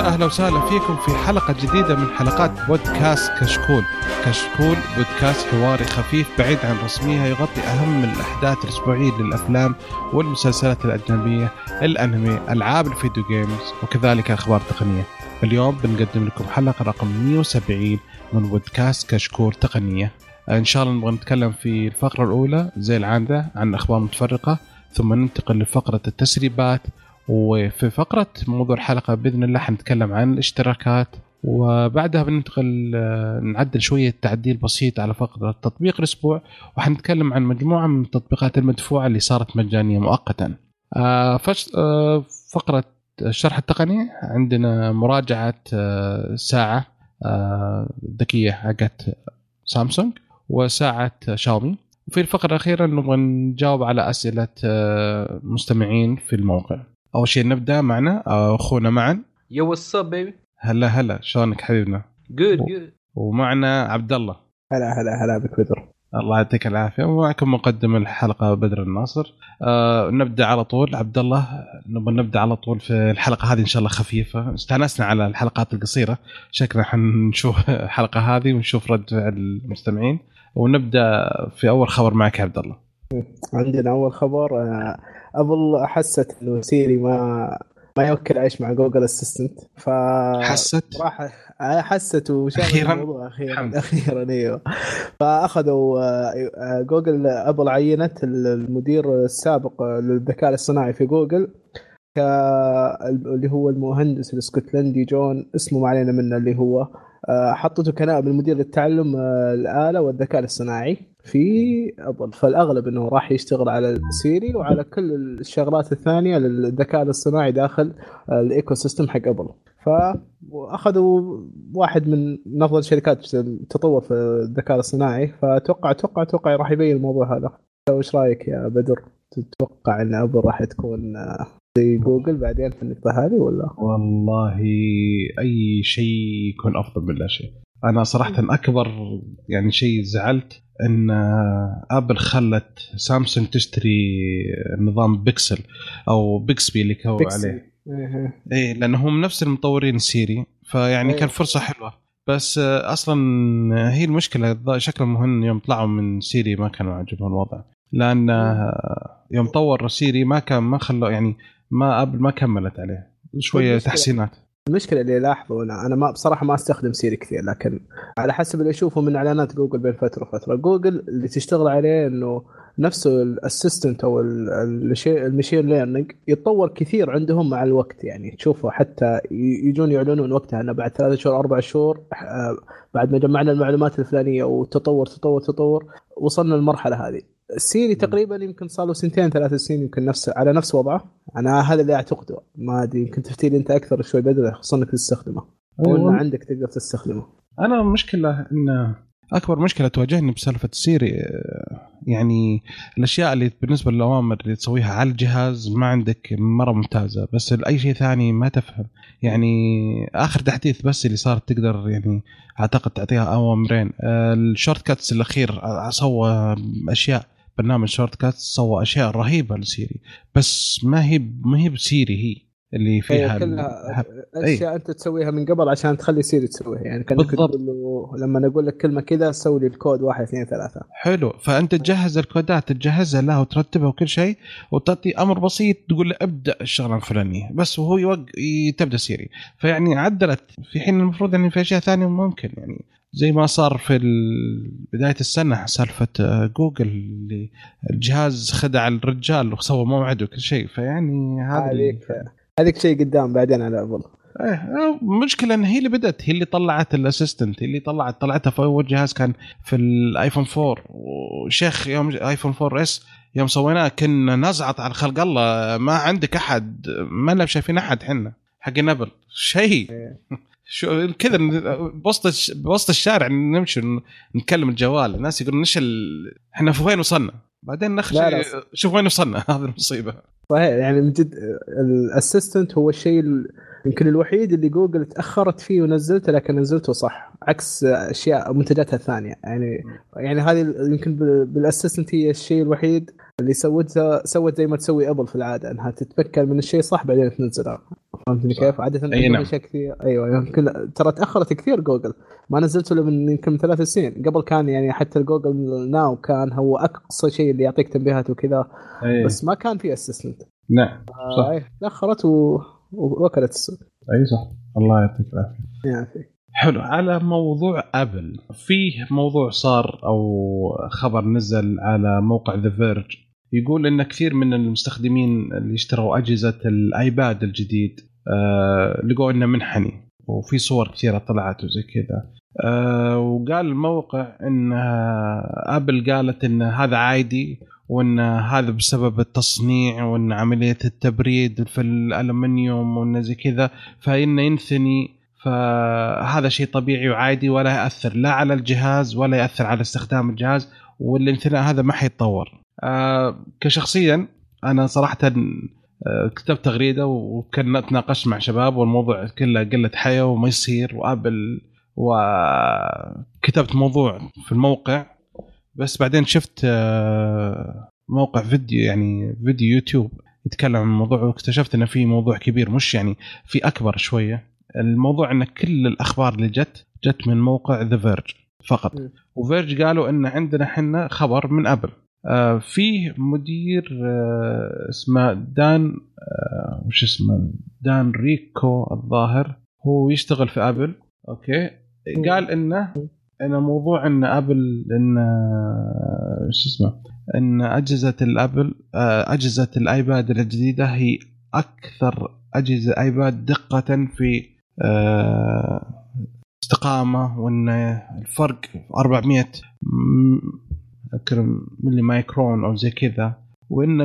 يا أهلا وسهلا فيكم في حلقة جديدة من حلقات بودكاست كشكول. كشكول بودكاست حواري خفيف بعيد عن رسميها يغطي أهم الأحداث الأسبوعية للأفلام والمسلسلات الأجنبية، الأنمي، ألعاب الفيديو جيمز وكذلك أخبار تقنية. اليوم بنقدم لكم حلقة رقم 170 من بودكاست كشكول تقنية. إن شاء الله نبغى نتكلم في الفقرة الأولى زي العادة عن أخبار متفرقة ثم ننتقل لفقرة التسريبات وفي فقرة موضوع الحلقة بإذن الله حنتكلم عن الاشتراكات. وبعدها بننتقل آه، نعدل شوية تعديل بسيط على فقرة تطبيق الأسبوع وحنتكلم عن مجموعة من التطبيقات المدفوعة اللي صارت مجانية مؤقتا. آه، آه، فقرة الشرح التقني. عندنا مراجعة ساعة ذكية حقت سامسونج وساعة شاومي. وفي الفقرة الأخيرة نبغى نجاوب على أسئلة مستمعين في الموقع. أول شيء نبدأ معنا أخونا معا yo what's up baby هلا هلا. شلونك حبيبنا؟ good good ومعنا عبد الله هلا هلا هلا بك بدر الله يعطيك العافية. ومعكم مقدم الحلقة بدر الناصر. آه نبدأ على طول. عبد الله نبغى نبدأ على طول في الحلقة هذه إن شاء الله خفيفة. استأنسنا على الحلقات القصيرة. شكلنا حنشوف الحلقة هذه ونشوف رد فعل المستمعين. ونبدأ في أول خبر معك يا عبد الله عندنا أول خبر آه، آبل حست إنه سيري ما ما يوكل عيش مع جوجل assistant ف حست؟ راح حست أخيرا؟ الموضوع أخيرا. أخيرا أيوه. فأخذوا آه، جوجل ابل عينت المدير السابق للذكاء الاصطناعي في جوجل اللي هو المهندس الإسكتلندي جون اسمه ما علينا منه اللي هو آه، حطته كنائب المدير للتعلم آه، الآلة والذكاء الاصطناعي في ابل فالأغلب إنه راح يشتغل على سيري وعلى كل الشغلات الثانية للذكاء الاصطناعي داخل الـ ecosystem حق أبل فاخذوا واحد من أفضل الشركات التطور في الذكاء الاصطناعي فأتوقع أتوقع أتوقع راح يبين الموضوع هذا إيش رأيك يا بدر؟ تتوقع إن أبل راح تكون زي جوجل بعدين في النقطة هذه ولا؟ والله أي شيء يكون أفضل من لا شيء. أنا صراحة أكبر يعني شيء زعلت إن آبل خلت سامسونج تشتري نظام بيكسل أو بيكسبي اللي كانوا عليه. إيه. لأنهم نفس المطورين سيري فيعني كان فرصة حلوة. بس أصلا هي المشكلة شكلهم مهم يوم طلعوا من سيري ما كانوا عاجبهم الوضع. لأن يوم طور سيري ما كان ما خلوا يعني ما آبل ما كملت عليه. شوية تحسينات. المشكلة اللي لاحظوا أنا أنا ما بصراحة ما أستخدم سيري كثير لكن على حسب اللي أشوفه من إعلانات جوجل بين فترة وفترة. جوجل اللي تشتغل عليه إنه نفسه الـ assistant أو الـ machine learning يتطور كثير عندهم مع الوقت يعني تشوفه حتى يجون يعلنون وقتها إنه بعد ثلاثة شهور أربع شهور آه، بعد ما جمعنا المعلومات الفلانية وتطور تطور تطور وصلنا للمرحلة هذه. سيري تقريبا يمكن صار له سنتين ثلاث سنين يمكن نفس على نفس وضعه. أنا هذا اللي أعتقده. ما أدري يمكن تفتي لي أنت أكثر شوي بدر خصوصا إنك تستخدمه. أو إنه عندك تقدر تستخدمه. أنا مشكلة إن أكبر مشكلة تواجهني بسالفة سيري يعني الأشياء اللي بالنسبة للأوامر اللي تسويها على الجهاز ما عندك مرة ممتازة. بس اي شيء ثاني ما تفهم. يعني آخر تحديث بس اللي صار تقدر يعني أعتقد تعطيها أوامرين. الـ shortcuts الأخير سوى أشياء برنامج shortcut سوى أشياء رهيبة لسيري بس ما هي ما هي بسيري هي اللي فيها كلها أشياء أنت تسويها من قبل عشان تخلي سيري تسويها يعني كان بالضبط. لما أقول لك كلمة كذا سوي لي الكود واحد اثنين ثلاثة. حلو. فأنت تجهز الكودات تجهزها لها وترتبها وكل شيء وتعطي أمر بسيط تقول له ابدأ الشغلة الفلانية بس وهو يوق... تبدا سيري. فيعني عدلت. في حين المفروض يعني في أشياء ثانية ممكن يعني زي ما صار في بداية السنة سالفة آه، جوجل اللي الجهاز خدع الرجال وسوى موعد وكل شيء. فيعني هذا هذيك هذيك شيء قدام بعدين على أبل. إيه المشكلة إن هي اللي بدأت هي اللي طلعت الـ assistant هي اللي طلعت طلعتها في أول جهاز كان في الآيفون 4 وشيخ يوم آيفون 4 إس يوم سويناه كنا نزعط على خلق الله ما عندك أحد ما لنا شايفين أحد حنا حق نبل شيء. إيه. شو كذا بوسط بوسط الشارع نمشي نكلم الجوال. الناس يقولون إيش ال... إحنا في وين وصلنا؟ بعدين نخش شوف وين وصلنا. هذه المصيبة. صحيح يعني من جد الـ assistant هو الشيء يمكن الوحيد اللي جوجل تأخرت فيه ونزلته لكن نزلته صح عكس أشياء منتجاتها الثانية. يعني يعني هذه يمكن بالـ assistant هي الشيء الوحيد اللي سوتها سوت زي ما تسوي ابل في العادة إنها تتمكن من الشيء صح بعدين تنزله فهمتني صح. كيف؟ عادة أي نعم. أشياء كثير أيوه يمكن ترى تأخرت كثير جوجل ما نزلته إلا من يمكن ثلاث سنين قبل كان يعني حتى الجوجل ناو كان هو أقصى شيء اللي يعطيك تنبيهات وكذا أي. بس ما كان في assistant نعم صح. آه إيه، تأخرت و... وأكلت السوق أي صح الله يعطيك العافية يعني حلو على موضوع ابل فيه موضوع صار أو خبر نزل على موقع ذا فيرج يقول إن كثير من المستخدمين اللي اشتروا أجهزة الآيباد الجديد آه لقوا إنه منحني وفي صور كثيرة طلعت وزي كذا آه وقال الموقع إن آه، آبل قالت إن هذا عادي وإن هذا بسبب التصنيع وإن عملية التبريد في الالومنيوم وإن زي كذا فإنه ينثني فهذا شيء طبيعي وعادي ولا يأثر لا على الجهاز ولا يأثر على استخدام الجهاز والانثناء هذا ما حيتطور. آه كشخصيا أنا صراحة آه، كتبت تغريدة وكنا تناقشت مع شباب والموضوع كله قلة حياة وما يصير وأبل وكتبت موضوع في الموقع. بس بعدين شفت آه، موقع فيديو يعني فيديو يوتيوب يتكلم عن الموضوع واكتشفت إنه في موضوع كبير مش يعني في أكبر شوية. الموضوع إن كل الأخبار اللي جت جت من موقع ذا فيرج فقط. وفيرج قالوا إن عندنا إحنا خبر من أبل. فيه مدير آه اسمه دان آه وش اسمه؟ دان ريكو الظاهر. هو يشتغل في آبل. أوكي. قال إنه ان موضوع إن آبل إن آه، شو اسمه؟ إن أجهزة الآبل آه، أجهزة الآيباد الجديدة هي أكثر أجهزة آيباد دقة في آه، استقامة وإن الفرق 400 م- اذكر ملي مايكرون أو زي كذا وإن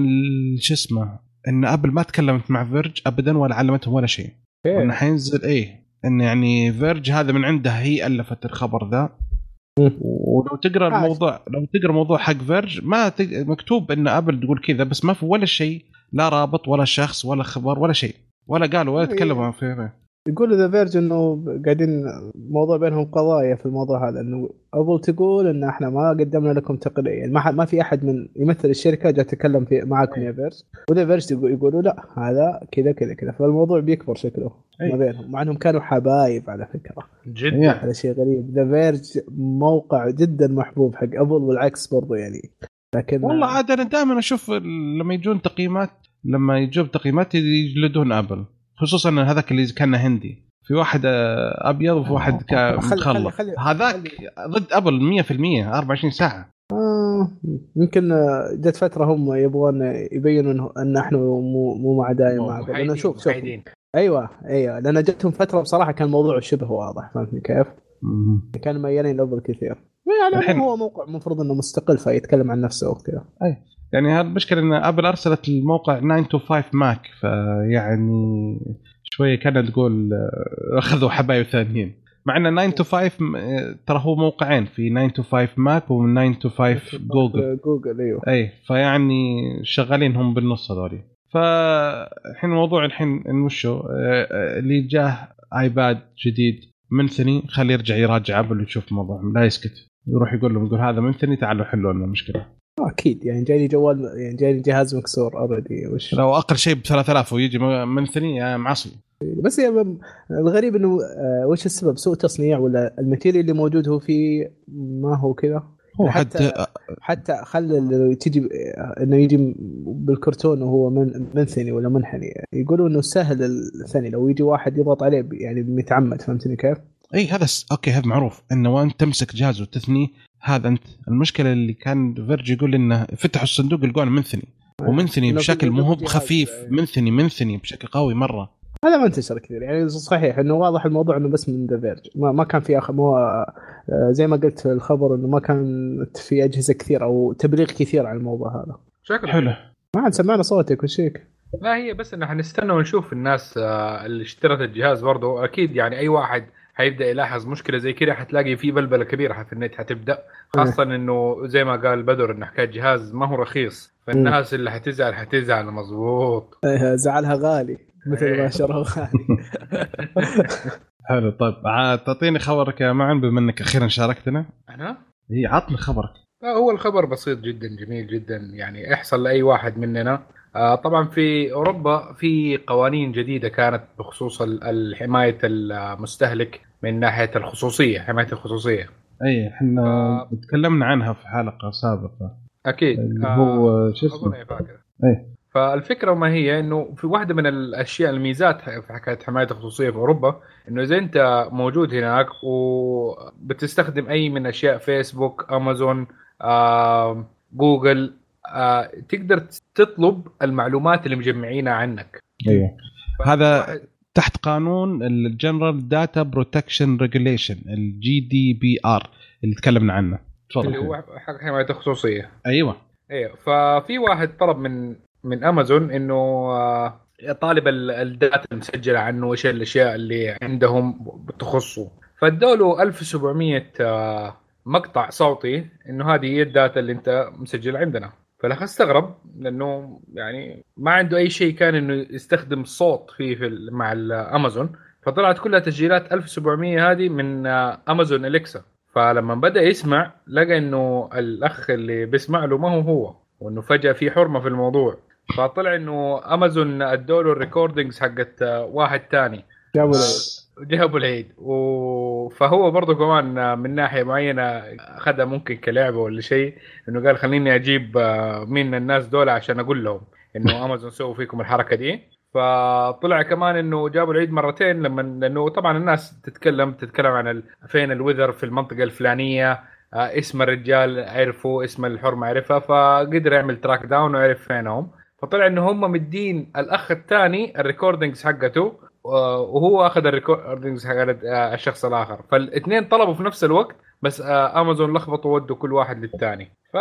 شو اسمه إن أبل ما تكلمت مع فيرج ابدا ولا علمتهم ولا شيء وإنه حينزل إيه إن يعني فيرج هذا من عندها هي ألفت الخبر ذا. ولو تقرأ. الموضوع لو تقرأ موضوع حق فيرج ما تق... مكتوب إن أبل تقول كذا بس ما في ولا شيء لا رابط ولا شخص ولا خبر ولا شيء ولا قالوا ولا إيه. تكلموا في يقول ذا فيرج إنه قاعدين موضوع بينهم قضايا في الموضوع هذا إنه أبل تقول إن إحنا ما قدمنا لكم تقنية يعني ما, ما في أحد من يمثل الشركة جاء تكلم في معاكم يا فيرج. وذا فيرج يقول- يقولوا لا هذا كذا كذا كذا. فالموضوع بيكبر شكله أي. ما بينهم مع إنهم كانوا حبايب على فكرة. جدا. هذا شيء غريب. ذا فيرج موقع جدا محبوب حق أبل والعكس برضو يعني. لكن والله عاد أنا دائما أشوف لما يجون تقييمات لما يجون تقييمات يجلدون أبل. خصوصا إن هذاك اللي كان هندي. في واحد آه، أبيض وفي واحد مخلط هذاك ضد أبل 100% 24 ساعة. آه يمكن آه، جت فترة هم يبغون يبينوا انه إن إحنا مو مو مع دايم مع ابل لأنه شوف. شوف محايدين. أيوه أيوه. لأن جتهم فترة بصراحة كان الموضوع شبه واضح فهمتني كيف؟ مم. كانوا ميالين لابل كثير. يعني الحين- هو موقع المفروض إنه مستقل فيتكلم عن نفسه وكذا يعني هذا المشكلة إن أبل أرسلت الموقع 925 ماك فيعني شوية كانت تقول آه، أخذوا حبايب ثانيين. مع إن 925 م- آه، ترى هو موقعين في 925 ماك و 925 جوجل جوجل أيوه. أي فيعني شغالين هم بالنص هذولي فالحين الموضوع الحين وشو آه، آه، اللي جاه ايباد جديد منثني خليه يرجع يراجع أبل ويشوف الموضوع لا يسكت. يروح يقول لهم يقول هذا منثني تعالوا حلوا لنا المشكلة أكيد. يعني جايني جوال يعني جايني جهاز مكسور already وش؟ لو أقل شيء ب 3000 ويجي منثني يا معصي. بس يعني الغريب إنه آه، وش السبب؟ سوء تصنيع ولا ال material اللي موجود هو فيه ما هو كذا؟ هو حتى- حتى حتى خلى تجي إنه يجي بالكرتون وهو من منثني ولا منحني. يقولوا إنه سهل الثاني لو يجي واحد يضغط عليه يعني متعمد فهمتني كيف؟ إي هذا س... أوكي هذا معروف. إنه وانت تمسك جهاز وتثنيه هذا أنت. المشكلة اللي كان فيرج يقول إنه فتحوا الصندوق لقوه منثني. ومنثني بشكل مو هو بخفيف منثني منثني بشكل قوي مرة. هذا ما انتشر كثير. يعني صحيح إنه واضح الموضوع إنه بس من ذا فيرج ما, ما كان في اخ مو آه، زي ما قلت في الخبر إنه ما كانت في أجهزة كثير أو تبليغ كثير عن الموضوع هذا. شكله حلو. ما عاد سمعنا صوتك وش فيك؟ لا هي بس إنه حنستنى ونشوف الناس آه، اللي اشترت الجهاز برضه أكيد يعني أي واحد حيبدا يلاحظ مشكلة زي كذا حتلاقي في بلبلة كبيرة في النت حتبدأ. خاصة إنه زي ما قال بدر إنه حكاية جهاز ما هو رخيص فالناس اللي حتزعل حتزعل مظبوط. آه، زعلها غالي مثل ما إيه. شروه غالي. حلو طيب تعطيني خبرك يا معن بما إنك أخيرا شاركتنا. أنا؟ اي عطني خبرك. لا هو الخبر بسيط جدا جميل جدا يعني يحصل لأي واحد مننا. آه، طبعا في أوروبا في قوانين جديدة كانت بخصوص حماية المستهلك. من ناحية الخصوصية حماية الخصوصية. أي إحنا آه. تكلمنا عنها في حلقة سابقة. أكيد. اللي آه، هو شو أظن اسمه إيه فالفكرة ما هي إنه في واحدة من الأشياء الميزات في حكايه حماية الخصوصية في أوروبا إنه إذا أنت موجود هناك وبتستخدم أي من أشياء فيسبوك أمازون آه، جوجل آه، تقدر تطلب المعلومات اللي مجمعينها عنك. أيوه. هذا تحت قانون ال General Data Protection Regulation ال GDPR اللي تكلمنا عنه. تفضل. اللي هو حق حماية الخصوصية. أيوه. أيوه. ففي واحد طلب من من امازون إنه آه، طالب ال- ال data المسجله عنه إيش الأشياء اللي عندهم بتخصه. فادوا له 1700 آه، مقطع صوتي إنه هذه هي ال data اللي أنت مسجل عندنا. فالاخ استغرب لأنه يعني ما عنده أي شيء كان إنه يستخدم صوت فيه في مع الامازون فطلعت كلها تسجيلات 1700 هذه من آه، امازون اليكسا فلما بدأ يسمع لقى إنه الأخ اللي بيسمع له ما هو هو وإنه فجأة في حرمة في الموضوع. فطلع إنه امازون أدوا له ال recordings حقت آه، واحد تاني. لي جابوا العيد. و... فهو برضه كمان من ناحية معينة اخذها ممكن كلعبه ولا شيء إنه قال خليني أجيب آه، مين الناس دول عشان أقول لهم إنه امازون سووا فيكم الحركة دي. فطلع كمان إنه جابوا العيد مرتين لما لأنه طبعا الناس تتكلم تتكلم عن ال... فين ال weather في المنطقة الفلانية آه، اسم الرجال عرفوا اسم الحرمة عرفها فقدر يعمل track down وعرف فينهم. فطلع إنه هم مدين الأخ الثاني ال recordings حقته وهو أخذ ال recordings حق آه، الشخص الآخر. فالاثنين طلبوا في نفس الوقت بس آه، امازون لخبطوا ودوا كل واحد للثاني. ف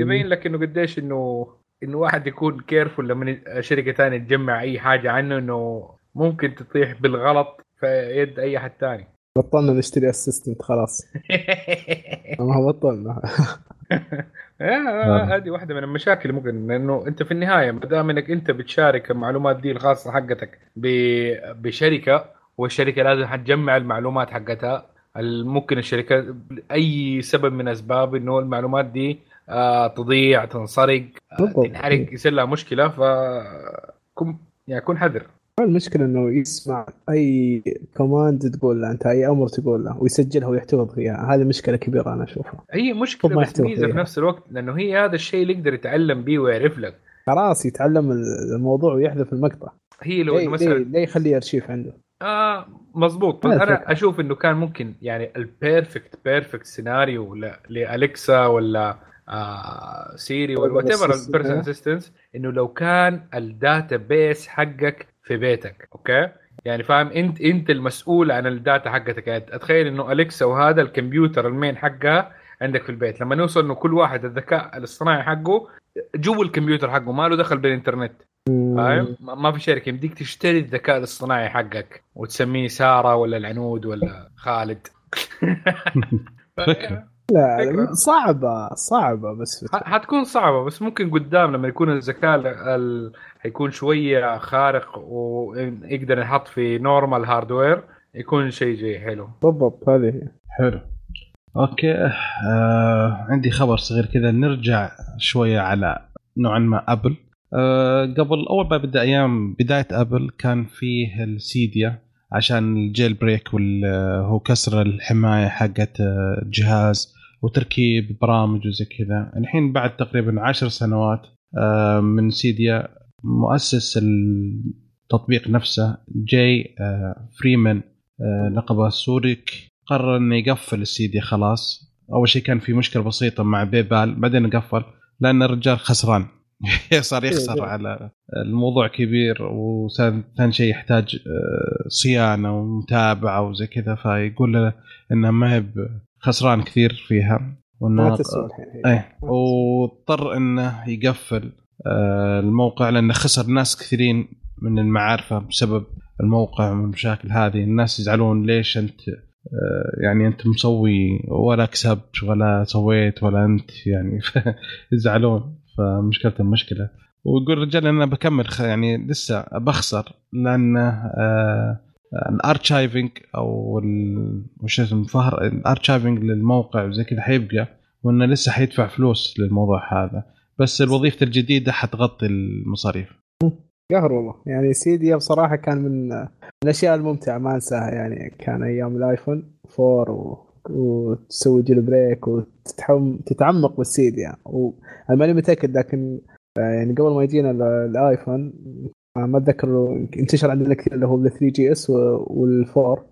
يبين لك إنه قديش إنه إنه واحد يكون careful لما شركة ثانية تجمع أي حاجة عنه إنه ممكن تطيح بالغلط في يد أي أحد ثاني. بطلنا نشتري assistant خلاص. ما بطلنا. آه، هذه واحدة من المشاكل ممكن لأنه أنت في النهاية ما دام انك أنت بتشارك المعلومات دي الخاصة حقتك بشركة والشركة لازم حتجمع المعلومات حقتها. ممكن الشركة اي سبب من أسباب إنه المعلومات دي آه، تضيع تنسرق آه،. تنحرق يصير لها مشكلة ف كن يعني كن حذر. المشكلة إنه يسمع أي كوماند تقول له أنت أي أمر تقول له ويسجلها ويحتفظ فيها هذه مشكلة كبيرة أنا أشوفها. هي مشكلة بس ميزة في. نفس الوقت لأنه هي هذا الشيء اللي يقدر يتعلم بيه ويعرف لك. خلاص يتعلم الموضوع ويحذف المقطع. هي لو ليه, مثلا ليه, ليه يخليه أرشيف عنده؟ آه مظبوط بس أنا. أشوف إنه كان ممكن يعني ال perfect perfect سيناريو لالكسا ولا آه سيري ولا whatever assistant إنه لو كان ال database حقك في بيتك أوكي؟ يعني فاهم أنت أنت المسؤول عن ال data حقتك. يعني اتخيل إنه الكسا وهذا الكمبيوتر ال main حقها عندك في البيت. لما نوصل إنه كل واحد الذكاء الاصطناعي حقه جوا الكمبيوتر حقه ما له دخل بالإنترنت. فاهم؟ ما في شركه يمديك تشتري الذكاء الاصطناعي حقك وتسميه سارة ولا العنود ولا خالد. فكرة. لا. صعبة صعبة بس حتكون صعبة بس ممكن قدام لما يكون الذكاء ال- ال... حيكون شوية خارق ويقدر يحط في normal hardware يكون شيء جي حلو. بالضبط هذه هي. حلو. أوكي آه عندي خبر صغير كذا. نرجع شوية على نوعا ما ابل آه قبل أول ما بدأ أيام بداية ابل كان فيه السيديا. عشان ال jailbreak وهو كسر الحماية حقت آه، الجهاز وتركيب برامج وزي كذا. الحين بعد تقريبا عشر سنوات آه، من سيديا مؤسس التطبيق نفسه جاي آه، فريمان آه، لقبه السوري قرر إنه يقفل السيدي خلاص. أول شيء كان في مشكلة بسيطة مع بيبال بعدين قفل لأن الرجال خسران. صار يخسر إيه. على الموضوع كبير وثاني شيء يحتاج آه، صيانة ومتابعة وزي كذا فيقول له إنه ما هي خسران كثير فيها وانه هي. إيه واضطر إنه يقفل آه، الموقع لأنه خسر ناس كثيرين من المعارفة بسبب الموقع والمشاكل هذه الناس يزعلون ليش أنت آه، يعني أنت مسوي ولا كسبت ولا سويت ولا أنت يعني يزعلون فمشكلته مشكلة. ويقول الرجال أنا بكمل يعني لسه بخسر لأن آه، ال archiving أو وش اسمه فهر ال archiving للموقع وزي كذا حيبقى وإنه لسه حيدفع فلوس للموضوع هذا. بس الوظيفة الجديدة حتغطي المصاريف. قهر والله. يعني سيديا بصراحه كان من الأشياء الممتعة ما أنساها. يعني كان أيام الآيفون 4 و... وتسوي jailbreak وتتعمق بالسيديا وأنا ماني متأكد لكن آه، يعني قبل ما يجينا ال- الآيفون آه، ما أتذكر انتشر عندنا كثير اللي هو ال 3GS وال four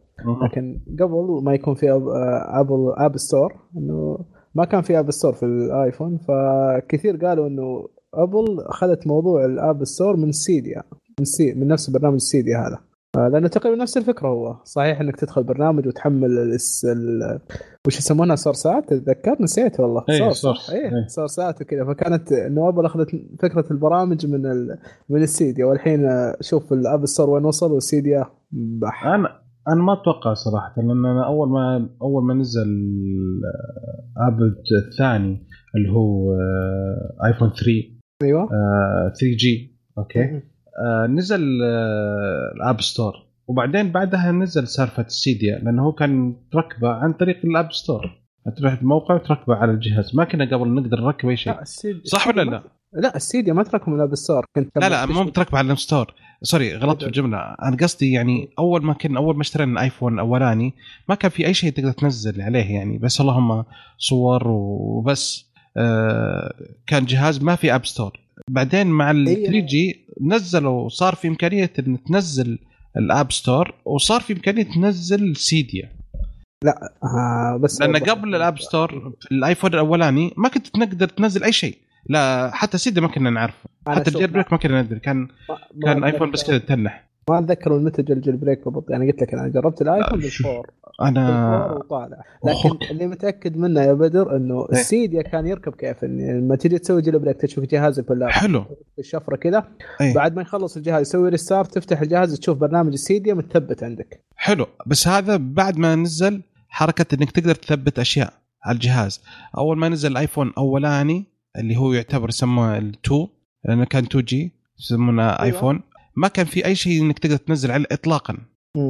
لكن قبل ما يكون في آه، ابل App Store إنه ما كان في App Store في الآيفون فكثير قالوا إنه ابل اخذت موضوع ال App Store من سيديا من سي من نفس برنامج سيديا هذا. آه، لأنه تقريبا نفس الفكرة هو. صحيح إنك تدخل برنامج وتحمل الس... ال... وش يسمونها sourceات تتذكر؟ نسيت والله. source source. إيه إيه. sourceات وكذا. فكانت إنه ابل أخذت فكرة البرامج من ال... من السيديا. والحين آه، شوف ال App Store وين وصل والسيديا بح. أنا أنا ما أتوقع صراحة لأن أنا أول ما أول ما نزل app الثاني اللي هو آه، ايفون 3 أيوه. آه، 3G أوكي؟ آه، نزل آه، ال App Store وبعدين بعدها نزل سالفة السيديا لأنه هو كان تركبه عن طريق ال App Store تروح الموقع وتركبه على الجهاز. ما كنا قبل نقدر نركب أي شيء. صح ولا لا؟ لا السيديا ما تركب من ال App Store كنت لا لا مو متركب على ال App Store sorry غلطت في الجمله أنا قصدي يعني أول ما كان أول ما اشترينا الايفون الأولاني ما كان في أي شيء تقدر تنزل عليه يعني. بس اللهم صور وبس. آه كان جهاز ما في App Store بعدين مع ال إيه. 3G نزلوا صار في إمكانية إن تنزل ال App Store وصار في إمكانية تنزل سيديا آه بس لأن قبل ال App Store في الآيفون الأولاني ما كنت تقدر تنزل أي شيء. لا حتى سيديا ما كنا نعرفه. حتى ال jailbreak ما كنا ندري. كان ما- ما كان ايفون بس كذا تنح. ما أتذكر متى جا ال jailbreak بالضبط يعني قلت لك أنا جربت الايفون. بال four أنا وطالع. لكن اللي متأكد منه يا بدر إنه إيه. السيديا كان يركب كيف إن لما تجي تسوي jailbreak تشوف جهازك بال lap حلو الشفرة كذا إيه. بعد ما يخلص الجهاز يسوي restart تفتح الجهاز تشوف برنامج السيديا متثبت عندك حلو بس هذا بعد ما نزل حركة إنك تقدر تثبت أشياء على الجهاز أول ما نزل الايفون أولاني اللي هو يعتبر يسموه ال2 لأنه كان 2G يسمونه. ايفون ما كان في أي شيء إنك تقدر تنزل عليه اطلاقا.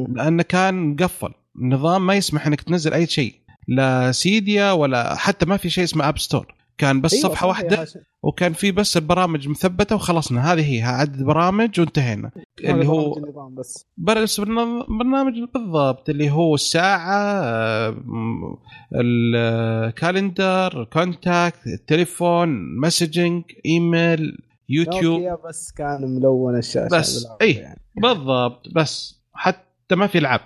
لأنه كان مقفل. النظام ما يسمح إنك تنزل أي شيء. لا سيديا ولا حتى ما في شيء اسمه App Store كان بس أيوة، صفحة واحدة. وكان في بس البرامج مثبتة وخلصنا. هذه هي عدد برامج وانتهينا. اللي هو بس. بس برنامج بالضبط. اللي هو الساعة آه، ال calendar contact التليفون messaging email يوتيوب. بس كان ملون الشاشة بس، إيه. يعني. بالضبط بس حتى ما في العاب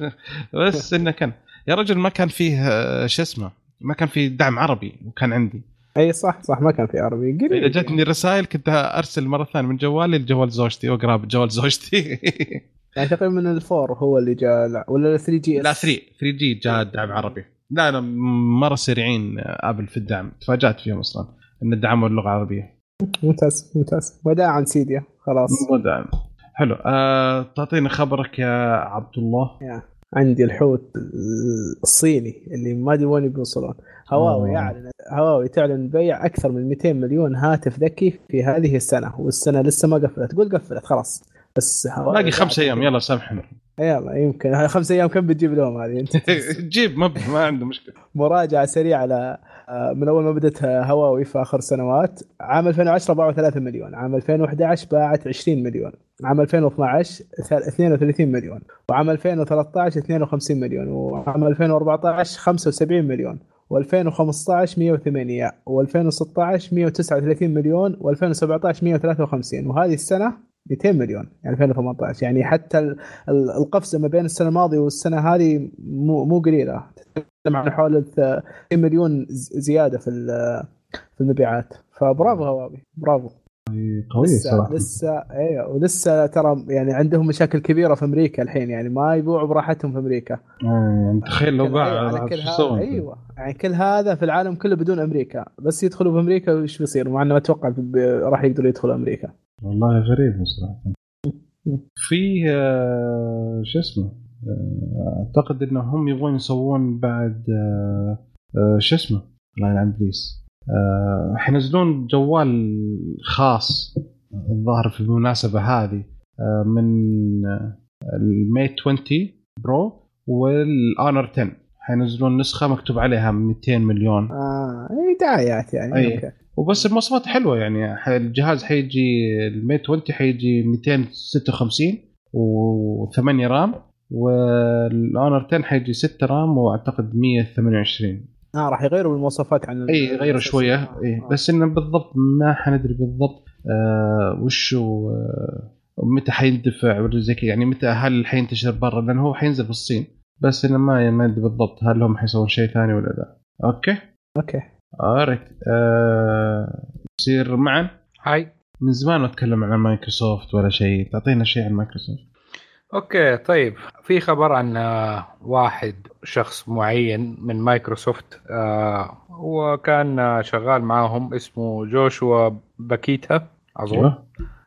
بس إنه كان يا رجل ما كان فيه آه، شو اسمه ما كان في دعم عربي وكان عندي. إي صح صح ما كان في عربي إذا قريب جتني رسائل كنت أرسل مرة ثانية من جوالي لجوال زوجتي واقرا بجوال زوجتي. يعني تقريبا من ال four هو اللي جاء لا ولا 3G لا 3 3G جاء دعم عربي. لا لا مرة سريعين آبل في الدعم. تفاجأت فيهم أصلا إن دعموا اللغة العربيه ممتاز ممتاز. وداعا سيديا. خلاص. دعم حلو. أه تعطيني خبرك يا عبد الله يا. عندي الحوت الصيني اللي ما أدري وين بيوصلون هواوي آه. يعلن هواوي تعلن بيع أكثر من 200 مليون هاتف ذكي في هذه السنة والسنة لسه ما قفلت. تقول قفلت خلاص. بس باقي خمس أيام. يلا سامحنا يلا يمكن. خمس أيام كم بتجيب لهم هذه؟ أنت. جيب ما ما عنده مشكلة. مراجعة سريعة آه، من أول ما بدأت هواوي في آخر سنوات عام 2010 باعوا 3 مليون عام 2011 باعت 20 مليون عام 2012 ث- 32 مليون وعام 2013 52 مليون وعام 2014 75 مليون و2015 108 و2016 139 مليون و2017 153 وهذه السنة 200 مليون يعني 2018 يعني حتى ال- ال- القفزة ما بين السنة الماضية والسنة هذه مو مو قليلة. تتكلم عن حوالي 30 مليون زيادة في في المبيعات. فبرافو هواوي برافو. قوي لسه صراحة. لسه أيوه ولسه ترى يعني عندهم مشاكل كبيرة في أمريكا الحين. يعني ما يبيعوا براحتهم في أمريكا. آه، يعني تخيل لو باع أيوة، على كل هذا؟ أيوه. يعني كل هذا في العالم كله بدون أمريكا. بس يدخلوا في أمريكا وش بيصير؟ مع إنه ما أتوقع راح يقدروا يدخلوا أمريكا. والله غريب صراحة في آه، شو اسمه آه، أعتقد إنهم يبغون يسوون بعد آه، شو اسمه الله يلعن ابليس حينزلون جوال خاص الظاهر في المناسبة هذه من الـ Mate 20 Pro وال Honor 10 حينزلون نسخة مكتوب عليها 200 مليون. آه اي دعايات يعني أي. أوكي. وبس المواصفات حلوة يعني. الجهاز حيجي الـ Mate 20 حيجي 256 و8 رام وال Honor 10 حيجي 6 رام وأعتقد 128 آه راح يغيروا المواصفات عن إي غيروا الأساسية. شوية. آه، إي. بس إنه بالضبط ما حندري بالضبط آه وشو آه متى حيندفع ولا زي كذا. يعني متى هل حينتشر برا؟ لأنه هو حينزل في الصين. بس إنه ما ما ادري بالضبط هل هم حيسوون شيء ثاني ولا لا. أوكي؟ أوكي. alright آه يصير معا هاي. من زمان ما اتكلم عن مايكروسوفت ولا شيء. تعطينا شيء عن مايكروسوفت. أوكي طيب. في خبر عن آه، واحد شخص معين من مايكروسوفت آه، هو كان آه، شغال معاهم اسمه جوشوا باكيتا أظن. أيوه.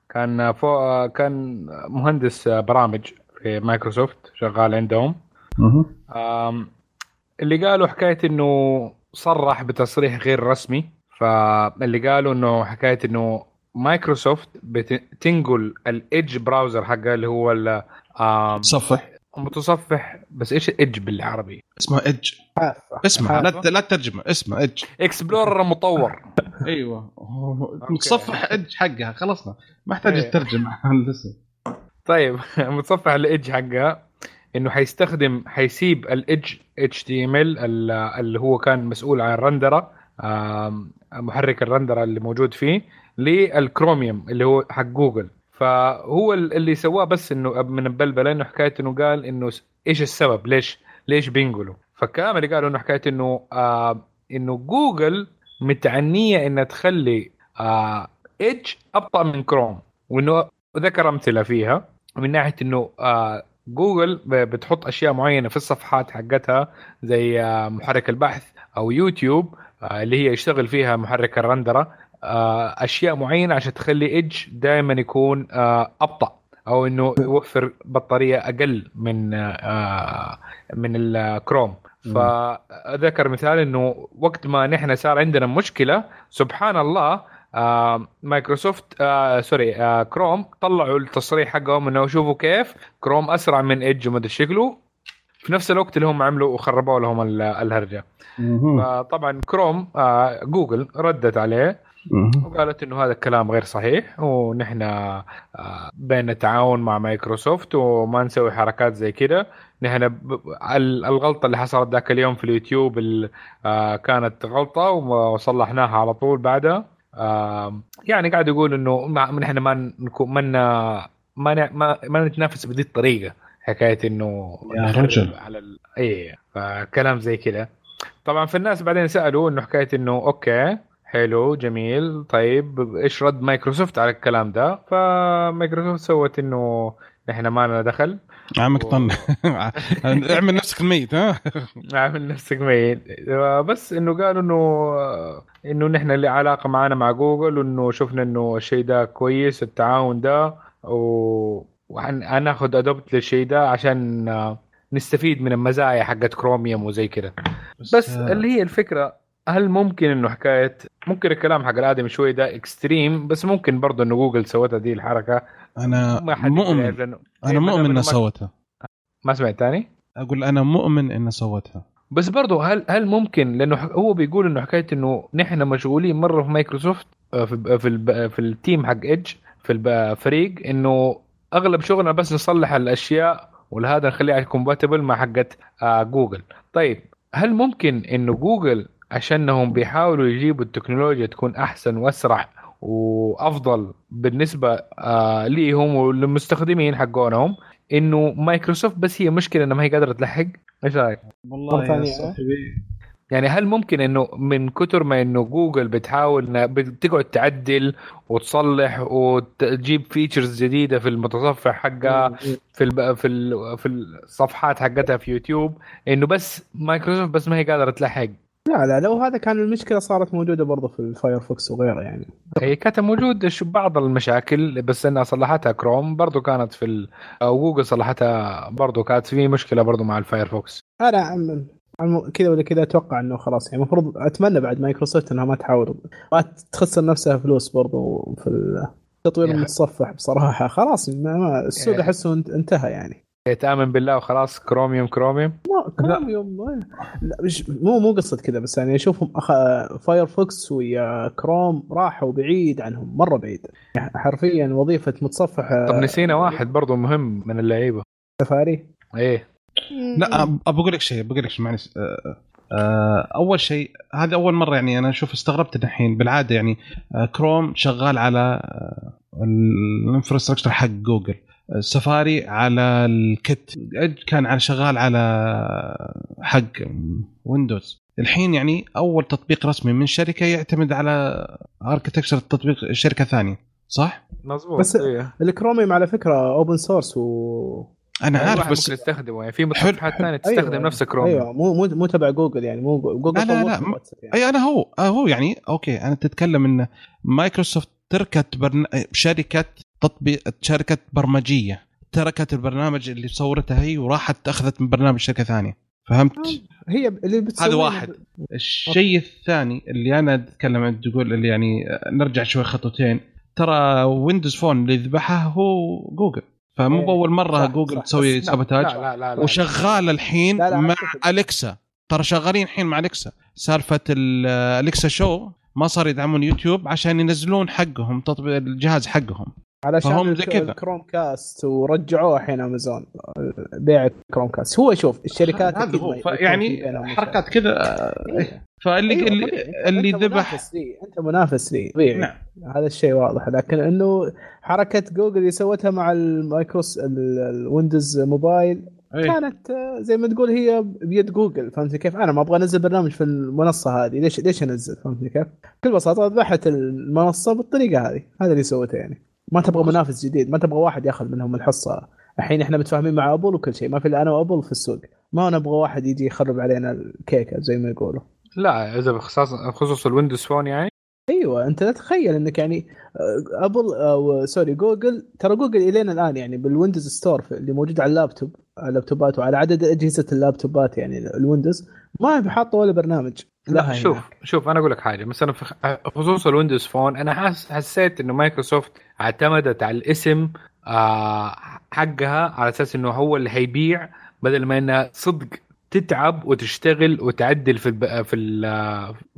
كان آه، فوق آه، كان مهندس آه، برامج في مايكروسوفت شغال عندهم. اللي قالوا حكاية إنه صرح بتصريح غير رسمي فاللي قالوا إنه حكاية إنه مايكروسوفت بتنقل ال Edge browser حقها اللي هو ال- آم، صفح متصفح بس إيش Edge بالعربي؟ اسمه Edge. اسمع لا. لا ترجمة اسمه Edge explorer مطور. أيوه. متصفح Edge حقها خلصنا. ما أحتاج إيه. تترجم الاسم طيب متصفح ال Edge حقها. إنه حيستخدم حيسيب ال EdgeHTML اللي هو كان مسؤول عن الرندرة محرك الرندرة اللي موجود فيه للكروميوم اللي هو حق جوجل. فهو ال- اللي سواه بس إنه من البلبلة إنه حكاية إنه قال إنه إيش السبب؟ ليش ليش بينقلوا؟ اللي قالوا إنه حكاية إنه آه إنه جوجل متعنية إنها تخلي آه أبطأ من كروم وإنه ذكر أمثلة فيها من ناحية إنه آه جوجل بتحط أشياء معينة في الصفحات حقتها زي آه محرك البحث أو يوتيوب آه اللي هي يشتغل فيها محرك ال render ة. آه أشياء معينة عشان تخلي Edge دائما يكون أبطأ أو إنه يوفر بطارية أقل من من الكروم. فذكر مثال إنه وقت ما نحن صار عندنا مشكلة سبحان الله آه مايكروسوفت آه sorry آه كروم طلعوا التصريح حقهم إنه شوفوا كيف كروم أسرع من Edge وما أدري شكله في نفس الوقت اللي هم عملوا وخربوا لهم ال- الهرجة مهم. فطبعا كروم آه جوجل ردت عليه. وقالت إنه هذا الكلام غير صحيح ونحن آه، بين التعاون مع مايكروسوفت وما نسوي حركات زي كده نحن الغلطة اللي حصلت ذاك اليوم في اليوتيوب ال- آه، كانت غلطة وصلحناها على طول بعدها يعني قاعد يقول إنه ما- نحن ما نكون ما ما ما, ما نتنافس بهذه الطريقة. حكاية إنه يا رجل. على ال... اي فكلام زي كده. طبعا في الناس بعدين سألوا إنه حكاية إنه أوكي حلو جميل طيب إيش رد مايكروسوفت على الكلام ده؟ فمايكروسوفت سوت إنه نحن ما لنا دخل. عمك طن. اعمل نفسك الميت ها؟ عامل نفسك ميت. بس إنه قالوا إنه إنه نحن اللي علاقة معنا مع جوجل وانه شفنا إنه الشيء ده كويس التعاون ده و وهناخذ adopt للشيء ده عشان نستفيد من المزايا حقت كروميوم وزي كده. بس آه، اللي هي الفكرة هل ممكن إنه حكايه ممكن الكلام حق الآدمي شوي ده extreme بس ممكن برضه إنه جوجل سوتها دي الحركة. أنا مؤمن. إيه، أنا دام مؤمن انها سوتها. ما سمعت تاني؟ أقول أنا مؤمن انها سوتها. بس برضه هل هل ممكن؟ لأنه هو بيقول إنه حكاية إنه نحن مشغولين مرة في مايكروسوفت آه، في في الب- في ال team حق Edge في الفريق إنه أغلب شغلنا بس نصلح الأشياء ولهذا نخليها compatible مع حقت آه، جوجل طيب هل ممكن إنه جوجل عشانهم بيحاولوا يجيبوا التكنولوجيا تكون أحسن وأسرع وأفضل بالنسبة آه ليهم وللمستخدمين حقونهم إنه مايكروسوفت بس هي مشكلة إنها ما هي قادرة تلحق إيش رأيك؟ والله يا. صاحبي يعني هل ممكن إنه من كتر ما إنه جوجل بتحاول إنها بتقعد تعدل وتصلح وتجيب features جديدة في المتصفح حقها في. في ال... في الصفحات حقتها في يوتيوب إنه بس مايكروسوفت بس ما هي قادرة تلحق لا لا لو هذا كان المشكلة صارت موجودة برضه في ال Firefox وغيره يعني. هي كانت موجود بعض المشاكل بس إنها صلحتها كروم برضو كانت في ال... أو جوجل صلحتها برضو كانت في مشكلة برضو مع ال Firefox. أنا كذا ولا كذا أتوقع إنه خلاص يعني. المفروض أتمنى بعد مايكروسوفت إنها ما تحاول ما تخسر نفسها فلوس برضو في التطوير. المتصفح بصراحة. خلاص ما السوق. أحسه انت- انتهى يعني. تآمن بالله وخلاص كروميوم كروميوم. ما كروميوم لا مش مو مو قصة كذا بس يعني أشوفهم أخ... فايرفوكس ويا كروم راحوا بعيد عنهم مرة بعيد. حرفيا وظيفة متصفح طب نسينا واحد برضو مهم من اللعيبة. سفاري. إيه. لا أقول لك شيء بقول لك شيء معلش آه، آه، أول شيء هذه أول مرة يعني أنا أشوف استغربت الحين بالعادة يعني آه، كروم شغال على ال infrastructure حق جوجل آه، سفاري على ال kit كان على شغال على حق ويندوز الحين يعني أول تطبيق رسمي من شركة يعتمد على architecture تطبيق شركة ثانية صح؟ مظبوط بس- إيه. الكروميوم على فكرة open source و أنا أي عارف بس ممكن يستخدمه يعني في متصفحات. ثانية تستخدم أيوة. نفس كروم أيوه مو مو مو تبع جوجل يعني مو جوجل لا، لا، لا، يعني. أي أنا هو آه هو يعني أوكي أنا تتكلم إن مايكروسوفت تركت برن... شركة تطبيق شركه برمجية تركت البرنامج اللي صورته هي وراحت أخذت من برنامج شركة ثانية فهمت؟ هي اللي بتسوي هذا واحد الشيء الثاني اللي أنا أتكلم عنه تقول اللي يعني نرجع شوي خطوتين ترى ويندوز فون اللي ذبحه هو جوجل فمو إيه، بأول مرة صح، جوجل صح. تسوي sabotage لا لا لا, لا. وشغال الحين لا، لا، مع أتفق. اليكسا ترى شغالين الحين مع اليكسا سالفة ال- اليكسا شو ما صار يدعمون يوتيوب عشان ينزلون حقهم تطبيق الجهاز حقهم علشان زي كذا. الكروم كاست ورجعوه الحين أمازون. بيع الكروم كاست هو شوف الشركات هذا هو. يعني حركات كذا إيه. فاللي أيوة، اللي, طبيعي. اللي أنت ذبح منافس لي. أنت منافس لي. طبيعي. نعم. هذا الشيء واضح. لكن إنه حركة جوجل اللي سوتها مع المايكروس ال- الويندوز موبايل إيه. كانت آه، زي ما تقول هي بيد جوجل. فهمت كيف؟ أنا ما أبغى أنزل برنامج في المنصة هذه. ليش ليش أنزل؟ فهمت كيف؟ بكل بساطة ذبحت المنصة بالطريقة هذه. هذا اللي سوته يعني. ما تبغى منافس جديد ما تبغى واحد ياخذ منهم الحصة. الحين إحنا متفاهمين مع ابل وكل شيء ما في إلا أنا وابل في السوق. ما نبغى واحد يجي يخرب علينا الكيكة زي ما يقولوا. لا إذا بخصوص بخصوص الويندوز فون يعني. أيوه أنت لا تتخيل إنك يعني آه، ابل أو sorry جوجل ترى جوجل الين الآن يعني بالويندوز store اللي موجود على اللابتوب على اللابتوبات وعلى عدد أجهزة اللابتوبات يعني الويندوز ما في حاطه ولا برنامج. لا شوف. شوف أنا أقول لك حاجة. مثلا في خ- خصوص الويندوز فون أنا حاس حسيت إنه مايكروسوفت اعتمدت على الاسم آه حقها على أساس إنه هو اللي هيبيع بدل ما إنها صدق تتعب وتشتغل وتعدل في الب... في ال...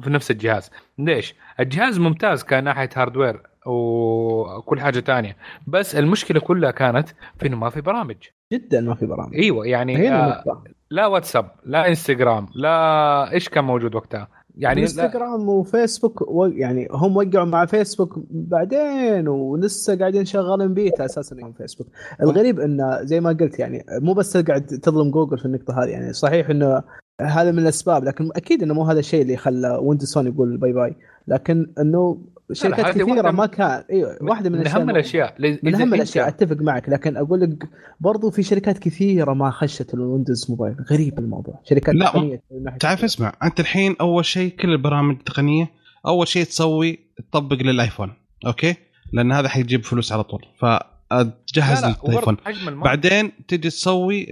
في نفس الجهاز. ليش؟ الجهاز ممتاز كناحية hardware وكل حاجة تانية. بس المشكلة كلها كانت في إنه ما في برامج. جدا ما في برامج. أيوه يعني آه لا واتساب لا إنستغرام لا إيش كان موجود وقتها؟ يعني إنستغرام وفيسبوك و... يعني هم وقعوا مع فيسبوك بعدين ولسه قاعدين شغالين بيتا أساسا من فيسبوك. الغريب إنه زي ما قلت يعني مو بس قاعد تظلم جوجل في النقطة هذه يعني صحيح إنه هذا من الأسباب لكن أكيد إنه مو هذا الشيء اللي خلى ويندوز فون يقول bye bye لكن إنه شركات كثيرة ما كان إيوه واحدة من من الاشياء اهم الأشياء. من أهم الأشياء أتفق معك لكن أقول لك برضو في شركات كثيرة ما خشت الويندوز موبايل غريب الموضوع. شركات لا، تقنية تعرف اسمع أنت الحين أول شيء كل البرامج التقنية أول شيء تسوي تطبق للآيفون أوكي؟ لأن هذا حيجيب فلوس على طول فتجهز ال market بعدين تجي تسوي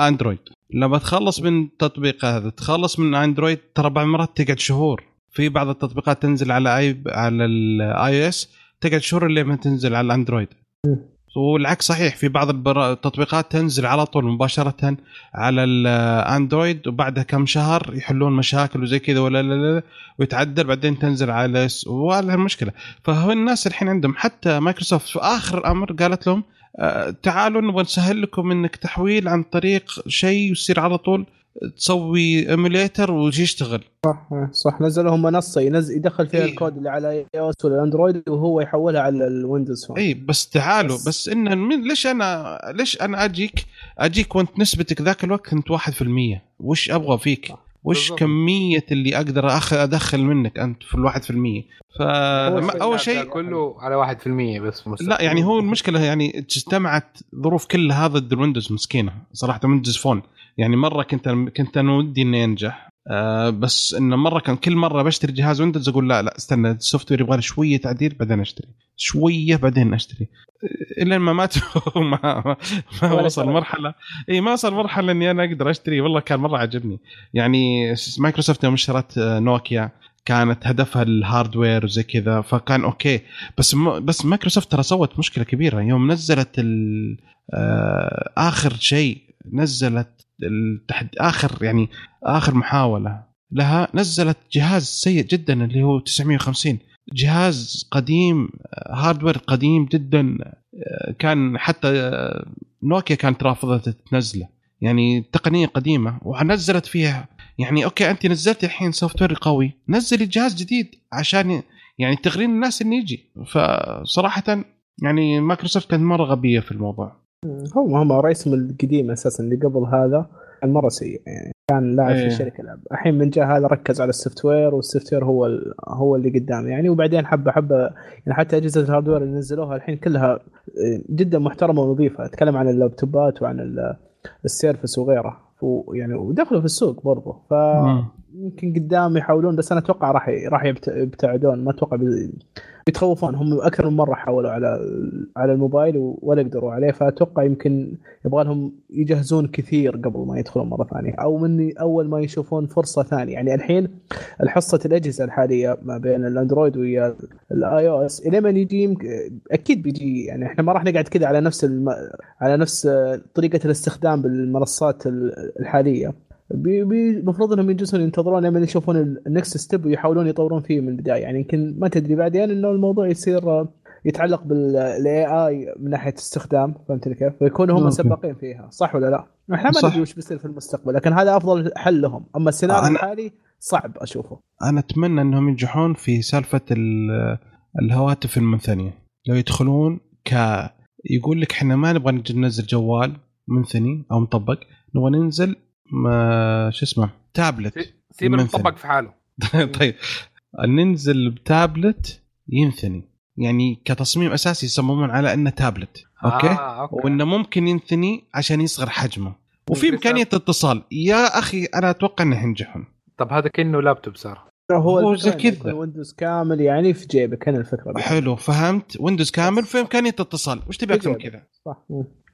للاندرويد لما تخلص من التطبيق هذا تخلص من اندرويد ترى بعض المرات تقعد شهور. في بعض التطبيقات تنزل على اي على ال iOS تقعد شهور اللي ما تنزل على الاندرويد والعكس صحيح في بعض التطبيقات تنزل على طول مباشرة على الاندرويد وبعدها كم شهر يحلون مشاكل وزي كذا ولا لا لا ويتعدل بعدين تنزل على iOS وهذا المشكلة. فهو الناس الحين عندهم حتى مايكروسوفت في آخر الامر قالت لهم تعالوا نبغى نسهل لكم إنك تحويل عن طريق شيء يصير على طول تسوي emulator ويشتغل صح نزلوا هم منصة ينزل يدخل فيها إيه. الكود اللي على iOS ولا الاندرويد وهو يحولها على الويندوز فون اي بس تعالوا بس- بس, إن من ليش أنا ليش أنا أجيك؟ أجيك وأنت نسبتك ذاك الوقت كنت 1% وش أبغى فيك؟ وش بالضبط. كمية اللي أقدر أدخل منك أنت في الواحد في المية فاول أول شيء كله على 1% بس مستقبل. لا يعني هو المشكلة يعني اجتمعت ظروف كل هذا الويندوز مسكينة صراحة ويندوز فون يعني مرة كنت كنت أنا ودي إني أنجح آه بس انه مرة كان كل مرة بشتري جهاز ويندوز أقول لا لا استنى ال software يبغى شوية تعديل بعدين أشتري. شوية بعدين أشتري. الين ما مات ما, ما, وصل. مرحلة. إي ما وصل مرحلة إني أنا أقدر أشتري. والله كان مرة عجبني. يعني مايكروسوفت يوم اشترت آه، نوكيا كانت هدفها ال hardware وزي كذا فكان أوكي. بس م... بس مايكروسوفت ترى سوت مشكلة كبيرة. يوم نزلت ال... آه... آخر شيء نزلت التحد آخر يعني آخر محاولة لها نزلت جهاز سيء جدا اللي هو 950 جهاز قديم hardware قديم جدا كان حتى نوكيا كانت رافضة تنزله. يعني تقنية قديمة ونزلت فيها. يعني أوكي أنت نزلتي الحين software قوي نزلي جهاز جديد عشان يعني تغرين الناس إنه يجي. فصراحه يعني مايكروسوفت كانت مرة غبية في الموضوع. هو هم رئيسهم القديم أساسا اللي قبل هذا كان مره سيء يعني كان لاعب إيه. في شركة العاب الحين من جاء هذا ركز على ال software وال software هو ال- هو اللي قدام يعني وبعدين حبة حبة يعني حتى أجهزة ال hardware اللي نزلوها الحين كلها آه، جدا محترمة ونظيفة. أتكلم عن ال laptopات وعن ال- ال Surface وغيره. ويعني ودخلوا في السوق برضه ف. يمكن قدام يحاولون بس أنا أتوقع راح راح يبت- يبتعدون. ما أتوقع بيتخوفون هم أكثر من مرة حاولوا على على الموبايل ولا قدروا عليه فأتوقع يمكن يبغى لهم يجهزون كثير قبل ما يدخلون مرة ثانية أو من أول ما يشوفون فرصة ثانية. يعني الحين الحصة الأجهزة الحالية ما بين الأندرويد ويا الاي أو إس إلى من يجي يمكن أكيد بيجي. يعني إحنا ما راح نقعد كذا على نفس الم... على نفس طريقة الاستخدام بالمنصات ال- الحالية. المفروض انهم يجلسون ينتظرون لما يشوفون ال next step ويحاولون يطورون فيه من البداية يعني يمكن ما تدري بعدين إنه الموضوع يصير آه، يتعلق بال AI من ناحية استخدام فهمت كيف؟ فيكونوا هم okay. سباقين فيها صح ولا لا؟ إحنا ما. ندري وش بيصير في المستقبل لكن هذا أفضل حل لهم أما السيناريو أنا- الحالي صعب أشوفه أنا أتمنى إنهم ينجحون في سالفة ال- الهواتف المنثنية لو يدخلون ك يقول لك إحنا ما نبغى ننزل جوال منثني أو مطبق نبغى ننزل ما شو اسمه؟ تابلت. سيب منثني. المطبق في حاله. طيب. ننزل بتابلت ينثني يعني كتصميم أساسي يصممون على إنه tablet. okay آه، okay. وإنه ممكن ينثني عشان يصغر حجمه. وفي إمكانية اتصال. يا أخي أنا أتوقع إنه ينجحون. طب هذا كأنه لابتوب صار. هو زي كذا. ويندوز كامل يعني في جيبك هنا الفكرة حلو فهمت. ويندوز كامل في إمكانية اتصال. وش تبي أكثر من. كذا؟ صح.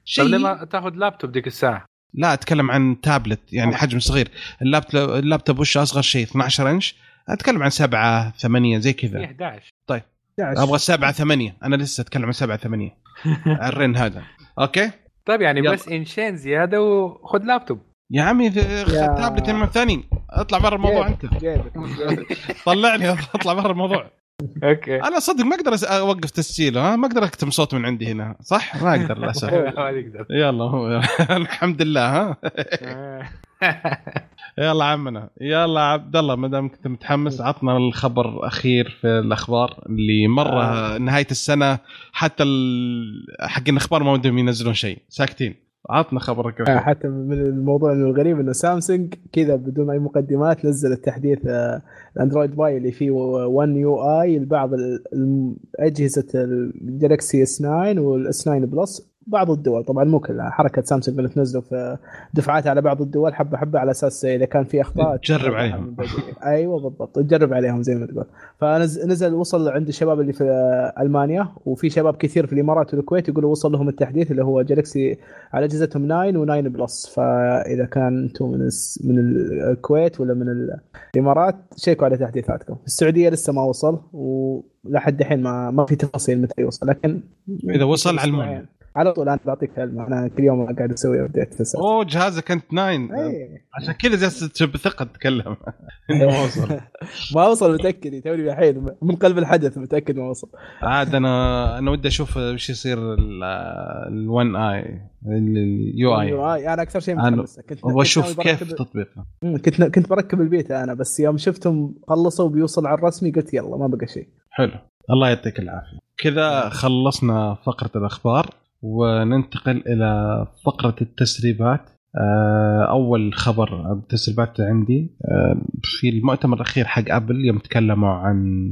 شيء. لما تاخذ لابتوب ديك الساعة لا أتكلم عن تابلت يعني. حجم صغير. ال laptop ال laptop وش أصغر شيء؟ 12 إنش؟ أتكلم عن 7 8 زي كذا. 11 11. أبغى 7 8 أنا لسه أتكلم عن 7 8 الرين هذا. okay؟ طيب يعني يلا. بس inchين زيادة وخذ لابتوب. يا عمي تابلت من ثاني اطلع برا الموضوع أنت. جيبك جيبك. طلعني أطلع برا الموضوع. أوكي. أنا صدق ما أقدر أوقف تسجيل ها؟ ما أقدر أكتم صوت من عندي هنا صح؟ ما أقدر للأسف. يلا هو. الحمد لله ها؟ يلا عمنا يلا عبد الله ما دام كنت متحمس عطنا الخبر الأخير في الأخبار اللي مرة آه. نهاية السنة حتى ال- حق الأخبار ما ودهم ينزلون شيء ساكتين. عطنا خبرك آه، حتى من الموضوع الغريب إنه سامسونج كذا بدون أي مقدمات نزل التحديث آه، الأندرويد Pie اللي فيه 1 يو اي لبعض أجهزة الجالكسي اس 9 وال S9 Plus بعض الدول طبعا مو كلها حركة سامسونج اللي تنزله في دفعات على بعض الدول حبة حبة على أساس إذا كان في اخطاء تجرب عليهم. أيوه بالضبط تجرب عليهم زي ما تقول. فنزل وصل عند الشباب اللي في ألمانيا وفي شباب كثير في الإمارات والكويت يقولوا وصل لهم التحديث اللي هو جالكسي على أجهزتهم 9 و9 Plus. فإذا كان أنتم من من الكويت ولا من ال- الإمارات شيكوا على تحديثاتكم. السعودية لسه ما وصل ولحد الحين ما ما في تفاصيل متى يوصل لكن إذا وصل علمونا. على طول أنا بعطيك علم أنا كل يوم قاعد أسوي update في الساعة. أوه جهازك أنت 9 إيه. عشان كذا جالس بثقة تتكلم. إنه ما وصل. ما وصل متأكد توني الحين من قلب الحدث متأكد ما وصل. عاد أنا أنا ودي أشوف وش يصير ال1 اي ال UI، أنا أكثر شيء متحمس. كنت أبغى أشوف كيف تطبيقه. كنت كنت بركب البيتا أنا بس يوم شفتهم خلصوا بيوصل على الرسمي قلت يلا ما بقى شيء. حلو. الله يعطيك العافية. كذا خلصنا فقرة الأخبار. وننتقل إلى فقرة التسريبات. آه، أول خبر التسريبات عندي آه، في المؤتمر الأخير حق أبل يوم تكلموا عن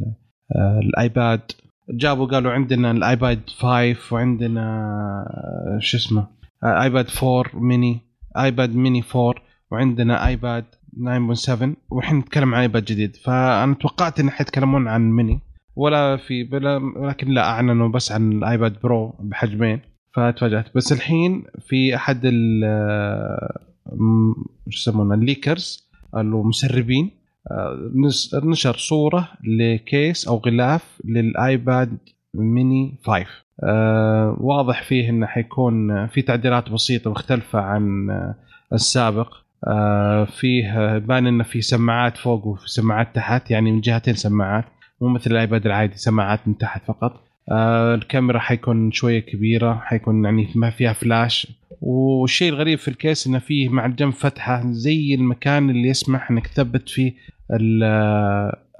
آه، الآيباد. جابوا قالوا عندنا الآيباد 5 وعندنا شو اسمه آيباد 4 ميني آيباد ميني 4 وعندنا آيباد 9.7 والحين نتكلم عن آيباد جديد. فأنا توقعت إن حيتكلمون عن ميني ولا في بلا ولكن لا أعلنوا بس عن الآيباد برو بحجمين. فتفاجأت. بس الحين في أحد ال م- شو يسمونه ال leakers المسربين آه، نشر صورة لكيس أو غلاف للآيباد ميني 5 آه واضح فيه إنه حيكون في تعديلات بسيطة مختلفة عن آه، السابق. آه فيه بان إنه في سماعات فوق وفي سماعات تحت يعني من جهتين سماعات مو مثل الآيباد العادي سماعات من تحت فقط. آه الكاميرا حيكون شوية كبيرة حيكون يعني ما فيها فلاش والشيء الغريب في الكيس إنه فيه مع الجنب فتحة زي المكان اللي يسمح إنك تثبت فيه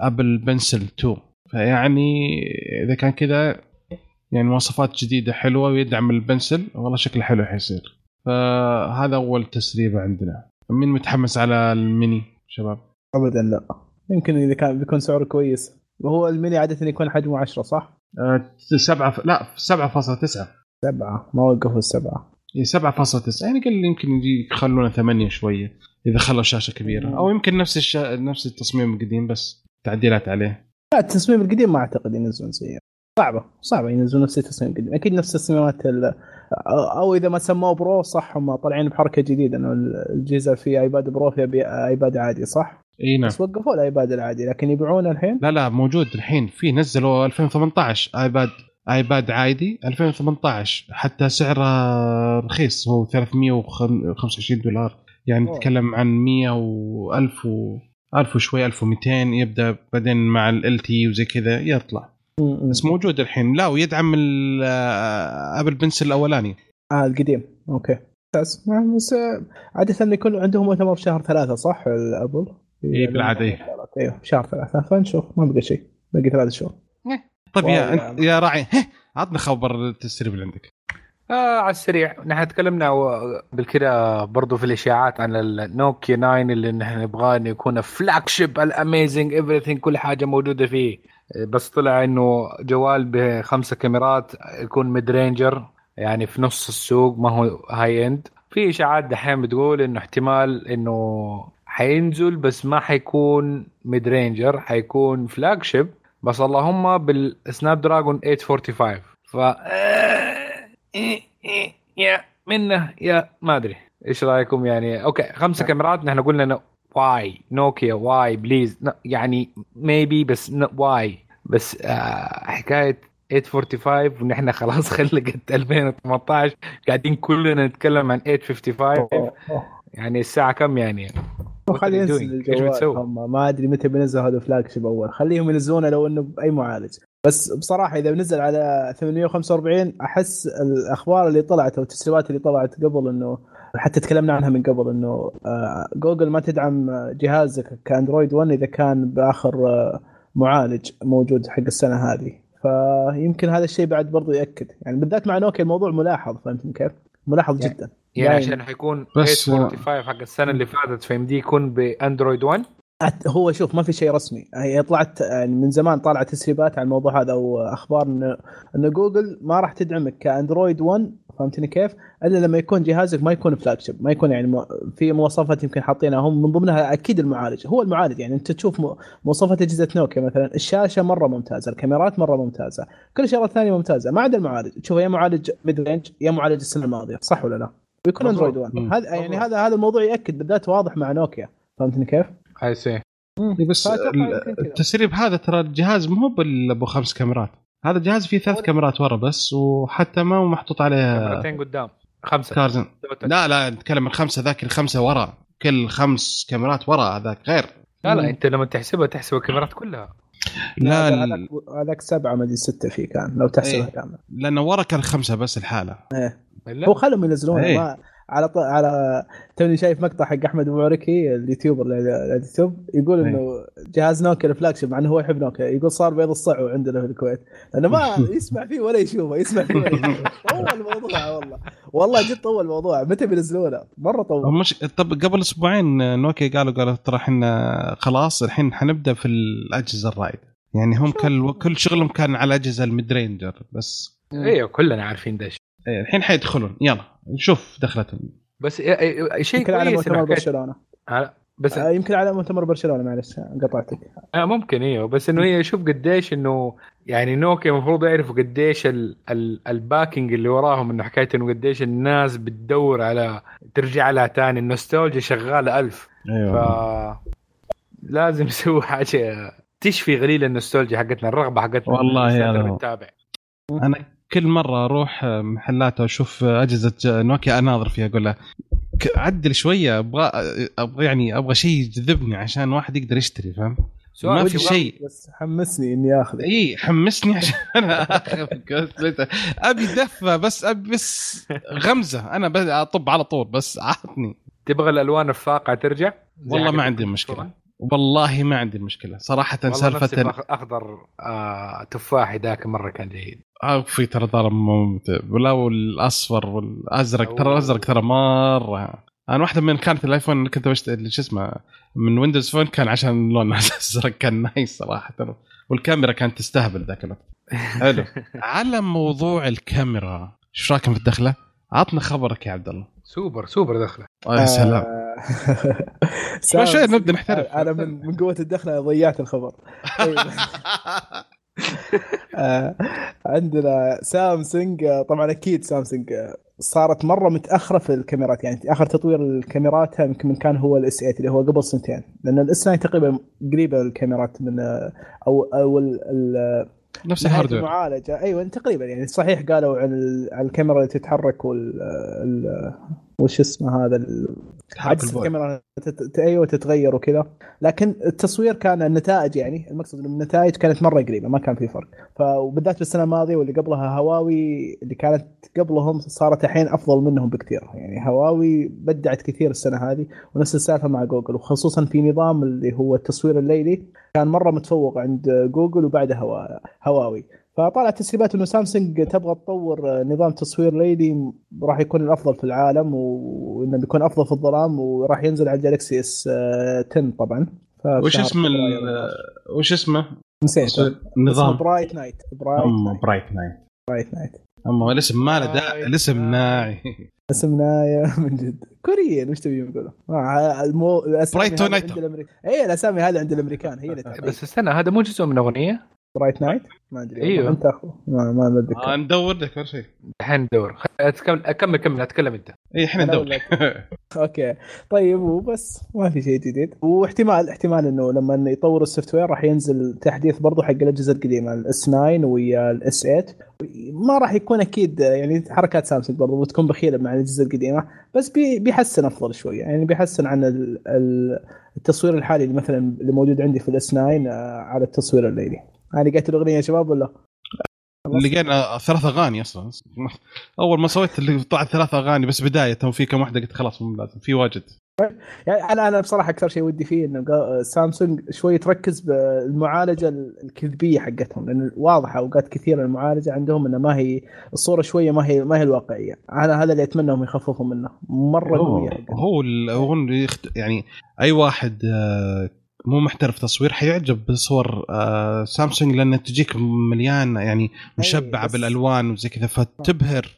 Apple Pencil 2 فيعني إذا كان كذا يعني مواصفات جديدة حلوة ويدعم ال Pencil والله شكله حلو حيصير. فهذا أول تسريبه عندنا. مين متحمس على الميني شباب؟ ابدا لا. يمكن إذا كان بيكون سعره كويس. وهو الميني عادة يكون حجمه 10 صح؟ أه سبعة ف... لا 7.9 سبعة. ما وقفوا السبعة. اي 7.9 يعني قال يمكن يجي يخلونه ثمانية شوية إذا خلوا شاشة كبيرة. أو يمكن نفس الشا... نفس التصميم القديم بس تعديلات عليه. لا التصميم القديم ما أعتقد ينزلون زيه صعبة. صعبة ينزلون نفس التصميم القديم. أكيد نفس تصميمات ال... أو إذا ما سموه Pro صح هم طالعين بحركة جديدة. إنه الجهاز في ايباد Pro في ايباد عادي صح؟ إي نعم. بس وقفوا الآيباد العادي لكن يبيعونه الحين؟ لا لا موجود الحين. في نزلوا 2018 آيباد آيباد عادي 2018 حتى سعره رخيص. هو 325 دولار. يعني نتكلم عن 100 و 1000 و 1000 وشوي 1200 يبدأ بعدين مع LTE وزي كذا يطلع. بس موجود الحين. لا ويدعم Apple Pencil الأولاني. آه القديم. أوكي. بس بس عادة يكون عندهم مؤتمر في شهر ثلاثة صح ال Apple؟ اي بالعادة. أيوه بشهر ثلاثة فنشوف ما بقى شيء. باقي ثلاث شهور. طيب يا انت يا راعي عطنا خبر التسريب اللي عندك. آه على السريع. نحن تكلمنا بالكذا برضو في الاشاعات عن النوكيا 9 اللي نحن نبغاه إنه يكون flagship ال amazing everything كل حاجة موجودة فيه. بس طلع إنه جوال بخمسة كاميرات يكون mid ranger يعني في نص السوق ما هو high end في اشاعات دحين بتقول إنه احتمال إنه حينزل بس ما حيكون mid ranger حيكون flagship بس اللهم بال Snapdragon 845 ف يا منه يا ما أدري. إيش رأيكم يعني؟ أوكي خمسة كاميرات. نحن قلنا why Nokia why please يعني maybe بس why بس آه حكاية 845 ونحن خلاص خلصت 2018 قاعدين كلنا نتكلم عن 855 يعني الساعة كم يعني؟ خليه ينزل الجوال. هم ما أدري متى بينزل هذا flagship اول خليهم ينزلونه لو إنه بأي معالج. بس بصراحة إذا بنزل على 845 أحس الأخبار اللي طلعت أو التسريبات اللي طلعت قبل إنه حتى تكلمنا عنها من قبل إنه جوجل ما تدعم جهازك كأندرويد 1 إذا كان بآخر معالج موجود حق السنة هذه. فيمكن هذا الشيء بعد برضو يأكد. يعني بالذات مع نوكيا الموضوع ملاحظ فهمتني كيف؟ ملاحظ يعني جدا. يعني عشان حيكون 845 حق السنة اللي فاتت فيمديه يكون باندرويد 1 هو شوف ما في شيء رسمي. هي طلعت يعني من زمان طالعه تسريبات عن الموضوع هذا أو أخبار انه إن جوجل ما راح تدعمك ك Android 1 فهمتني كيف؟ إلا لما يكون جهازك ما يكون flagship ما يكون يعني في مواصفات يمكن حاطينها. هم من ضمنها أكيد المعالج. هو المعالج يعني أنت تشوف مواصفات أجهزة نوكيا مثلا. الشاشة مرة ممتازة الكاميرات مرة ممتازة كل الشغلات الثانية ممتازة. ما عدا المعالج. تشوف يا معالج mid range يا معالج السنة الماضية صح ولا لا؟ ويكون Android 1 هذا يعني هذا هذا الموضوع يأكد بالذات واضح مع نوكيا فهمتني كيف؟ I see بس التسريب هذا ترى الجهاز مو ابو خمس كاميرات. هذا الجهاز فيه ثلاث كاميرات ورا بس وحتى ما هو محطوط عليه كاميرتين قدام. خمسة. كارزن لا لا نتكلم الخمسه ذاك الخمسة ورا. كل خمس كاميرات ورا هذاك غير. لا لا أنت لما تحسبها تحسب الكاميرات كلها. لا هذاك سبعة ما أدري ستة فيه كان لو تحسبها إيه. كاملة. لأنه ورا كان خمسة بس الحالة. إيه. هو خلهم ينزلونه. إيه. ما على ط... على توني شايف مقطع حق أحمد أبو عركي ال YouTuber ال YouTube يقول إنه جهاز Nokia ال flagship مع إنه هو يحب نوكيا يقول صار بيض الصعو عندنا في الكويت. لأنه ما يسمع فيه ولا يشوفه يسمع فيه ولا يشوفه. طول الموضوع والله. والله جد طول الموضوع. متى بينزلونه؟ مرة طول. مش طب قبل أسبوعين نوكيا قالوا قالوا ترى إحنا خلاص الحين حنبدأ في الأجهزة الرايد يعني هم كل كل شغلهم كان على أجهزة ال mid ranger بس. أيوه كلنا عارفين ده إيه الحين حيدخلون. يلا نشوف دخلتهم. بس شيء يمكن على مؤتمر برشلونة. بس آه يمكن على مؤتمر برشلونة معلش قطعتك. آه ممكن أيوه بس إنه هي شوف قديش إنه يعني نوكيا المفروض يعرفوا قديش ال ال الباكينج اللي وراهم إنه حكايه إنه قديش الناس بتدور على ترجع لها تاني. النوستالجيا شغالة ألف. أيوه. ف لازم يسوي حاجة. تشفي غليل النوستالجيا حقتنا الرغبة حقتنا. والله يا أنا كل مرة أروح محلات واشوف أجهزة نوكيا أناظر فيها أقول له عدل شوية أبغى أبغى يعني أبغى شيء يجذبني عشان واحد يقدر يشتري فاهم؟ ما في شيء. بس حمسني إني اخذ اي حمسني عشان أنا اخذ أبي دفة بس أبي بس غمزة. أنا أطب على طول بس عطني. تبغى الألوان الفاقعة ترجع؟ والله ما عندي؟ مشكلة. والله ما عندي مشكلة. صراحة سالفة أخضر آه تفاحي ذاك مرة كان جيد. في ترى ترى ممتع. ولا والأصفر والأزرق ترى. الأزرق ترى مرة. أنا واحدة من كانت ال iPhone اللي كنت بشتري شو اسمه من Windows Phone كان عشان اللون الأزرق كان nice صراحة. ترى والكاميرا كانت تستهبل ذاك الوقت. حلو. على موضوع الكاميرا إيش رأيكم في الدخلة؟ عطنا خبرك يا عبد الله. super super دخلة. آه، يا سلام. شوي شوي نبدأ نحترف. أنا من من قوة الدخلة ضيعت الخبر. آه، عندنا سامسونج آه، طبعا أكيد سامسونج آه، صارت مرة متأخرة في الكاميرات يعني آخر تطوير الكاميرات يمكن من كان هو ال S 8 اللي هو قبل سنتين لأن ال S 9 تقريبا قريبة الكاميرات من آه، أو أو ال- نفس ال hardware. المعالجة. أيوه تقريبا يعني صحيح قالوا عن ال- عن الكاميرا اللي تتحرك وال ال- وش اسمه هذا عدسه. الكاميرا أيوه تتغير وكذا. لكن التصوير كان النتائج يعني المقصد ان النتائج كانت مرة قريبة ما كان في فرق. فبالذات بالسنه الماضية واللي قبلها هواوي اللي كانت قبلهم صارت الحين أفضل منهم بكثير. يعني هواوي بدعت كثير السنة هذه ونفس السالفة مع جوجل وخصوصا في نظام اللي هو التصوير الليلي كان مرة متفوق عند جوجل وبعدها هوا- هواوي. فطلعت تسريبات إنه سامسونج تبغى تطور نظام تصوير ليلي راح يكون الأفضل في العالم وإنه بيكون أفضل في الظلام وراح ينزل على ال Galaxy S 10 طبعا. وش اسم. وش اسمه؟ نسيت. اسمه النظام Bright Night. Bright Night. Bright Night. Bright Night. اما الاسم ما له داعي. Bright الاسم ناعي. اسم نايا من جد. كوريين وش تبي نقول؟ آه، المو... الأسامي Bright هذه Night. اي الأسامي هذه عند الأمريكان هي اللي. بس استنى هذا مو جزء من أغنية؟ Bright Night ما أدري. أيوه. أنت اخو ما ما آه، اتذكر ندور لك ولا شيء. الحين ندور. اكمل كمل أتكلم أنت. اي إحنا ندور. أوكي. طيب وبس. ما في شيء جديد. واحتمال احتمال إنه لما يطوروا ال software راح ينزل تحديث برضو حق الأجهزة القديمة ال S 9 ويا ال S 8 ما راح يكون أكيد يعني حركات سامسونج برضو بتكون بخيله مع الأجهزة القديمة. بس بي بيحسن أفضل شوية يعني بيحسن عن ال- ال- التصوير الحالي اللي مثلا اللي موجود عندي في ال S 9 آه، على التصوير الليلي. أنا لقيت الاغنيه يا شباب ولا؟ لقينا ثلاث أغاني أصلا أول ما سويت اللي طلعت ثلاث أغاني بس بداية وفي كم واحدة قلت خلاص مو لازم في واجد يعني أنا أنا بصراحة أكثر شيء ودي فيه إنه سامسونج شوي تركز بالمعالجة الكذبية حقتهم لأن واضحة أوقات كثيرة المعالجة عندهم إنه ما هي الصورة شوية ما هي ما هي الواقعية أنا هذا اللي أتمنى انهم يخففوا منه مرة هو. هو. يعني أي واحد آه، مو محترف تصوير حيعجب بصور آه، سامسونج لأن تجيك مليانه يعني مشبعة بالألوان وزي كذا فتبهر.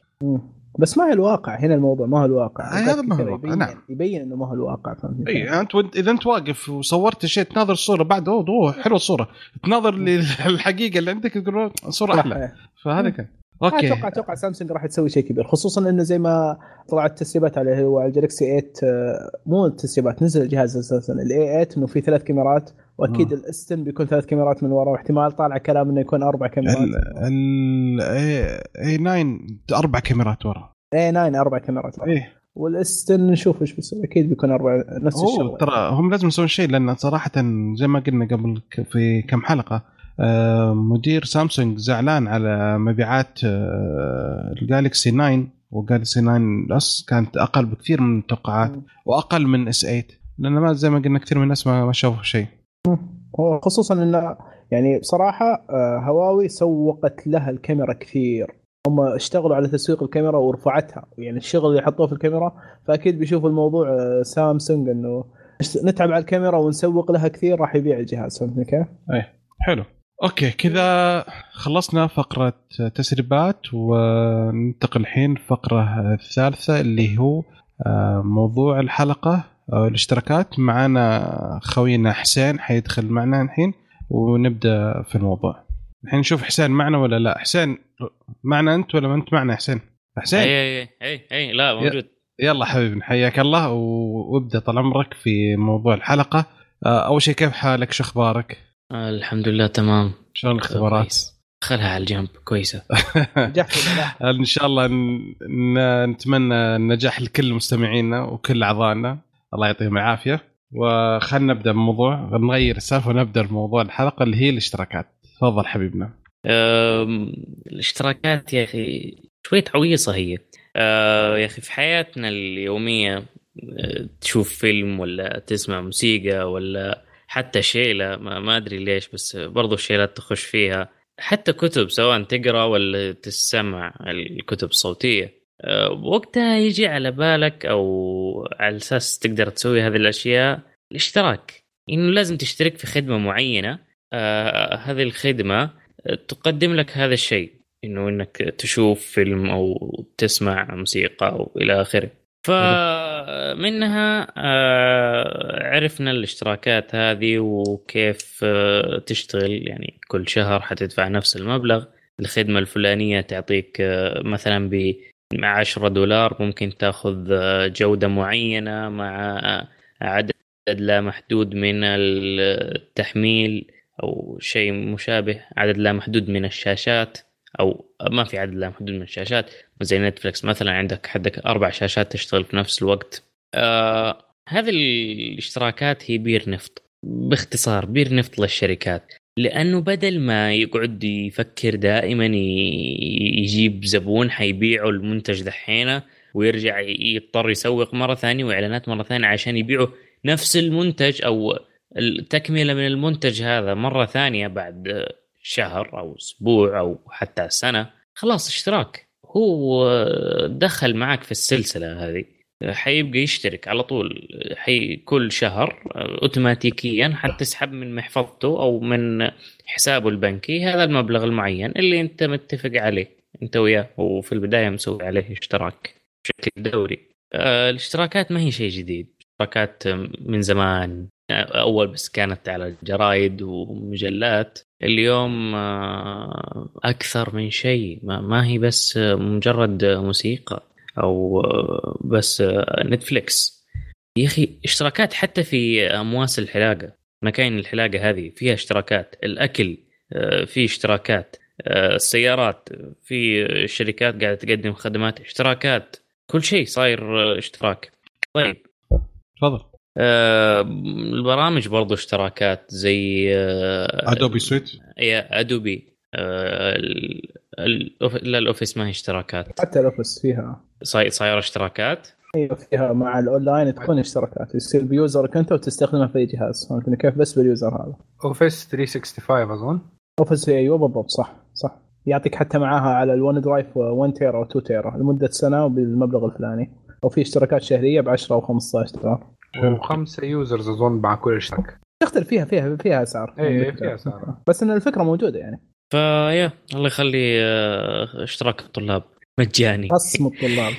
بس ما هي الواقع هنا الموضوع ما هو الواقع هذا ما هو الواقع، يبين, نعم. يبين إنه ما هو الواقع فهمت أي أنت إذا أنت واقف وصورت شيء تناظر الصورة بعد أوه حلوة الصورة تناظر للحقيقة اللي عندك تقول صورة أحلى إيه. فهذا. كان أوكي. أتوقع أتوقع سامسونج راح تسوي شيء كبير خصوصا إنه زي ما طلعت تسريبات على هو على ال Galaxy 8 آه، مو تسريبات نزل الجهاز أساسا ال A 8 إنه في ثلاث كاميرات وأكيد آه. ال S 10 بيكون ثلاث كاميرات من ورا واحتمال طالع كلام إنه يكون أربع كاميرات. ال A 9 أربع كاميرات ورا. A 9 أربع كاميرات إيه. وال S 10 نشوف إيش بيصير أكيد بيكون أربع نفس الشغله ترى هم لازم يسوون شيء لأن صراحة زي ما قلنا قبل في كم حلقة مدير سامسونج زعلان على مبيعات آه، ال Galaxy 9 و Galaxy 9 S كانت أقل بكثير من التوقعات. وأقل من S 8 لأن ما زي ما قلنا كثير من الناس ما شافوا شيء. هو خصوصا انه يعني بصراحة آه، هواوي سوقت لها الكاميرا كثير. هم اشتغلوا على تسويق الكاميرا ورفعتها. يعني الشغل اللي حطوه في الكاميرا فأكيد بيشوفوا الموضوع آه، سامسونج إنه نتعب على الكاميرا ونسوق لها كثير راح يبيع الجهاز. فهمتني كيف؟ حلو. okay كذا خلصنا فقرة تسريبات وننتقل الحين الفقره الثالثة اللي هو آه، موضوع الحلقة الاشتراكات. معنا خوينا حسين حيدخل معنا الحين ونبدأ في الموضوع. الحين نشوف حسين معنا ولا لا. حسين معنا أنت ولا ما أنت معنا حسين؟ حسين؟ أي أي أي أي لا موجود. يلا حبيبي حياك الله وابدأ طال عمرك في موضوع الحلقة. آه، أول شيء كيف حالك؟ شو أخبارك؟ آه الحمد لله تمام شلون الاختبارات. خلها على الجنب كويسة؟ إن شاء الله ن- ن- نتمنى النجاح لكل مستمعينا وكل أعضائنا. الله يعطيهم العافية. وخلنا نبدأ بموضوع نغير السالفة ونبدأ بموضوع الحلقة اللي هي الاشتراكات. تفضل حبيبنا. الاشتراكات يا أخي شوية عويصه هي. أه، يا أخي في حياتنا اليومية أه، تشوف فيلم ولا تسمع موسيقى ولا حتى شيلة ما, ما أدري ليش بس برضو الشيلات تخش فيها. حتى كتب سواء تقرأ ولا تسمع الكتب الصوتيه أه، وقتها يجي على بالك أو على أساس تقدر تسوي هذه الأشياء الاشتراك. إنه لازم تشترك في خدمة معينة. آه هذه الخدمة تقدم لك هذا الشيء. إنه إنك تشوف فيلم أو تسمع موسيقى أو إلى آخره. فمنها آه، عرفنا الاشتراكات هذه وكيف آه، تشتغل. يعني كل شهر حتدفع نفس المبلغ. الخدمة الفلانية تعطيك آه، مثلا ب مع 10 دولار. ممكن تاخذ جودة معينة مع عدد لا محدود من التحميل أو شيء مشابه. عدد لا محدود من الشاشات أو ما في عدد لا محدود من الشاشات. زي نتفلكس مثلا عندك حدك أربع شاشات تشتغل في نفس الوقت. آه هذه الاشتراكات هي بير نفط. باختصار بير نفط للشركات. لأنه بدل ما يقعد يفكر دائما يجيب زبون حيبيعوا المنتج دحينه ويرجع يضطر يسوق مرة ثانية وإعلانات مرة ثانية عشان يبيعوا نفس المنتج أو التكملة من المنتج هذا مرة ثانية بعد شهر أو أسبوع أو حتى سنة. خلاص اشتراك. هو دخل معك في السلسلة هذه حيبقى يشترك على طول حي كل شهر اوتوماتيكيا حتسحب من محفظته أو من حسابه البنكي هذا المبلغ المعين اللي أنت متفق عليه أنت وياه وفي البداية مسوي عليه اشتراك بشكل دوري. آه، الاشتراكات ما هي شيء جديد اشتراكات من زمان. أول بس كانت على الجرايد ومجلات اليوم آه، أكثر من شيء. ما, هي بس مجرد موسيقى أو آه، بس آه، نتفليكس. يا أخي اشتراكات حتى في أمواس الحلاقة مكاين الحلاقة هذه فيها اشتراكات. الأكل آه، في اشتراكات. آه، السيارات في شركات قاعدة تقدم خدمات اشتراكات. كل شيء صاير آه، اشتراك. طيب. تفضل. آه، البرامج برضو اشتراكات زي آه، ادوبي suite يا ادوبي آه، لا الاوفيس ما هي اشتراكات. حتى الاوفيس فيها. صاي- صايره اشتراكات. أيوه فيها مع الاونلاين تكون اشتراكات. يصير ب user ك انت وتستخدمها في اي جهاز. فهمتني كيف بس بال user هذا. اوفيس 365 أظن. اوفيس أيوه بالضبط صح صح. يعطيك حتى معاها على ال OneDrive 1 تيرا و 2 تيرا لمدة سنة وبالمبلغ الفلاني. أو في اشتراكات شهرية ب 10 أو 15 دولار. وخمسة users أظن مع كل اشتراك تختلف فيها فيها فيها أسعار. إيه، إيه، فيها أسعار. بس إن الفكرة موجودة يعني. فيا الله يخلي آه، اشتراك الطلاب. مجاني. خصم الطلاب.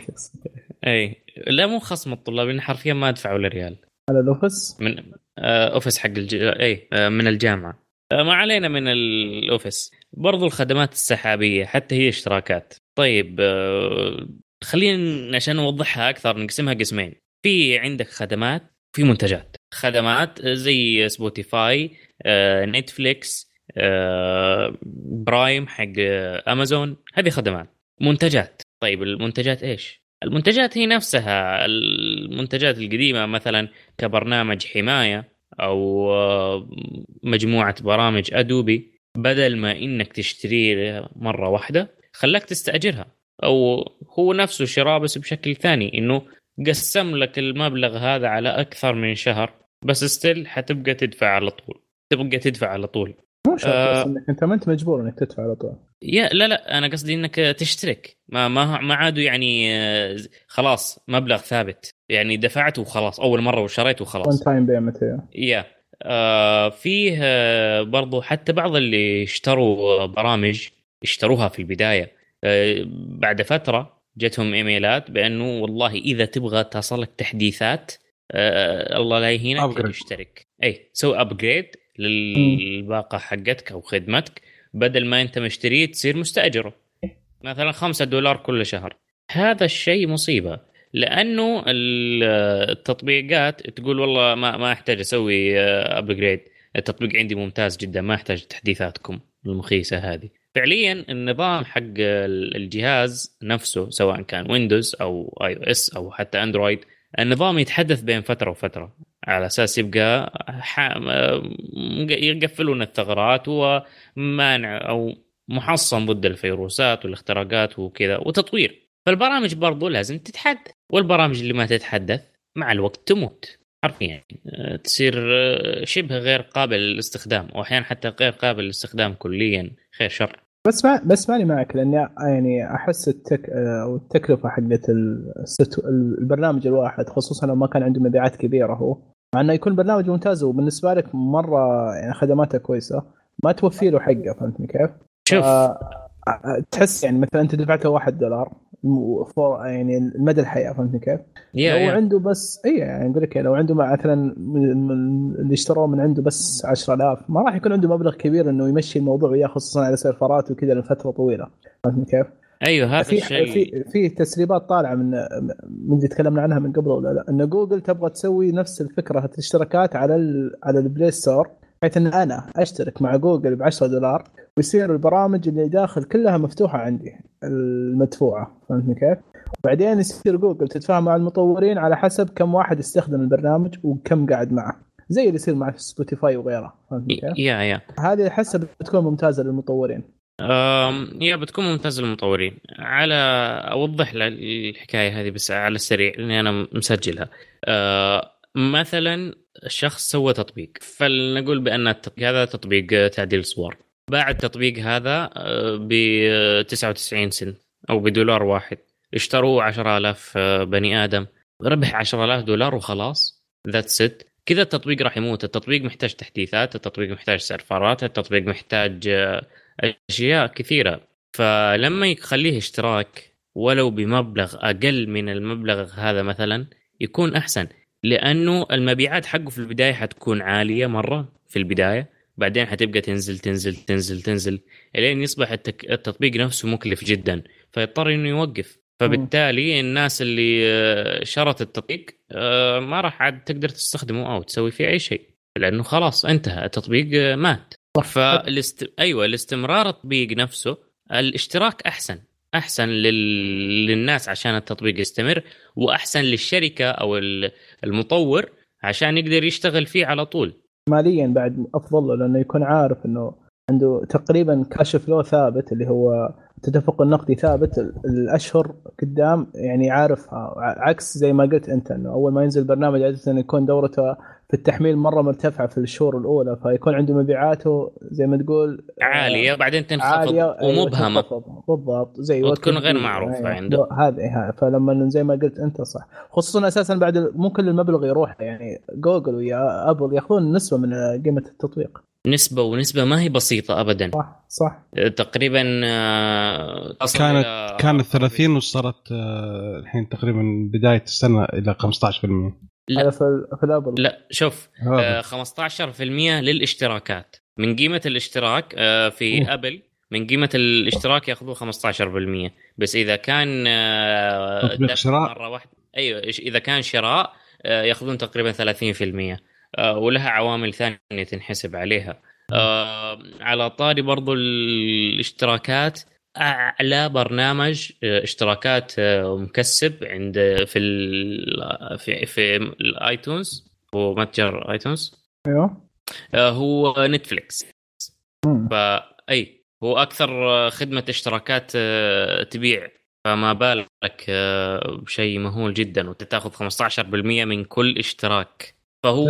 اي لا مو خصم الطلاب لأن حرفيا ما ادفع ولا ريال على الأوفيس؟ من آه، أوفيس حق الج... اي آه، من الجامعة. ما علينا من الأوفيس. برضو الخدمات السحابية حتى هي اشتراكات. طيب خلينا عشان نوضحها أكثر نقسمها قسمين. في عندك خدمات في منتجات. خدمات زي سبوتيفاي نتفليكس برايم حق امازون هذه خدمات. منتجات. طيب المنتجات إيش؟ المنتجات هي نفسها. المنتجات القديمة مثلا كبرنامج حماية أو آه، مجموعة برامج ادوبي بدل ما إنك تشتري مرة واحدة خلاك تستأجرها. أو هو نفسه شراء بس بشكل ثاني إنه قسم لك المبلغ هذا على أكثر من شهر بس ستيل حتبقى تدفع على طول تبقى تدفع على طول. مو شرط آه. إنك أنت ما أنت مجبور إنك تدفع على طول. يا لا لا أنا قصدي إنك تشترك. ما ما ما عادوا يعني آه، خلاص مبلغ ثابت. يعني دفعت وخلاص أول مرة وشريت one وخلاص time payment yeah آه فيه آه برضو حتى بعض اللي اشتروا برامج اشتروها في البداية آه بعد فترة جتهم إيميلات بأنه والله إذا تبغى تصلك تحديثات آه الله لا يهينك. تشترك اي سوي upgrade للباقة حقتك أو خدمتك. بدل ما أنت مشتريه تصير مستأجره. مثلا خمسة دولار كل شهر. هذا الشيء مصيبة. لأنه ال- التطبيقات تقول والله ما ما أحتاج أسوي upgrade التطبيق عندي ممتاز جدا ما أحتاج تحديثاتكم المخيسة هذه. فعليا النظام حق الجهاز نفسه سواء كان ويندوز أو iOS أو حتى اندرويد النظام يتحدث بين فترة وفترة. على أساس يبقى ح... يقفلون الثغرات ومانع أو محصن ضد الفيروسات والاختراقات وكذا وتطوير. فالبرامج برضو لازم تتحدث والبرامج اللي ما تتحدث مع الوقت تموت. حرفيا يعني تصير شبه غير قابل للاستخدام واحيانا حتى غير قابل للاستخدام كليا خير شر. بس ما بس ماني معك لأني يعني أحس التك أو التكلفة حقت البرنامج الواحد خصوصا لو ما كان عنده مبيعات كبيرة هو مع إنه يكون برنامج ممتاز وبالنسبة لك مرة يعني خدماته كويسة ما توفي له حقه فهمتني كيف؟ شوف تحس يعني مثلا أنت دفعت له 1 دولار يعني المدى الحياة فهمتني كيف؟ yeah, لو yeah. عنده بس اي يعني أقول لك لو عنده مثلا اللي اشتروه من عنده بس 10000 ما راح يكون عنده مبلغ كبير إنه يمشي الموضوع وياه خصوصا على سيرفرات وكذا لفترة طويلة فهمتني كيف؟ أيوه هذا في الشيء في في تسريبات طالعة من من اللي تكلمنا عنها من قبل ولا لا إن جوجل تبغى تسوي نفس الفكرة الاشتراكات على ال على البلاي ستور بحيث إن أنا أشترك مع جوجل ب 10 دولار ويصير البرامج اللي داخل كلها مفتوحة عندي المدفوعة. فهمتني كيف؟ وبعدين يصير جوجل تتفاهم مع المطورين على حسب كم واحد استخدم البرنامج وكم قاعد معه. زي اللي يصير مع سبوتيفاي وغيره. فهمتني كيف؟ yeah yeah. هذه أحسها بتكون ممتازة للمطورين. yeah بتكون ممتازة للمطورين. على أوضح الحكاية هذه بس على السريع لأني أنا مسجلها. أه، مثلا الشخص سوى تطبيق. فلنقول بأن التطبيق هذا تطبيق تعديل صور باع التطبيق هذا ب 99 سنت أو بدولار واحد. اشتروه 10000 بني آدم. ربح 10000 دولار وخلاص. that's it كذا التطبيق راح يموت. التطبيق محتاج تحديثات التطبيق محتاج سيرفرات التطبيق محتاج أشياء كثيرة. فلما يخليه اشتراك ولو بمبلغ أقل من المبلغ هذا مثلا يكون أحسن. لأنه المبيعات حقه في البداية حتكون عالية مرة في البداية بعدين حتبقى تنزل تنزل تنزل تنزل إلين يصبح التك... التطبيق نفسه مكلف جدا فيضطر إنه يوقف. فبالتالي الناس اللي شرت التطبيق ما راح عاد تقدر تستخدمه أو تسوي فيه أي شيء لأنه خلاص انتهى التطبيق مات. فالاست... أيوه الاستمرار التطبيق نفسه الاشتراك أحسن. أحسن لل... للناس عشان التطبيق يستمر وأحسن للشركة أو المطور عشان يقدر يشتغل فيه على طول. ماليا بعد أفضل له لأنه يكون عارف إنه عنده تقريبا كاش فلو ثابت اللي هو التدفق النقدي ثابت الأشهر قدام يعني عارفها. عكس زي ما قلت أنت إنه أول ما ينزل برنامج عادة يكون دورته في التحميل مرة مرتفعة في الشهور الأولى فيكون عنده مبيعاته زي ما تقول عالية بعدين تنخفض ومبهمه بالضبط زي وتكون غير معروفة عنده. هذا فلما زي ما قلت أنت صح. خصوصا أساسا بعد مو كل المبلغ يروح يعني جوجل ويا أبل يأخذون نسبة من قيمة التطبيق. نسبة ونسبة ما هي بسيطة أبدا. صح صح. تقريبا كانت كانت 30 وصارت الحين تقريبا بداية السنة إلى 15% لا. في, في الأبل. لا شوف آه 15% للاشتراكات. من قيمة الاشتراك آه في أوه. أبل من قيمة الاشتراك ياخذوه 15% بس إذا كان آه شراء؟ مرة واحدة أيوه إذا كان شراء آه ياخذون تقريبا 30% آه ولها عوامل ثانية تنحسب عليها. آه على طاري برضو الاشتراكات أعلى برنامج اشتراكات مكسب عند في ال في في الآيتونز هو متجر آيتونز؟ أيوه. آه هو نتفليكس. For you هو أكثر خدمة اشتراكات تبيع. فما بالك بشيء مهول جدا وتاخذ 15% من كل اشتراك. فهو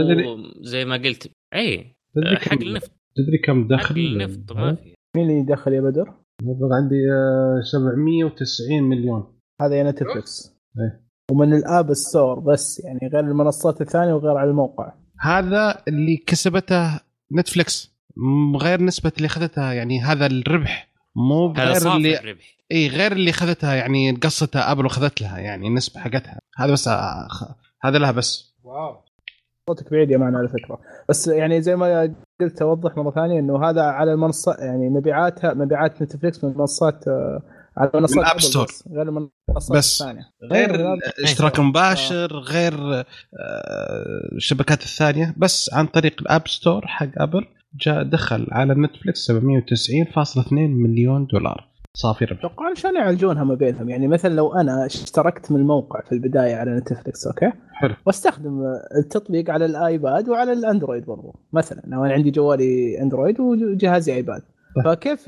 زي ما قلت أي حق النفط. تدري كم دخل؟ حق النفط ما في. مين اللي يدخل يا بدر؟ المبلغ عندي 790 مليون. هذا يا نتفلكس إيه. ومن الـ App Store بس يعني غير المنصات الثانية وغير على الموقع. هذا اللي كسبته نتفلكس غير نسبة اللي أخذتها يعني هذا الربح. مو غير اللي الربح. إي غير اللي أخذتها يعني قصتها أبل واخذت لها يعني النسبة حقتها. هذا بس أخ... هذا لها بس. واو. صوتك بعيد Yeah معنا على فكرة. بس يعني زي ما قلت أوضح مرة ثانية إنه هذا على المنصه يعني مبيعاتها مبيعات نتفلكس من منصات على منصات الـ App Store غير المنصات بس. الثانية. غير اشتراك مباشر غير الشبكات الثانية. بس عن طريق الـ App Store حق ابل جاء دخل على نتفلكس 790.2 مليون دولار. صافي ربح. أتوقع عشان يعالجونها ما بينهم يعني مثلا لو أنا اشتركت من الموقع في البداية على نتفلكس أوكي؟ حلو. واستخدم التطبيق على الآيباد وعلى الأندرويد برضو مثلا. لو أنا عندي جوالي أندرويد وجهازي آيباد. طيب. فكيف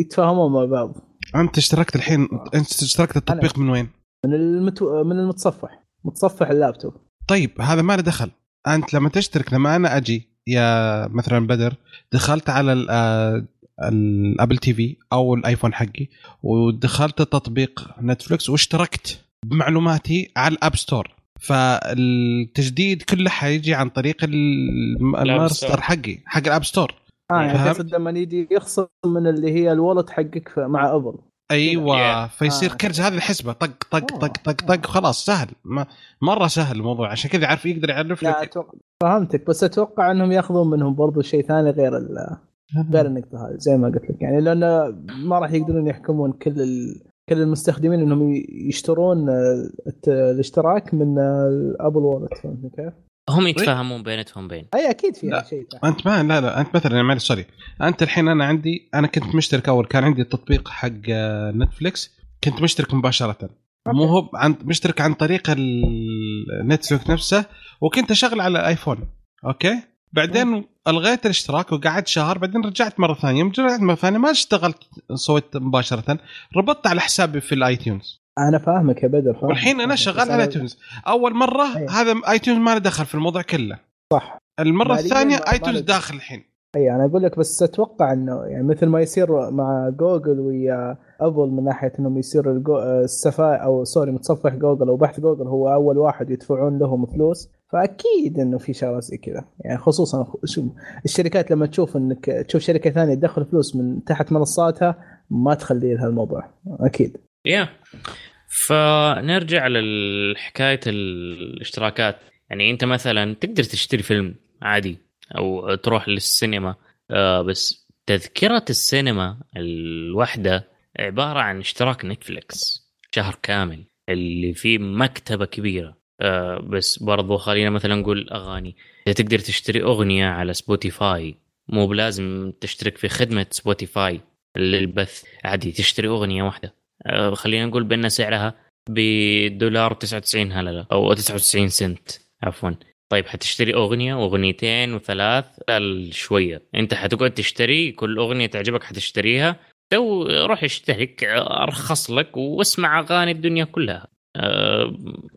يتفاهمون مع بعض؟ أنت اشتركت الحين أنت اشتركت التطبيق من وين؟ من المتو... من المتصفح. متصفح اللابتوب. طيب هذا ما له دخل. أنت لما تشترك لما أنا أجي yeah مثلا بدر دخلت على آه، الـ Apple TV أو الآيفون حقي ودخلت تطبيق نتفلكس واشتركت بمعلوماتي على الـ App Store فالتجديد كله حيجي عن طريق ال- الماستر. حقي حق الـ App Store آه يعني؟ تقصد لما يجي يخصم من اللي هي الـ wallet حقك مع أبل أيوه Yeah. فيصير آه. كرز هذه الحسبة طق طق. طق طق طق خلاص سهل ما مرة سهل الموضوع عشان كذا يعرف يقدر يعرف لا لك أتوقع فهمتك بس أتوقع إنهم ياخذون منهم برضو شيء ثاني غير ال... غير النقطة هذه زي ما قلت لك. يعني لأنه ما راح يقدرون يحكمون كل ال... كل المستخدمين إنهم يشترون الت- الاشتراك من الـ Apple Wallet فهمت كيف؟ هم يتفاهمون بينتهم بين. أي أكيد فيها لا. شيء أنت ما لا لا. أنت مثلا معلش sorry أنت الحين أنا عندي أنا كنت مشترك أول كان عندي التطبيق حق نتفليكس كنت مشترك مباشرة. مو هو عن مشترك عن طريق النتفليكس نفسه وكنت أشغل على الايفون أوكي؟ بعدين ألغيت الاشتراك وقعدت شهر بعدين رجعت مرة ثانية يوم رجعت مرة ثانية ما اشتغلت صوت مباشرة ربطت على حسابي في الـ iTunes أنا فاهمك يا بدر فاهمك. والحين أنا. شغال على iTunes أول مرة أيوة. هذا iTunes ما له دخل في الموضوع كله صح المرة الثانية دخل. داخل الحين اي أنا أقول لك بس أتوقع إنه يعني مثل ما يصير مع جوجل ويا ابل من ناحية إنهم يصير. السفا أو sorry متصفح جوجل أو بحث جوجل هو أول واحد يدفعون لهم فلوس. فأكيد إنه في شغله زي كذا. يعني خصوصا الشركات لما تشوف إنك تشوف شركة ثانية تدخل فلوس من تحت منصاتها ما تخلي لها الموضوع. أكيد. Yeah. فنرجع لحكايه الاشتراكات. يعني أنت مثلا تقدر تشتري فيلم عادي أو تروح للسينما آه، بس تذكرة السينما الواحده عبارة عن اشتراك نتفلكس شهر كامل اللي فيه مكتبة كبيرة. آه، بس برضو خلينا مثلا نقول أغاني. إذا تقدر تشتري أغنية على سبوتيفاي مو بلازم تشترك في خدمة سبوتيفاي للبث عادي تشتري أغنية واحدة. آه، خلينا نقول بأن سعرها بدولار 99 هلله أو 99 سنت عفوا. طيب حتشتري أغنية وأغنيتين وثلاث لا شوية. أنت حتقعد تشتري كل أغنية تعجبك حتشتريها. تروح اشترك أرخص لك واسمع أغاني الدنيا كلها. آه،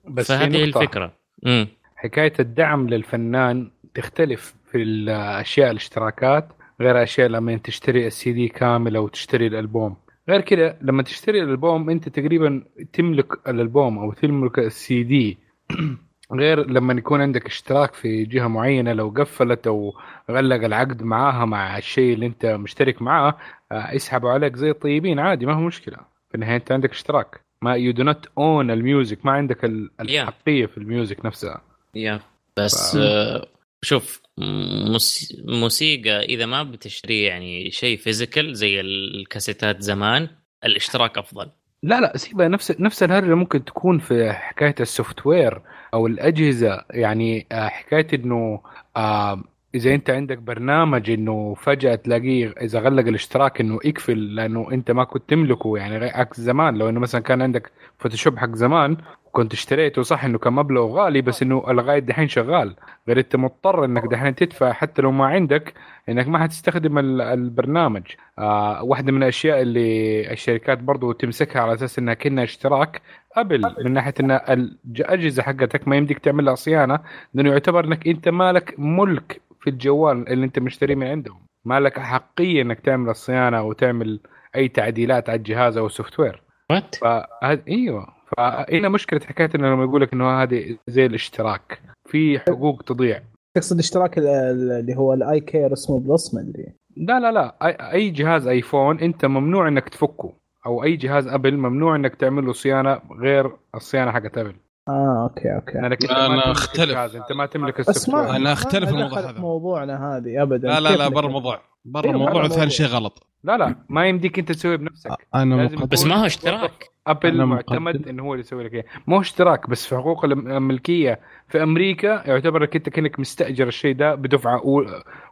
بس فهذه. الفكرة. امم حكاية الدعم للفنان تختلف في الأشياء الاشتراكات. غير أشياء لما تشتري السي دي كامل أو تشتري الألبوم. غير كده لما تشتري الألبوم أنت تقريبا تملك الألبوم أو تملك السي دي غير لما يكون عندك اشتراك في جهة معينة لو قفلت أو غلق العقد معاها مع الشيء اللي أنت مشترك معاه آه، يسحبوا عليك زي الطيبين عادي ما هو مشكلة. في النهاية أنت عندك اشتراك. ما you do not own الـ music ما عندك ال- الحقيه في الـ music نفسها. Yeah بس ف- آه، شوف موس- موسيقى إذا ما بتشتري يعني شيء physical زي الكاسيتات زمان الاشتراك أفضل. لا لا سيبها نفس نفس الهرجة ممكن تكون في حكاية الـ software أو الأجهزة. يعني آه، حكاية إنه آه، إذا أنت عندك برنامج إنه فجأة تلاقيه إذا غلق الاشتراك إنه يقفل لأنه أنت ما كنت تملكه. يعني عكس زمان لو إنه مثلا كان عندك فوتوشوب حق زمان وكنت اشتريته صح إنه كان مبلغ غالي بس إنه لغاية دحين شغال. غير أنت مضطر إنك دحين تدفع حتى لو ما عندك إنك ما حتستخدم ال- البرنامج. آه واحدة من الأشياء اللي الشركات برضو تمسكها على أساس إنها كأنها اشتراك قبل من ناحية إن الأجهزة حقتك ما يمديك تعمل لها صيانة لأنه يعتبر إنك أنت مالك ملك في الجوال اللي أنت مشتريه من عندهم. مالك حقيه إنك تعمل الصيانة أو تعمل أي تعديلات على الجهاز أو الـ software what أيوه. فهنا مشكلة حكاية إنه لما يقول لك إنه هذه زي الاشتراك في حقوق تضيع. تقصد اشتراك ال- ال- اللي هو الـ Care اسمه Plus ما ادري لا لا لا. أي- أي جهاز آيفون أنت ممنوع إنك تفكه أو أي جهاز أبل ممنوع إنك تعمل له صيانة غير الصيانة حقت أبل. آه أوكي أوكي. أنت أنا. الجهاز أنت ما تملك الـ soft ما في الموضوع هذا. في موضوعنا هذه ابدا لا لا لا؟ برا الموضوع برا الموضوع ثاني. شيء غلط. لا لا. ما يمديك أنت تسوي بنفسك. أنا بس ما هو اشتراك. أبل معتمد. إنه هو اللي يسوي لك إياه. مو اشتراك بس في حقوق الم- الملكيه في أمريكا يعتبر انك انت كأنك مستأجر الشيء ده بدفعة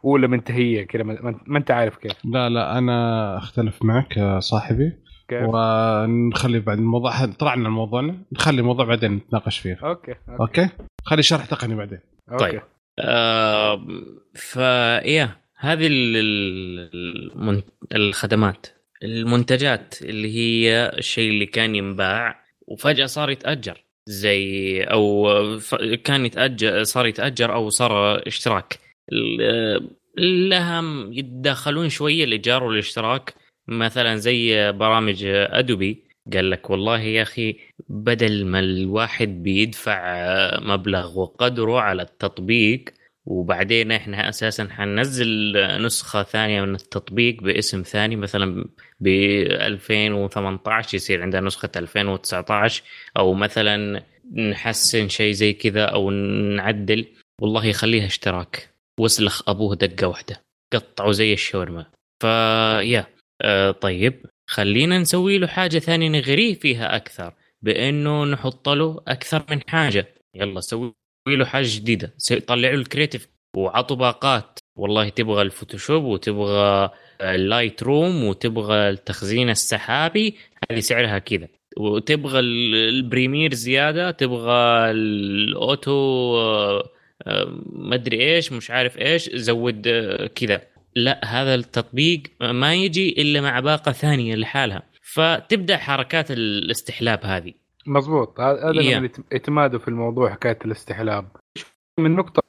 أولى منتهية كذا ما, أنت عارف كيف. لا لا أنا أختلف معك يا صاحبي. كيف؟ ونخلي بعد الموضوع هذا طلعنا من موضوعنا نخلي الموضوع بعدين نتناقش فيه. أوكي أوكي, أوكي؟ خلي شرح تقني بعدين. أوكي. طيب. آه فيا هذه ال- ال- المن- الخدمات. المنتجات اللي هي الشيء اللي كان ينباع وفجأة صار يتأجر زي ف- كان يتأجر صار يتأجر أو صار اشتراك. ال- لها م- يتدخلون شوية الإيجار والاشتراك. مثلا زي برامج أدوبي قال لك والله يا أخي بدل ما الواحد بيدفع مبلغ وقدره على التطبيق وبعدين إحنا أساسا حننزل نسخة ثانية من التطبيق باسم ثاني مثلا ب 2018 يصير عندنا نسخة 2019 أو مثلا نحسن شيء زي كذا أو نعدل. والله يخليها اشتراك. واسلخ أبوه دقة واحدة. قطعوا زي الشاورما. فيا آه طيب. خلينا نسوي له حاجة ثانية نغريه فيها أكثر بأنه نحط له أكثر من حاجة. يلا سوي. له حاجة جديدة. سوي- طلعوا له ال Creative وعطوا باقات. والله تبغى ال Photoshop وتبغى ال Lightroom وتبغى التخزين السحابي هذه سعرها كذا. وتبغى ال- Premiere زيادة تبغى ال auto آه، آه، مدري إيش مش عارف إيش زود آه، كذا. لا هذا التطبيق ما يجي إلا مع باقة ثانية لحالها. فتبدأ حركات الاستحلاب هذه. مظبوط هذا Yeah. لما يت- يتمادوا في الموضوع حكاية الاستحلاب. من نقطة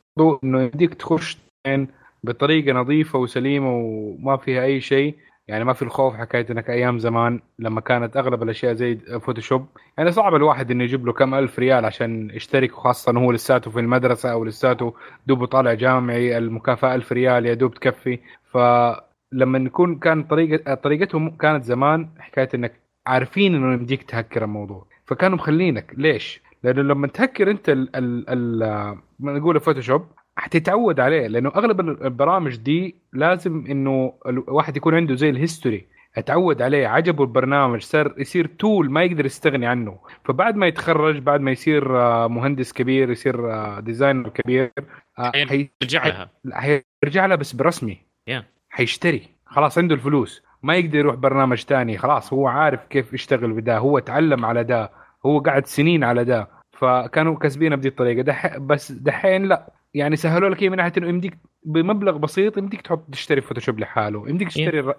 إنه يديك تخش يعني بطريقة نظيفة وسليمة وما فيها أي شيء. يعني ما في الخوف حكاية إنك أيام زمان لما كانت أغلب الأشياء زي فوتوشوب يعني صعب الواحد إنه يجيب له كم ألف ريال عشان يشترك وخاصة انه هو لساته في المدرسة أو لساته دوبه طالع جامعي المكافأة ألف ريال يا دوب تكفي. فلما نكون كان طريقه طريقتهم كانت زمان حكاية إنك عارفين إنه يمديك تهكر الموضوع. فكانوا مخلينك. ليش؟ لأنه لما تهكر أنت ال ال ال ما نقول ال Photoshop حتتعود عليه. لأنه أغلب البرامج دي لازم إنه الواحد يكون عنده زي ال history أتعود عليه. عجبه البرنامج. صار يصير tool ما يقدر يستغني عنه. فبعد ما يتخرج بعد ما يصير آه، مهندس كبير يصير آه، designer كبير آه، حي- رجع لها حيرجع لها بس برسمي. Yeah. حيشتري. خلاص عنده الفلوس. ما يقدر يروح برنامج تاني خلاص هو عارف كيف يشتغل بدا هو تعلم على ده هو قعد سنين على ده فكانوا كاسبينها بدي الطريقة دح... بس دحين لا يعني سهلوا لك إياه من ناحية إنه يمديك بمبلغ بسيط يمديك تحط تشتري Photoshop لحاله يمديك تشتري الر...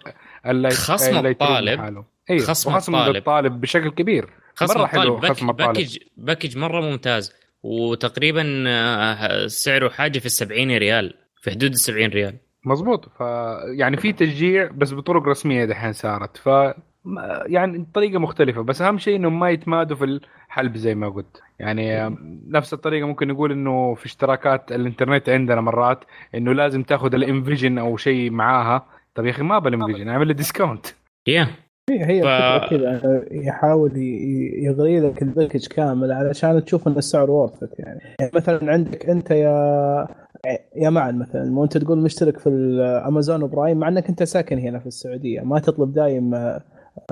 ال Light... خصم الطالب. لحاله أيوه خصم وخصم الطالب. الطالب بشكل كبير خصم مرة حلو pack- خصم الطالب. package package مرة ممتاز وتقريبا آه، سعره حاجة في السبعين ريال في حدود السبعين ريال مظبوط ف يعني في تشجيع بس بطرق رسمية دحين صارت. ف يعني طريقة مختلفة. بس أهم شيء إنهم ما يتمادوا في الحلب زي ما قلت. يعني نفس الطريقة ممكن نقول إنه في اشتراكات الإنترنت عندنا مرات إنه لازم تاخذ ال Invision أو شيء معاها. طب يا أخي ما بال Invision أعمل لي discount يا. هي هي ف- الفكرة كذا يحاول يغري لك ال package كامل علشان تشوف إن السعر وورثت يعني. يعني مثلا عندك أنت يا يا معن مثلا وانت تقول مشترك في ال Amazon Prime مع إنك أنت ساكن هنا في السعودية ما تطلب دايم آه،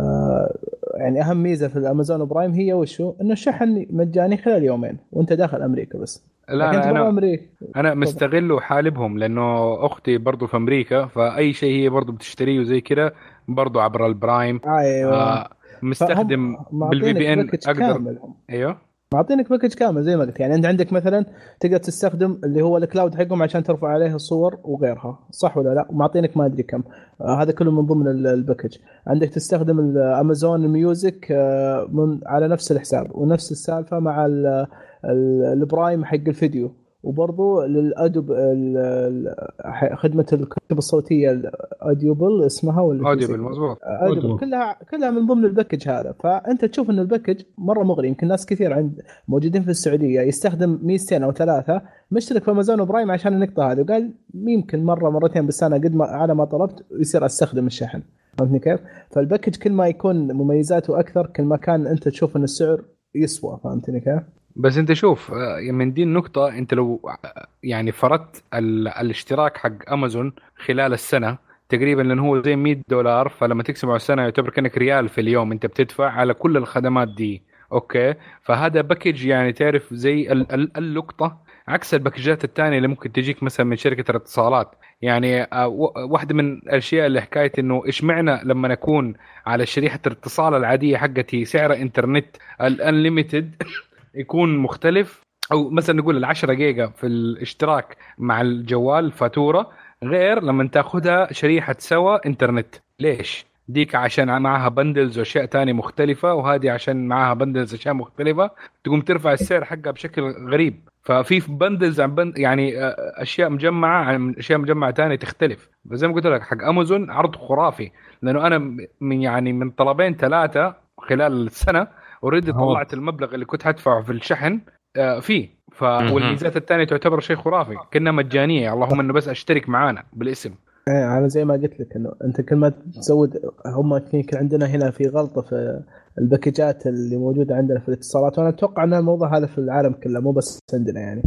آه، يعني أهم ميزة في ال Amazon Prime هي وشو؟ إنه الشحن مجاني خلال يومين وأنت داخل أمريكا بس. لا انت أنا أنا, أمريكا. أنا مستغل وحالبهم لأنه أختي برضو في أمريكا فأي شيء هي برضو بتشتريه وزي كذا برضو عبر ال Prime. أيوه. آه مستخدم فهم بال VPN أقدر كامل. أيوه. معطينك package كامل زي ما قلت. يعني انت عندك مثلا تقدر تستخدم اللي هو ال cloud حقهم عشان ترفع عليه الصور وغيرها. صح ولا لا؟ ومعطينك ما أدري كم. آه هذا كله من ضمن ال- ال package عندك تستخدم ال Amazon Music آه من على نفس الحساب. ونفس السالفة مع ال- ال- ال Prime حق الفيديو. وبرضو للادوب ال- ال- خدمة الكتب الصوتية ال Audible اسمها ولا مظبوط. أدري أدري. كلها كلها من ضمن ال package هذا. فأنت تشوف إن ال package مرة مغري. يمكن ناس كثير عند موجودين في السعودية يستخدم ميزتين أو ثلاثة. مشترك في Amazon و Prime عشان النقطه هذه. وقال يمكن مرة مرتين بالسنه قد ما على ما طلبت يصير أستخدم الشحن. فهمتني كيف؟ فال package كل ما يكون مميزاته أكثر كل ما كان أنت تشوف إن السعر يسوى. فهمتني كيف؟ بس انت شوف آه، من دي النقطة انت لو آه، يعني فرضت ال- الاشتراك حق امازون خلال السنة تقريبا لأنه هو زي 100 دولار فلما تقسمه على السنة يعتبر كأنك ريال في اليوم انت بتدفع على كل الخدمات دي. أوكي؟ فهذا package يعني تعرف زي ال- ال- اللقطه عكس الباكجات الثانية اللي ممكن تجيك مثلا من شركة الاتصالات. يعني آه، واحدة من الأشياء اللي حكاية إنه إيش معنى لما اكون على شريحة الاتصال العادية حقتي سعر إنترنت ال unlimited يكون مختلف. أو مثلا نقول ال 10 جيجا في الاشتراك مع الجوال فاتورة غير لما تاخذها شريحة سوا إنترنت. ليش؟ ديك عشان معها bundles وأشياء تانية مختلفة وهذه عشان معها bundles أشياء مختلفة. تقوم ترفع السعر حقها بشكل غريب. ففي bundles عن bund يعني آه، أشياء مجمعة عن أشياء مجمعة تانية تختلف. زي ما قلت لك حق امازون عرض خرافي. لأنه أنا من يعني من طلبين ثلاثة خلال السنة already. طلعت المبلغ اللي كنت حدفعه في الشحن آه، فيه. ف. والميزات الثانية تعتبر شيء خرافي. كانها مجانية. اللهم إنه بس أشترك معانا بالاسم. إيه أنا زي ما قلت لك إنه أنت كل ما تزود هم يمكن عندنا هنا في غلطة في الباكجات اللي موجودة عندنا في الاتصالات وأنا أتوقع إن الموضوع هذا في العالم كله مو بس عندنا يعني.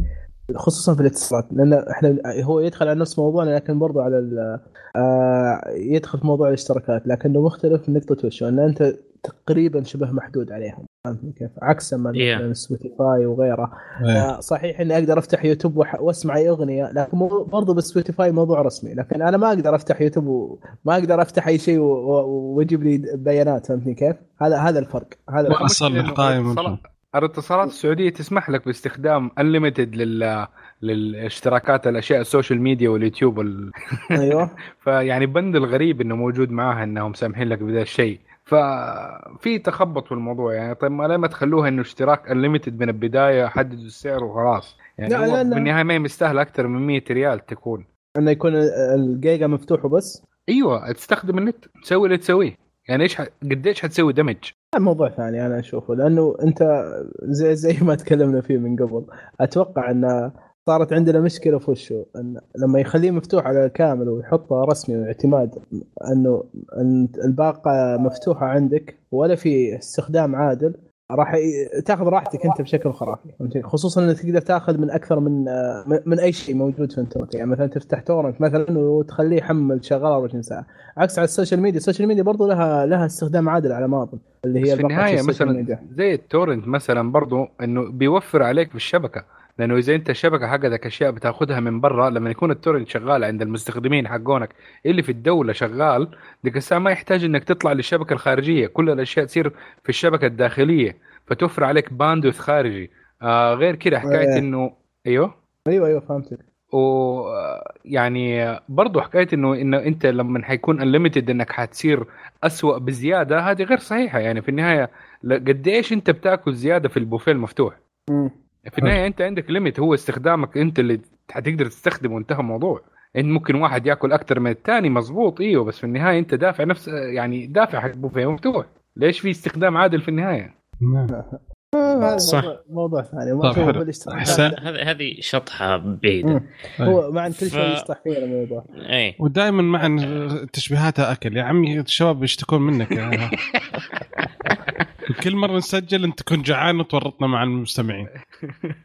خصوصا في الاتصالات لأن إحنا هو يدخل على نفس موضوعنا لكن برضو على ال- آه يدخل في موضوع الاشتراكات لكنه مختلف نقطة وشو ان أنت تقريبا شبه محدود عليهم فهمتني كيف؟ عكس ما Yeah. Spotify وغيره إيه. آه، صحيح إني أقدر أفتح يوتيوب وأسمع أي أغنية لكن برضو ب Spotify موضوع رسمي لكن أنا ما أقدر أفتح يوتيوب وما أقدر أفتح أي شيء و- و- ويجيب لي بيانات فهمتني كيف؟ هذا هذا الفرق هذا الفرق. القائمة الاتصالات- السعودية تسمح لك باستخدام unlimited لل للاشتراكات الأشياء ال social media واليوتيوب وال... أيوه فيعني bundle غريب إنه موجود معاها إنهم سامحين لك بذا الشيء ففي تخبط في الموضوع يعني. طيب ما لما تخلوها إنه اشتراك unlimited من البداية حددوا السعر وخلاص. يعني لا، لا، لا. بالنهاية ما هي مستاهله أكثر من 100 ريال تكون. إنه يكون الجيجا مفتوح وبس؟ أيوه تستخدم النت تسوي اللي تسويه. يعني إيش ح... قديش حتسوي دمج موضوع ثاني أنا أشوفه. لأنه أنت زي زي ما تكلمنا فيه من قبل أتوقع إن صارت عندنا مشكلة في وشو إن لما يخليه مفتوح على كامل ويحطه رسمي واعتماد إنه أن الباقة مفتوحة عندك ولا في استخدام عادل راح تاخذ راحتك أنت بشكل خرافي؟ خصوصا إنك تقدر تاخذ من أكثر من من- من أي شيء موجود في الإنترنت يعني مثلا تفتح torrent مثلا وتخليه يحمل شغال 24 ساعة عكس على ال social media ال social media برضو لها لها استخدام عادل على ما اظن اللي هي في النهاية مثلا ميديا. زي ال torrent مثلا برضو إنه بيوفر عليك في الشبكة لأنه إذا أنت الشبكه حقتك اشياء بتأخذها من برا لما يكون ال torrent شغال عند المستخدمين حقونك اللي في الدولة شغال ديك الساعة ما يحتاج إنك تطلع للشبكة الخارجية. كل الأشياء تصير في الشبكة الداخلية فتوفر عليك bandwidth خارجي. آه غير كده حكاية إيه. إنه أيوه؟ أيوه أيوه فهمتك. و يعني برضه حكاية إنه إنه أنت لما حيكون unlimited إنك حتصير أسوأ بزيادة هذه غير صحيحة. يعني في النهاية ل- قد إيش أنت بتأكل زيادة في البوفيه المفتوح؟ في النهاية أنت عندك limit هو استخدامك أنت اللي حتقدر تستخدمه وانتهى الموضوع. أنت ممكن واحد يأكل أكثر من الثاني مظبوط إيوه بس في النهاية أنت دافع نفس يعني دافع حق بوفيه مفتوح. ليش في استخدام عادل في النهاية؟ نعم. هذا صح. موضوع- ثاني. طيب، حلو. هذه هذه شطحة بعيدة. هو مع كل ف- شيء يشطح فيه الموضوع. اي ودائما مع تشبيهاتها أكل. يا عمي الشباب يشتكون منك. كل مرة نسجل انت تكون جعان وتورطنا مع المستمعين.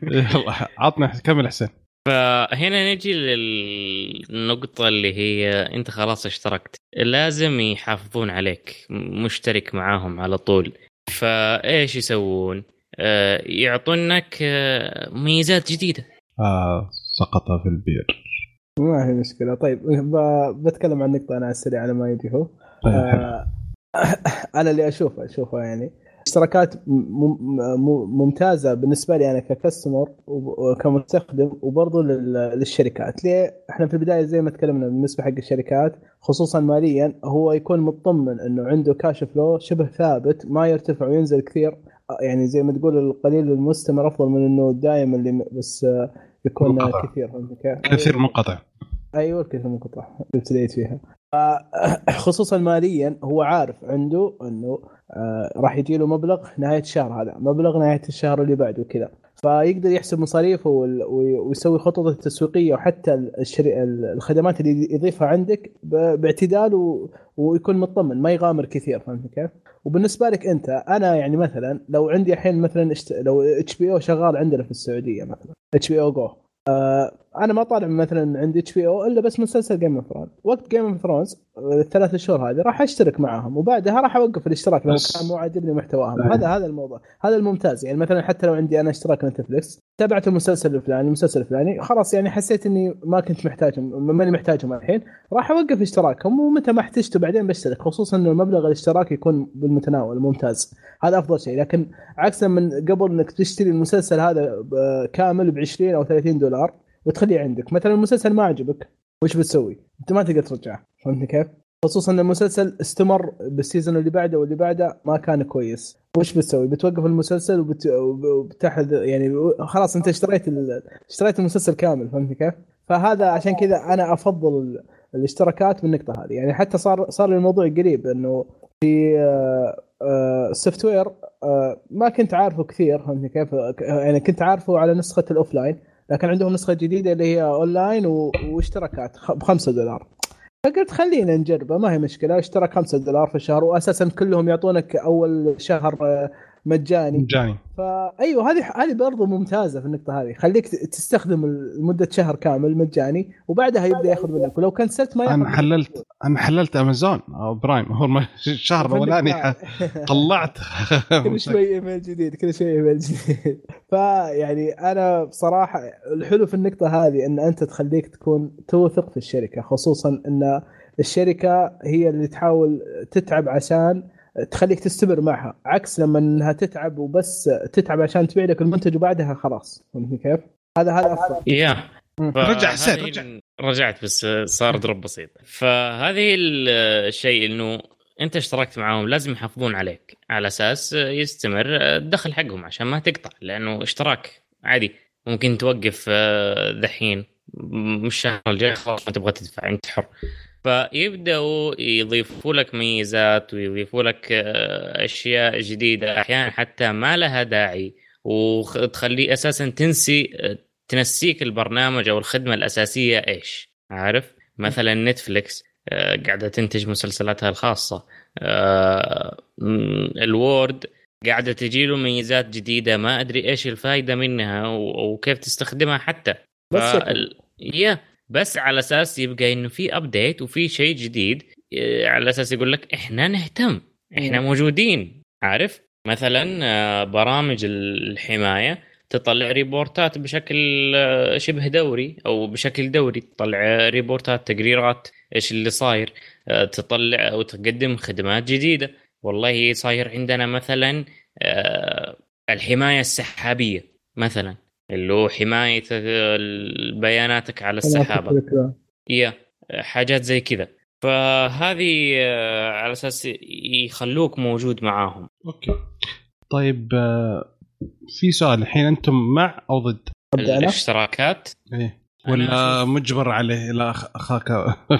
يلا عطنا كمل حسين فهنا نجي للنقطة اللي هي أنت خلاص اشتركت. لازم يحافظون عليك مشترك معاهم على طول. فإيش يسوون؟ آه، يعطونك آه، ميزات جديدة. آه سقط في البير. ما هي مشكلة. طيب ب- بتكلم عن نقطة أنا على السريع على ما يجي هو. طيب. آه، أنا اللي أشوفه أشوفه يعني. اشتراكات ممتازة بالنسبة لي أنا ككستمر وكمستخدم وبرضه لل- للشركات. ليه؟ إحنا في البداية زي ما تكلمنا بالنسبة حق الشركات خصوصا ماليا هو يكون مطمن إنه عنده كاش فلو شبه ثابت ما يرتفع وينزل كثير. يعني زي ما تقول القليل المستمر أفضل من إنه دائما اللي بس يكون منقطع. كثير؟ كثير منقطع. أيوه الكثير منقطع. ابتديت فيها. خصوصا ماليا هو عارف عنده إنه راح يجي له مبلغ نهاية الشهر هذا مبلغ نهاية الشهر اللي بعده كذا فيقدر يحسب مصاريفه ويسوي خططه التسويقية وحتى. الخدمات اللي يضيفها عندك باعتدال و... ويكون مطمن ما يغامر كثير فهمت كيف؟ وبالنسبة لك أنت أنا يعني مثلا لو عندي الحين مثلا. لو HBO شغال عندنا في السعودية مثلا إتش بي أو جو آه أنا ما طالع مثلا عند HBO إلا بس مسلسل Game of Thrones وقت Game of Thrones الثلاث شهور هذه راح أشترك معاهم وبعدها راح أوقف الاشتراك لو كان مو عاجبني محتواهم. أيه. هذا هذا الموضوع. هذا الممتاز. يعني مثلا حتى لو عندي أنا اشتراك Netflix تابعت المسلسل الفلاني المسلسل الفلاني خلاص يعني حسيت إني ما كنت محتاجهم ماني محتاجهم الحين راح أوقف اشتراكهم ومتى ما احتجته بعدين بشترك خصوصا إنه مبلغ الاشتراك يكون بالمتناول ممتاز. هذا أفضل شيء. لكن عكسا من قبل إنك تشتري المسلسل هذا ب- كامل ب 20 أو 30 دولار وتخليه عندك مثلا المسلسل ما عجبك وش بتسوي؟ أنت ما تقدر ترجعه فهمتني كيف؟ خصوصا إن المسلسل استمر بالسيزون اللي بعده واللي بعده ما كان كويس وش بتسوي؟ بتوقف المسلسل وبت... وب- وبتحذ يعني خلاص أنت اشتريت ال... اشتريت المسلسل كامل فهمتني كيف؟ فهذا عشان كذا أنا أفضل ال... الاشتراكات بالنقطة هذه يعني حتى صار صار لي الموضوع قريب إنه في ال software ما كنت عارفه كثير فهمتني كيف؟ يعني كنت عارفه على نسخة ال offline لكن عندهم نسخة جديدة اللي هي اونلاين. واشتراكات ب 5 دولار فقلت خلينا نجربه ما هي مشكلة اشترك 5 دولار في الشهر واساسا كلهم يعطونك أول شهر آه، مجاني. مجاني. فايوه هذه هذه برضو ممتازة في النقطة هذه. خليك تستخدم لمدة شهر كامل مجاني وبعدها يبدأ يأخذ منك. ولو كنسلت ما يأخذ أنا. حللت أنا حللت أمازون. أو برايم. هو الشهر الاولاني طلعت. كل شوي إيميل جديد كل شوي إيميل جديد. فيعني أنا بصراحة الحلو في النقطة هذه إن أنت تخليك تكون توثق في الشركة خصوصا إن الشركة هي اللي تحاول تتعب عشان تخليك تستمر معها. عكس لما إنها تتعب وبس تتعب عشان تبيع لك المنتج وبعدها خلاص. فهمتني كيف؟ هذا هذا أفضل. يا. رجع حسين، رجع. رجعت بس صار دروب بسيط. فهذه ال- الشيء إنه أنت اشتركت معاهم لازم يحافظون عليك. على أساس يستمر الدخل حقهم عشان ما تقطع. لأنه اشتراك عادي. ممكن توقف آه، دحين. م- مش الشهر الجاي خلاص ما تبغى تدفع. أنت حر. فيبدأوا يضيفوا لك ميزات ويضيفوا لك آه، أشياء جديدة. أحيانا حتى ما لها داعي وتخليه أساسا تنسي آه، تنسيك البرنامج أو الخدمة الأساسية إيش؟ عارف؟ مثلا نتفليكس آه، قاعدة تنتج مسلسلاتها الخاصة. الوورد قاعدة تجي له ميزات جديدة ما أدري إيش الفائده منها وكيف تستخدمها حتى. بس. فال- يا بس على أساس يبقى إنه في update وفي شيء جديد آه، على أساس يقول لك إحنا نهتم إحنا. موجودين عارف؟ مثلا آه، برامج الحماية تطلع report ات بشكل آه، شبه دوري أو بشكل دوري تطلع report ات تقريرات إيش اللي صاير تطلع أو تقدم خدمات جديدة. والله صاير عندنا مثلا الحماية السحابية مثلا. اللي هو حمايه بياناتك على السحابة. يا حاجات زي كذا. فهذه آه، على أساس يخلوك موجود معاهم. أوكي. طيب آه، في سؤال الحين أنتم مع أو ضد؟ الاشتراكات. إيه. ولا مجبر عليه؟ لا أخاك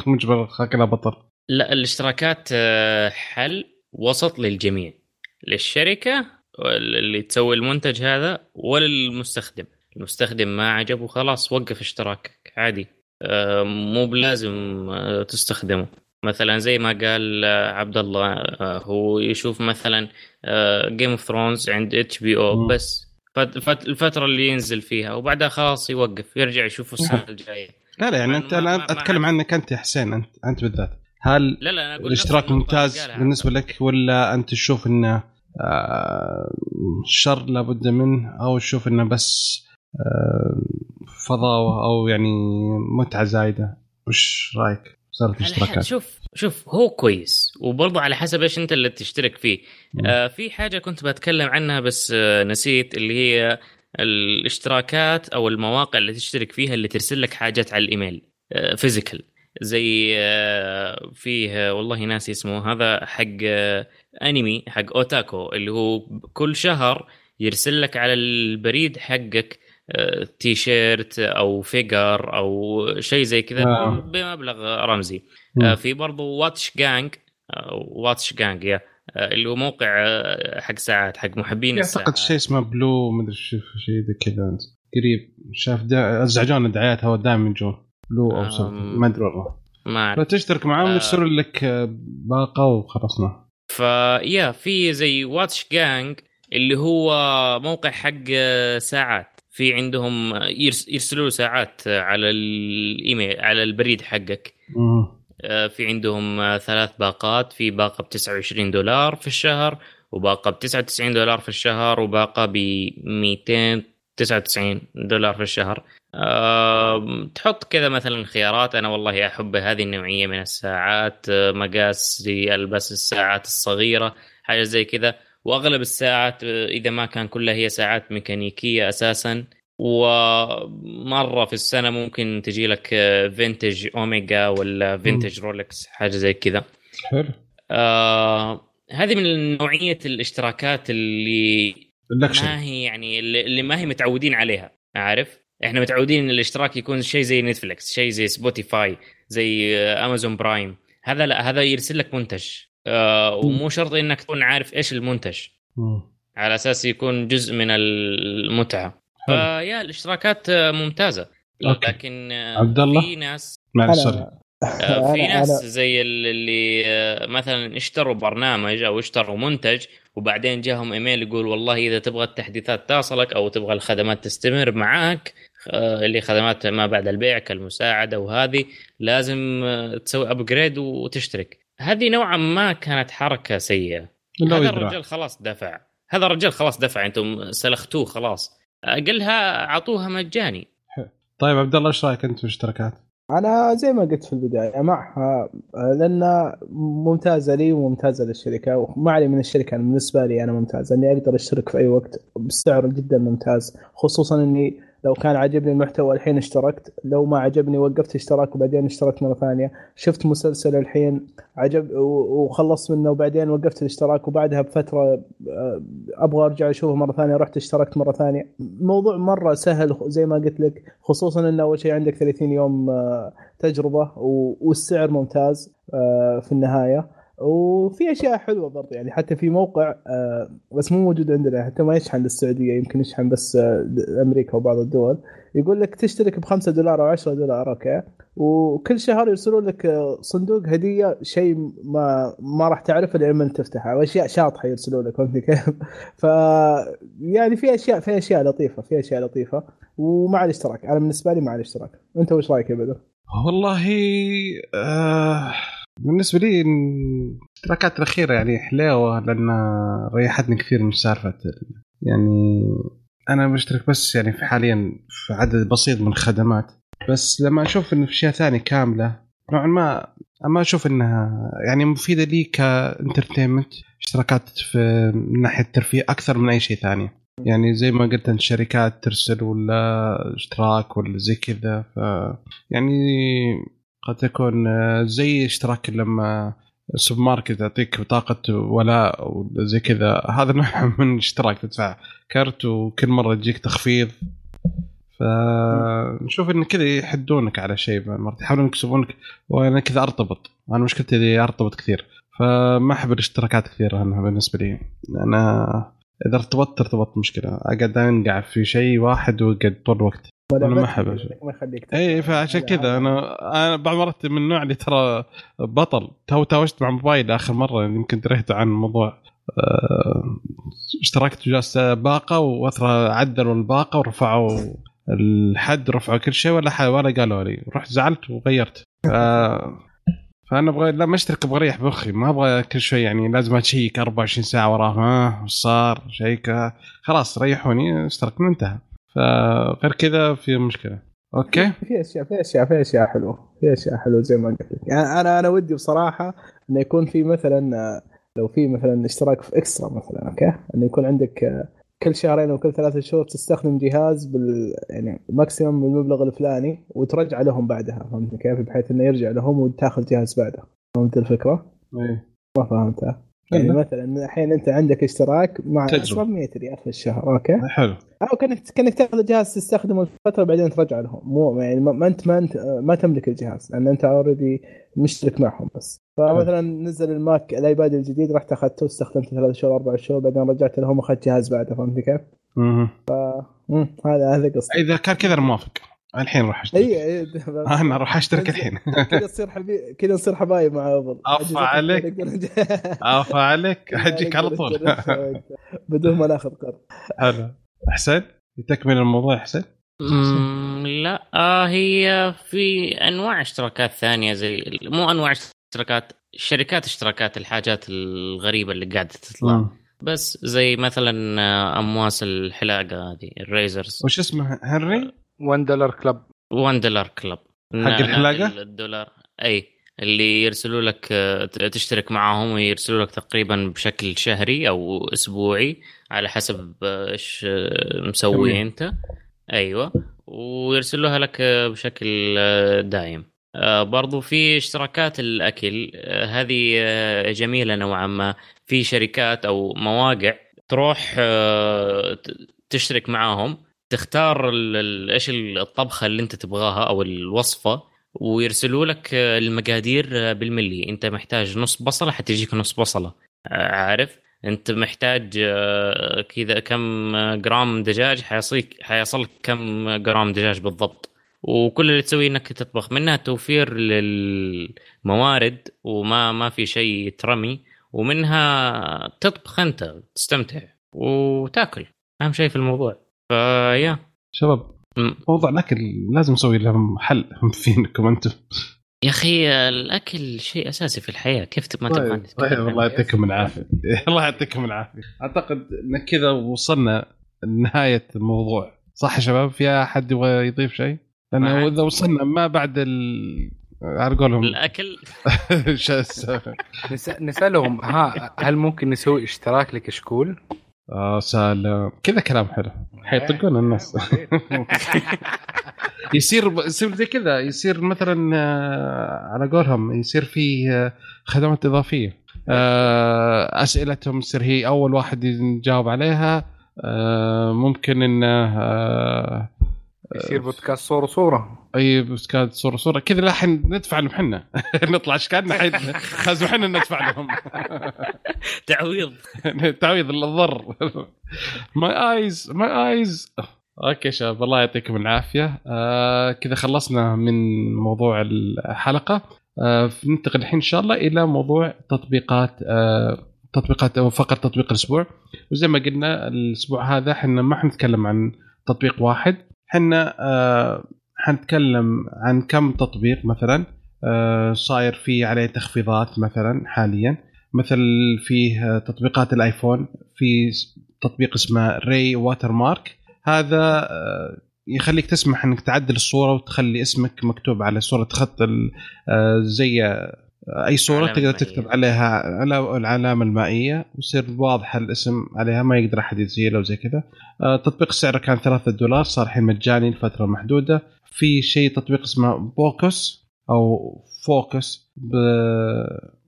مجبر أخاك لا بطل. لا الاشتراكات آه، حل وسط للجميع للشركة اللي تسوي المنتج هذا وللمستخدم. المستخدم ما عجبه خلاص وقف اشتراكك عادي آه، مو بلازم آه، تستخدمه مثلا زي ما قال آه، عبد الله هو يشوف مثلا Game of Thrones عند HBO. بس فت- فت- الفترة اللي ينزل فيها وبعدها خلاص يوقف يرجع يشوفه السنة الجاية لا لا يعني أنت أنا أتكلم. عنك أنت يا حسين انت أنت بالذات هل لا لا أنا أقول الاشتراك ممتاز. بالنسبة لك ولا أنت تشوف إنه شر لابد منه أو تشوف إنه بس فضاوه أو يعني متعة زايدة. وش رأيك؟ صارت على حد- اشتراكات شوف شوف هو كويس. وبرضه على حسب إيش أنت اللي تشترك فيه. مم. آه في حاجة كنت بتكلم عنها بس آه نسيت اللي هي الاشتراكات أو المواقع اللي تشترك فيها اللي ترسل لك حاجات على الإيميل آه physical زي آه فيه آه، والله ناسي اسمه. هذا حق آه انمي حق otaku اللي هو كل شهر يرسل لك على البريد حقك آه، تي شيرت أو figure أو شيء زي كذا آه. بمبلغ رمزي. آه، في برضو Watch Gang Watch Gang يا آه، اللي هو موقع آه، حق ساعات حق محبين اعتقد الساعات شيء اسمه blue مدري شو شيء زي كذا. قريب شاف دا... ازعجونا دعايات هو دائما يجون بلو أو something. ما أدري والله ما أعرف فتشترك معاهم آه. يرسلوا لك آه، باقة وخلصنا فيا في زي واتش جانج اللي هو موقع حق آه، ساعات في عندهم يرس- يرسلوا له ساعات على الإيميل على البريد حقك. آه، في عندهم آه، ثلاث باقات في باقة ب 29 دولار في الشهر وباقة ب 99 دولار في الشهر وباقة ب 299 دولار في الشهر. آه، تحط كذا مثلا خيارات. أنا والله أحب هذه النوعية من الساعات مقاسي البس الساعات الصغيرة حاجة زي كذا. وأغلب الساعات آه، إذا ما كان كلها هي ساعات ميكانيكية أساسا. ومرة في السنة ممكن تجي لك vintage Omega ولا vintage Rolex حاجة زي كذا. حلو. آه هذه من نوعية الاشتراكات اللي ال luxury ما هي يعني اللي ما هي متعودين عليها عارف؟ إحنا متعودين إن الاشتراك يكون شيء زي Netflix شيء زي Spotify زي آه، Amazon Prime هذا لا هذا يرسل لك منتج. آه ومو شرط إنك تكون عارف إيش المنتج. على أساس يكون جزء من المتعة. فيا الاشتراكات آه، ممتازة أوكي. لكن آه، عبد الله؟ في ناس معلش في ناس زي اللي مثلا اشتروا برنامج أو اشتروا منتج وبعدين جاهم إيميل يقول والله إذا تبغى التحديثات تصلك أو تبغى الخدمات تستمر معاك اللي خدمات ما بعد البيع كالمساعدة وهذه لازم تسوي ابجريد وتشترك هذه نوعا ما كانت حركة سيئة. هذا يدرى الرجال خلاص دفع. هذا الرجال خلاص دفع أنتم سلختوه خلاص. أقلها أعطوها مجاني. طيب عبد الله إيش رأيك أنت في الاشتراكات؟ أنا زي ما قلت في البداية معها لأن ممتازة لي وممتازة للشركة وما علي من الشركة أنا بالنسبة لي أنا ممتازه اني أقدر أشترك في أي وقت بسعر جدا ممتاز خصوصا إني لو كان عجبني المحتوى الحين اشتركت لو ما عجبني وقفت اشتراك وبعدين اشتركت مرة ثانية. شفت مسلسل الحين عجب وخلصت منه وبعدين وقفت الاشتراك وبعدها بفترة آه، أبغى أرجع أشوفه مرة ثانية رحت اشتركت مرة ثانية. موضوع مرة سهل زي ما قلت لك خصوصا انه أول شيء عندك 30 يوم آه، تجربة والسعر ممتاز آه، في النهاية. وفي أشياء حلوة برضه يعني حتى في موقع آه، بس مو موجود عندنا حتى ما يشحن للسعودية يمكن يشحن بس آه، أمريكا وبعض الدول يقول لك تشترك ب 5 دولار أو 10 دولار أوكي وكل شهر يرسلون لك آه، صندوق هدية شيء ما ما راح تعرفه لما تفتحه واشياء شاطحة يرسلون لك فهمت كيف؟ ف يعني في أشياء في أشياء لطيفة في أشياء لطيفة ومع الاشتراك أنا بالنسبة لي مع الاشتراك أنت وش رأيك يا بدر؟ والله آه بالنسبة لي الاشتراكات الأخيرة يعني حليوه لأن ريحتني كثير من سالفة ال- يعني أنا مشترك بس يعني في حاليا في عدد بسيط من الخدمات. بس لما أشوف انه في أشياء ثانية كاملة نوعا ما ما أشوف إنها يعني مفيدة لي ك entertainment اشتراكات في من ناحية الترفيه أكثر من أي شيء ثاني. يعني زي ما قلت أنت شركات ترسل ولا اشتراك ولا زي كذا ف يعني قد تكون آه، زي اشتراك لما السوبر ماركت يعطيك بطاقة ولاء ولا زي كذا. هذا نوع من الاشتراك تدفع كرت وكل مرة تجيك تخفيض. فنشوف إن كذا يحدونك على شيء يحاولون يكسبونك وأنا كذا أرتبط. أنا مشكلتي إني أرتبط كثير. فما أحب الاشتراكات كثير أنا بالنسبة لي. أنا إذا ارتبطت ارتبطت مشكلة. أقعد أنقع في شيء واحد واقعد طول الوقت. أنا ما يخليك اي فعشان كذا أنا أنا بعض المرات من النوع اللي ترى بطل. توني تهاوشت مع موبايل آخر مرة يمكن دريت عن الموضوع آه، اشتركت جالس باقة واثرى عدلوا الباقة ورفعوا الحد رفعوا كل شيء ولا حد ولا قالوا لي. رحت زعلت وغيرت. فأنا أبغى لا ما أشترك أبغى اريح بمخي ما أبغى كل شوي يعني لازم أشيك 24 ساعة وراه ها وش صار؟ شيك خلاص ريحوني اشتركنا انتهى. فغير كذا في مشكلة. أوكي؟ في اشياء في اشياء في أشياء حلوة. في أشياء حلوة زي ما قلت لك. يعني أنا أنا ودي بصراحة انه يكون في مثلا لو في مثلا اشتراك في إكسترا مثلا okay؟ انه يكون عندك كل شهرين أو كل ثلاثة شهور تستخدم جهاز بال يعني maximum بالمبلغ الفلاني وترجع لهم بعدها فهمت كيف؟ بحيث إنه يرجع لهم وتاخذ جهاز بعده. فهمت الفكرة؟ إيه. ما فهمتها. يعني لا. مثلا الحين أنت عندك اشتراك مع تجربة. 700 ريال في الشهر okay حلو أو كأنك كأنك تاخذ جهاز تستخدمه فتره بعدين ترجع لهم مو يعني ما أنت ما أنت ما تملك الجهاز لأن أنت already مشترك معهم بس فمثلا نزل ال Mac ال iPad الجديد رحت أخذته واستخدمته ثلاث شهور أربع شهور بعدين رجعت لهم وأخذت جهاز بعده فهمت كيف؟ مهم. مم، هذا هذا قصدي إذا كان كذا أنا موافق الحين راح أشترك. إي إي أنا راح أشترك الحين. كذا تصير حبيب كذا نصير حبايب مع Apple عفا عليك. عفا عليك. احجك على طول. بدون ما ناخذ قرض. حلو. احسن تكمل الموضوع يا حسين؟ لا. آه هي في أنواع اشتراكات ثانية زي مو أنواع اشتراكات شركات اشتراكات الحاجات الغريبة اللي قاعدة تطلع. مم. بس زي مثلا آه، أمواس الحلاقة هذه الريزرز. وش اسمه هنري؟ 1 دولار كلب 1 دولار كلب حق الحلاقة؟ الدولار. أي. اللي يرسلوا لك تشترك معاهم ويرسلوا لك تقريبا بشكل شهري أو أسبوعي على حسب إيش آه، مسوي. أنت. أيوه. ويرسلوها لك آه، بشكل آه، دايم. برضو في اشتراكات الأكل. هذه جميلة نوعا ما. في شركات أو مواقع تروح تشترك معاهم. تختار إيش الطبخة اللي أنت تبغاها أو الوصفة ويرسلوا لك آه، المقادير آه، بالملي. أنت محتاج نص بصلة حتجيك نص بصلة. آه، عارف؟ أنت محتاج كذا كم جرام دجاج حيصيك حيصلك كم جرام دجاج بالضبط. وكل اللي تسويه إنك تطبخ. منها توفير للموارد وما ما في شيء ترمي. ومنها تطبخ أنت تستمتع وتاكل. أهم شيء في الموضوع. فيا شباب. موضوع الأكل لازم نسوي لهم حل فينكم أنتم. يا أخي الأكل شيء أساسي في الحياة. كيف ما تبغى طيب طيب؟ الله يعطيكم العافية. الله يعطيكم العافية. أعتقد إن كذا وصلنا لنهاية الموضوع. صح يا شباب؟ في أحد يبغى يضيف شيء؟ لأنه. إذا وصلنا ما بعد ال على قولهم. الأكل؟ نسألهم ها هل ممكن نسوي اشتراك لكشكول؟ آه سلام كذا كلام حلو. حيطقون الناس يصير يصير زي كذا. يصير مثلا آه، على قولهم يصير في آه، خدمات إضافية. آه، أسئلتهم يصير هي أول واحد يجاوب عليها. ممكن إنه يصير بودكاست صورة صورة. أي بس كانت صورة صورة. كذا لا حن ندفع لهم حنا. نطلع إيش كان حين لازم حنا ندفع لهم. تعويض. تعويض الضر my eyes my eyes okay شباب الله يعطيكم العافية. آه كذا خلصنا من موضوع الحلقة. آه ننتقل الحين إن شاء الله إلى موضوع تطبيقات آه تطبيقات أو فقره تطبيق الأسبوع. وزي ما قلنا الأسبوع هذا إحنا ما حنتكلم عن تطبيق واحد. إحنا آه حنتكلم عن كم تطبيق مثلا آه صاير فيه عليه تخفيضات مثلا حاليا. مثل فيه تطبيقات الآيفون في تطبيق اسمه Re Watermark هذا آه، يخليك تسمح إنك تعدل الصورة وتخلي اسمك مكتوب على صورة خط آه، زي آه، أي صورة تقدر المائية. تكتب عليها على العلامة المائية ويصير واضح الاسم عليها ما يقدر أحد يزيله وزي كذا. آه، تطبيق سعره كان 3 دولار صار الحين مجاني لفترة محدودة. في شيء تطبيق اسمه بوكس أو Phocus ب...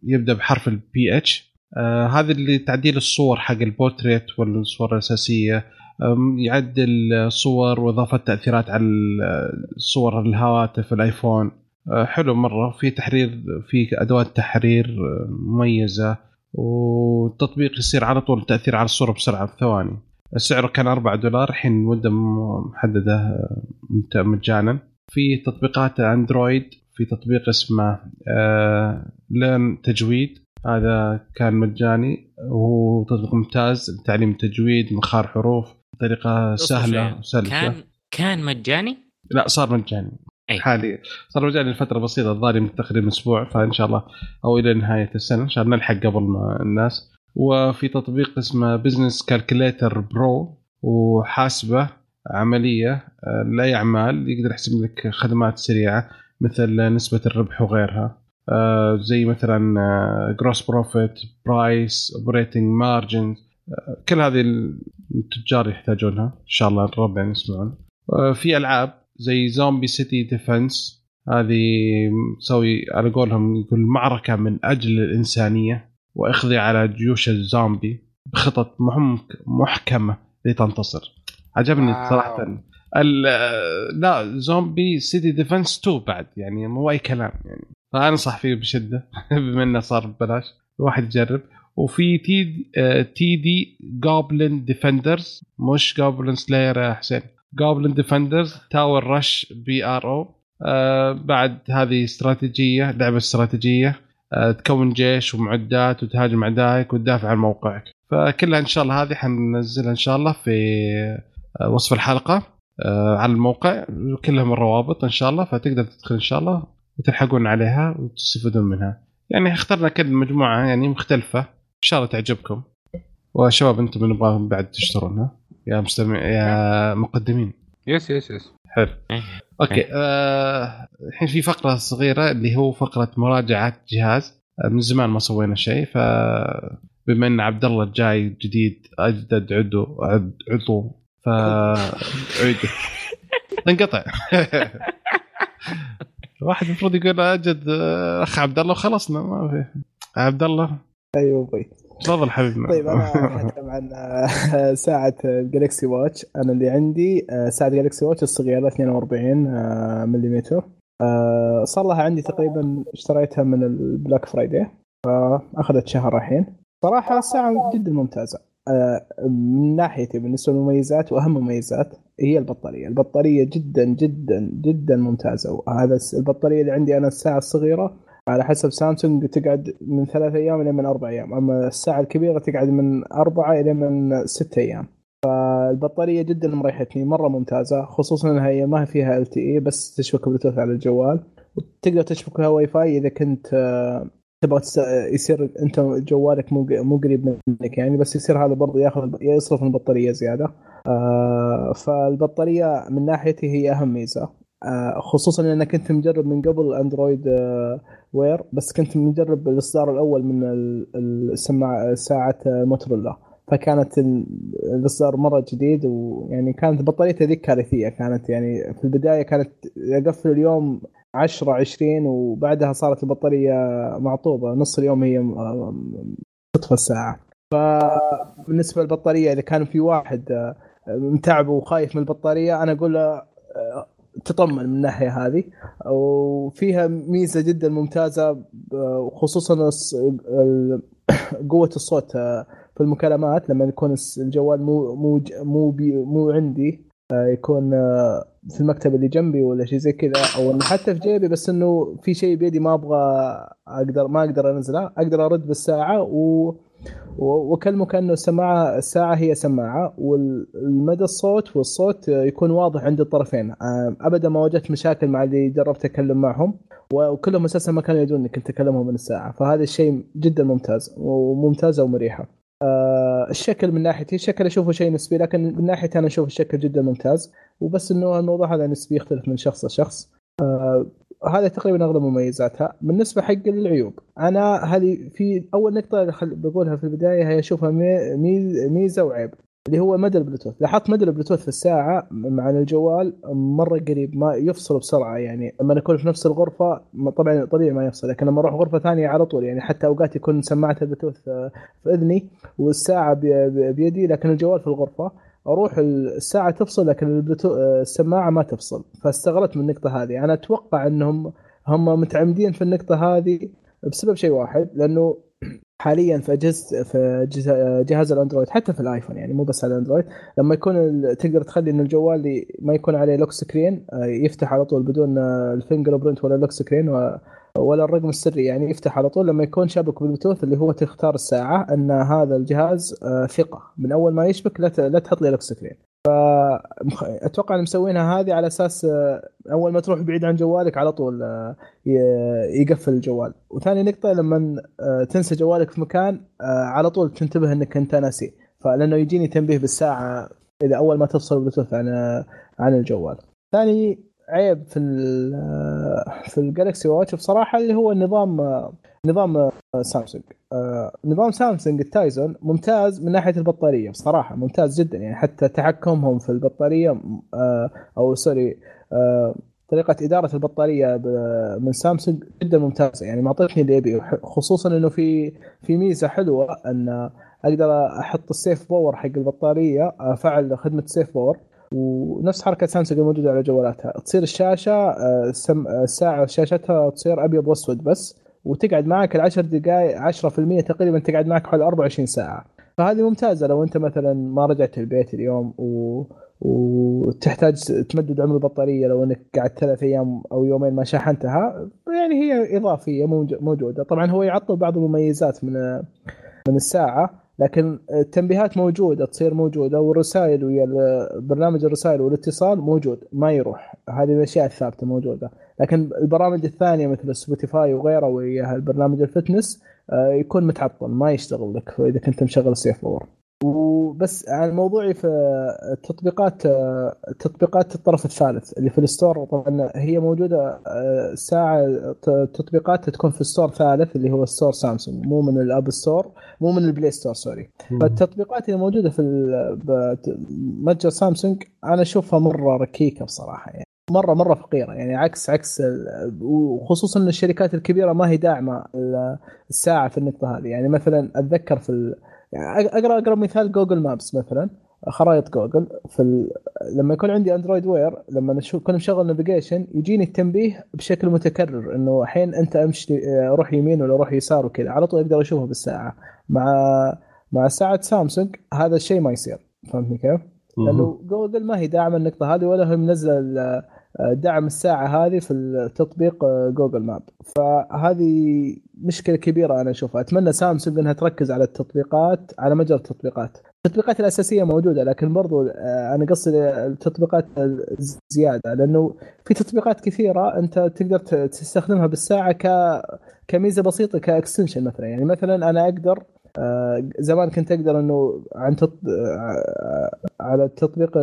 يبدأ بحرف ال PH آه هذا اللي تعديل الصور حق البورتريت والصور الأساسية. يعدل صور وإضافة تأثيرات على صور الهواتف الآيفون. حلو مرة. في تحرير في أدوات تحرير آه، مميزة والتطبيق يصير على طول تأثير على الصورة بسرعة بثواني سعره كان 4 دولار الحين مده محدده آه، مجانا. في تطبيقات Android في تطبيق اسمه آه Learn تجويد. هذا كان مجاني وهو تطبيق ممتاز. لتعليم التجويد مخارج حروف بطريقه سهلة وسلسه كان كان مجاني؟ لا صار مجاني. أي. حاليا. صار مجاني لفترة بسيطة الظاهر من تقريبا أسبوع فإن شاء الله أو إلى نهاية السنة إن شاء الله نلحق قبل ما الناس. وفي تطبيق اسمه Business Calculator Pro وحاسبة عملية آه، لأي أعمال يقدر يحسب لك خدمات سريعة مثل نسبة الربح وغيرها. آه، زي مثلا gross profit price operating margin كل هذه التجار يحتاجونها إن شاء الله الربع يسمعون. آه، في ألعاب زي Zombie City Defense هذه مسوي على قولهم يقول معركة من أجل الإنسانية واخضع على جيوش الزومبي بخطط محك- محكمة لتنتصر. عجبني wow. صراحة. ال- لا Zombie City Defense 2 بعد يعني مو أي كلام يعني. فانصح فيه بشدة بما إنه صار ببلاش. الواحد يجرب. وفي T آه، TD Goblin Defenders مش Goblin Slayer يا حسين. جوبلin ديفندرز تاور رش بي ار أو بعد هذه استراتيجية لعبة استراتيجية آه، تكون جيش ومعدات وتهاجم اعدائك وتدافع عن موقعك. فكلها إن شاء الله هذه حننزلها إن شاء الله في آه، وصف الحلقة آه، على الموقع. كلهم الروابط إن شاء الله فتقدر تدخل إن شاء الله وتلحقون عليها وتستفيدون منها. يعني اخترنا كل مجموعة يعني مختلفة إن شاء الله تعجبكم. وشباب أنتم نبغاهم بعد تشترونها. يا مستمع يا مقدمين. yes yes yes. حلو. إيه. okay آه، الحين في فقرة صغيرة اللي هو فقرة مراجعة جهاز. آه، من زمان ما سوينا شيء ف بما إن عبد الله جاي جديد أجدد عضو عد- عضو ف عيد انقطع. الواحد المفروض يقول أجد آه، أخ عبد الله وخلصنا ما في. عبد الله. أيوه أبوي تفضل حبيبنا طيب أنا اتكلم عن آه، ساعة ال Galaxy Watch أنا اللي عندي آه، ساعة Galaxy Watch الصغيرة 42 آه، ملم صار لها عندي تقريبا اشتريتها من ال Black Friday فأخذت شهر الحين. صراحة الساعة جدا ممتازة. من ناحيتي بالنسبة للمميزات وأهم مميزات هي البطارية، البطارية جدا جدا جدا ممتازة. وهذا البطارية اللي عندي أنا الساعة الصغيرة على حسب سامسونج تقعد من ثلاث أيام إلى من أربع أيام، أما الساعة الكبيرة تقعد من أربعة إلى من ست أيام. فالبطارية جدا مريحتني مرة ممتازة خصوصا إنها هي ما فيها LTE بس تشبك بلوتوث على الجوال وتقدر تشبك لها واي فاي إذا كنت آه، تبغى تس- يصير أنت جوالك مو مو قريب منك يعني بس يصير هذا برضه ياخذ يصرف من البطارية زيادة آه، فالبطارية من ناحيتي هي أهم ميزة آه، خصوصا اني كنت مجرب من قبل Android آه، Wear بس كنت مجرب الإصدار الأول من ال- السماعه ساعة موتورولا فكانت ال- الإصدار مرة جديد ويعني كانت بطاريته ذيك كارثيه كانت يعني في البداية كانت اقفل اليوم 10 20 وبعدها صارت البطارية معطوبة. نص اليوم هي تطفى الساعة. فبالنسبة للبطارية إذا كان في واحد آه، متعب وخايف من البطارية أنا أقول له تطمن من الناحية هذه. وفيها ميزة جدا ممتازة خصوصا قوة الصوت آه، في المكالمات. لما يكون الجوال مو مو مو مو عندي آه، يكون آه، في المكتب اللي جنبي ولا شيء زي كذا. أو حتى في جيبي بس إنه في شيء بيدي ما أبغى أقدر ما أقدر أنزله. أقدر أرد بالساعة و و- واكلمه كانه السماعه الساعة هي سماعة والمدى الصوت والصوت يكون واضح عند الطرفين. آه، أبدا ما واجهت مشاكل مع اللي جربت أتكلم معهم وكلهم أساسا ما كانوا يدرون إني كنت اكلمهم من الساعة. فهذا الشيء جدا ممتاز وممتازة ومريحة. آه، الشكل من ناحيتي الشكل أشوفه شيء نسبي لكن من ناحيتي أنا أشوف الشكل جدا ممتاز. وبس إنه الموضوع هذا نسبي يختلف من شخص لشخص. آه، هذا تقريبا أغلب مميزاتها. بالنسبة حق العيوب أنا هذه في أول نقطة بقولها في البداية هي أشوفها مي- مي- ميزة وعيب اللي هو مدى البلوتوث. لاحظت مدى البلوتوث في الساعة مع الجوال مرة قريب ما يفصل بسرعة يعني. لما نكون في نفس الغرفة طبعا طبيعي ما يفصل لكن لما أروح غرفة ثانية على طول يعني. حتى أوقات يكون سماعة البلوتوث آه، في إذني والساعة بي- بي- بيدي لكن الجوال في الغرفة. أروح الساعة تفصل لكن السماعة ما تفصل. فاستغربت من النقطة هذه. أنا أتوقع إنهم هم متعمدين في النقطة هذه بسبب شيء واحد لأنه حاليا في أجهزة في جهاز- الأندرويد حتى في الآيفون يعني مو بس على الأندرويد لما يكون تقدر تخلي إن الجوال ما يكون عليه lock screen آه، يفتح على طول بدون آه، ال fingerprint ولا lock screen ولا الرقم السري يعني يفتح على طول لما يكون شابك بالبلوتوث اللي هو تختار الساعة أن هذا الجهاز آه، ثقة. من أول ما يشبك لا تحط لي lock screen. فمخ- أتوقع إن مسوينها هذه على أساس آه، أول ما تروح بعيد عن جوالك على طول آه، يقفل الجوال. وثاني نقطة لما تنسى جوالك في مكان على طول تنتبه إنك أنت ناسي. فلأنه يجيني تنبيه بالساعة إذا أول ما تفصل البلوتوث عن عن الجوال. ثاني عيب في في الجالكسي واتش بصراحة اللي هو نظام آه، سامسونج. آه، نظام سامسونج التايزون ممتاز من ناحية البطارية بصراحة ممتاز جدا. يعني حتى تحكمهم في البطارية آه، أو sorry آه، طريقة إدارة البطارية ب- من سامسونج جدا ممتازة. يعني معطتني اللي أبي خصوصا إنه في في ميزة حلوة إن أقدر أحط ال save power حق البطارية أفعل خدمة save power. ونفس حركة سامسونج الموجوده على جوالاتها. تصير الشاشة آه، السم- الساعة شاشتها تصير أبيض وأسود بس وتقعد معك العشر دقائق 10% تقريبا تقعد معك حوالي 24 ساعة. فهذه ممتازة لو أنت مثلا ما رجعت البيت اليوم و... وتحتاج تمدد عمر البطارية لو أنك قعدت ثلاث أيام أو يومين ما شحنتها يعني هي إضافية موج- موجودة. طبعا هو يعطل بعض المميزات من من الساعة. لكن التنبيهات موجودة تصير موجودة والرسائل ويا برنامج الرسائل والاتصال موجود ما يروح. هذه الأشياء الثابتة موجودة. لكن البرامج الثانية مثل سبوتيفاي وغيره ويا البرنامج ال fitness آه، يكون متعطل ما يشتغل لك. اذا كنت مشغل save power وبس عن موضوعي في التطبيقات تطبيقات الطرف الثالث اللي في ال store. طبعا هي موجودة ساعة تطبيقات تكون في store ثالث اللي هو store سامسونج. مو من ال App Store مو من البلاي ستور sorry. فالتطبيقات اللي موجودة في متجر سامسونج أنا أشوفها مرة ركيكة بصراحة يعني. مرة مرة فقيرة يعني. عكس عكس وخصوصا إن الشركات الكبيرة ما هي داعمة الساعة في النقطة هذه. يعني مثلا أتذكر في يعني أقرأ اقرب مثال جوجل مابس مثلا. خرائط جوجل في ال... لما يكون عندي اندرويد وير لما نشوف كنت مشغل navigation يجيني التنبيه بشكل متكرر إنه الحين أنت امشي روح يمين ولا روح يسار وكذا. على طول أقدر أشوفه بالساعة. مع مع ساعة سامسونج هذا الشيء ما يصير. فهمتني كيف؟ لأنه جوجل ما هي داعمه النقطة هذه ولا هي منزله دعم الساعة هذه في التطبيق جوجل ماب فهذه مشكلة كبيرة أنا أشوفها. أتمنى سامسونج إنها تركز على التطبيقات على مجال التطبيقات. التطبيقات الأساسية موجودة لكن برضو آه، أنا قصدي التطبيقات زياده لأنه في تطبيقات كثيرة أنت تقدر تستخدمها بالساعة كميزة بسيطة ك extension مثلا. يعني مثلا أنا أقدر آه، زمان كنت أقدر إنه عن تط... آه، على التطبيق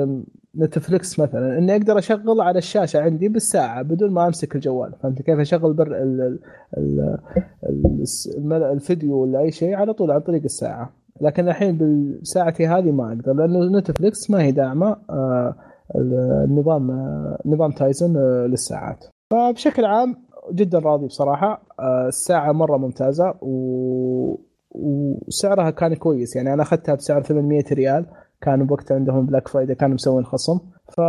نتفلكس مثلا إني أقدر أشغل على الشاشة عندي بالساعة بدون ما أمسك الجوال. فهمت كيف؟ أشغل بر ال... ال... ال... الفيديو ولا أي شيء على طول عن طريق الساعة. لكن الحين بساعتي هذه ما أقدر لأنه نتفلكس ما هي داعمة آه، النظام نظام تايزن للساعات. فبشكل عام جدا راضي بصراحة. الساعة مرة ممتازة و وسعرها كان كويس. يعني أنا أخذتها بسعر 800 ريال. كانوا بوقت عندهم Black Friday كانوا مسوين خصم. ف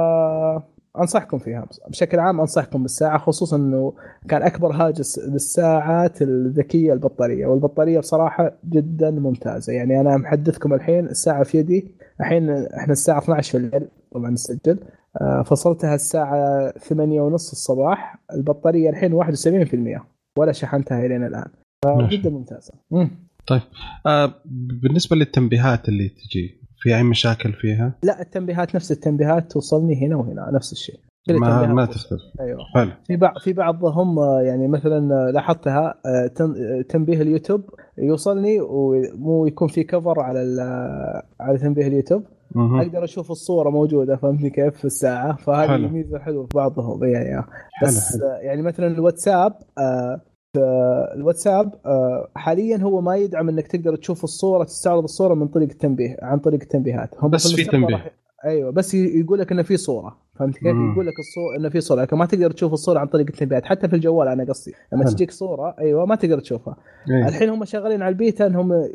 أنصحكم فيها. بشكل عام أنصحكم بالساعة خصوصا إنه كان أكبر هاجس للساعات الذكية البطارية. والبطارية بصراحة جدا ممتازة. يعني أنا محدثكم الحين الساعة في يدي. الحين إحنا الساعة 12 في الليل طبعا نسجل. آه، فصلتها الساعة 8 ونص الصباح. البطارية الحين 71% ولا شحنتها الين الآن. فجدا ممتازة. طيب. آه بالنسبة للتنبيهات اللي تجي في أي مشاكل فيها؟ لا التنبيهات نفس التنبيهات توصلني هنا وهنا نفس الشيء. ما ما تختلف. أيوه. حلو. في بعض في بعضهم آه، يعني مثلا لاحظتها آه، تنبيه اليوتيوب يوصلني ومو يكون في كفر على على تنبيه اليوتيوب. مه. أقدر أشوف الصورة موجودة فهمتني كيف؟ في الساعة فهذه ميزة حلوة في بعضهم. يعني. بس حلو. حلو. يعني مثلا الواتساب آه الواتساب آه، حاليا هو ما يدعم إنك تقدر تشوف الصورة تستعرض الصورة من طريق التنبيه عن طريق التنبيهات. هم بس في تنبيه. أيوه بس يقول لك إنه في صورة فهمت كيف؟ يقول لك الصورة إنه في صورة لكن ما تقدر تشوف الصورة عن طريق التنبيهات حتى في الجوال أنا قصدي. لما تجيك صورة أيوه ما تقدر تشوفها. أيوة. الحين هم شغالين على البيتا إنهم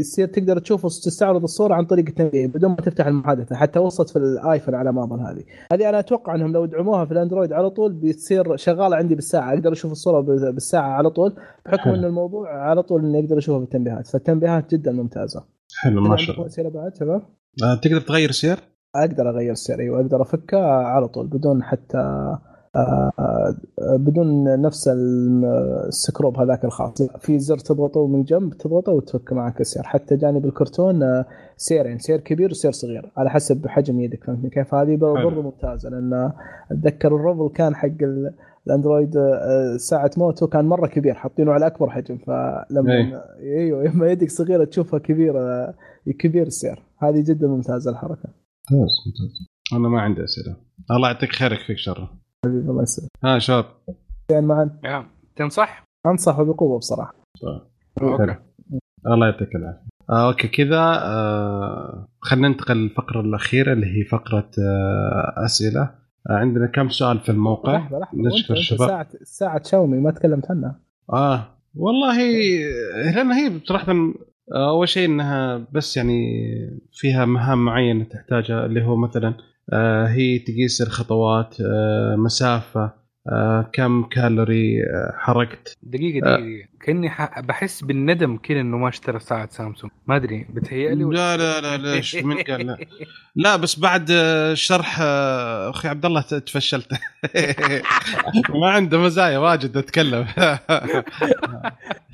يصير تقدر تشوف تستعرض الصورة عن طريق التنبيه بدون ما تفتح المحادثة حتى وصلت في الآيفون على ما اظن هذه. هذه أنا أتوقع إنهم لو دعموها في الأندرويد على طول بتصير شغالة عندي بالساعة أقدر أشوف الصورة بالساعة على طول بحكم إن الموضوع على طول إني أقدر أشوفها بالتنبيهات فالتنبيهات جدا ممتازة. حلو ما شاء الله. بعد آه، تقدر تغير سير؟ أقدر أغير السعر أيوه أقدر أفكه على طول بدون حتى آه، آه، بدون نفس السكروب هذاك الخاص. في زر تضغطه من جنب تضغطه وتفك معك السير. حتى جانب الكرتون آه، سيرين سير كبير وسير صغير على حسب حجم يدك فهمتني كيف؟ هذه برضه ممتازة لأن أتذكر الرفل كان حق الأندرويد ساعة موتو كان مرة كبير حاطينه على أكبر حجم فلما أيوه لما يدك صغيرة تشوفها كبيرة كبير السير هذه جدا ممتازة الحركة. ممتاز ممتاز. أنا ما عندي أسئلة. الله يعطيك خيرك فيك شر. حبيبي الله يسلمك. ها شباب يعني معا نعم تنصح؟ أنصح بقوة بصراحة. أوكي. الله يعطيك العافية. آه أوكي كذا آه خلينا ننتقل للفقرة الأخيرة اللي هي فقرة آه أسئلة. آه عندنا كم سؤال في الموقع؟ لحظة لحظة. نشكر الشباب. ساعه ساعة شاومي ما تكلمت عنها. آه والله لأن هي بصراحة أول شيء إنها بس يعني فيها مهام معينة تحتاجها اللي هو مثلا آه، هي تقيس الخطوات آه، مسافة آه كم كالوري آه حرقت دقيقة آه. دقيقة كأني ح... بحس بالندم كذا إنه ما اشترى ساعة سامسونج. ما أدري بتهيألي لا لا لا ليش من قال لا. لا بس بعد آه، شرح آه، أخي عبد الله تفشلت. ما عنده مزايا واجد أتكلم.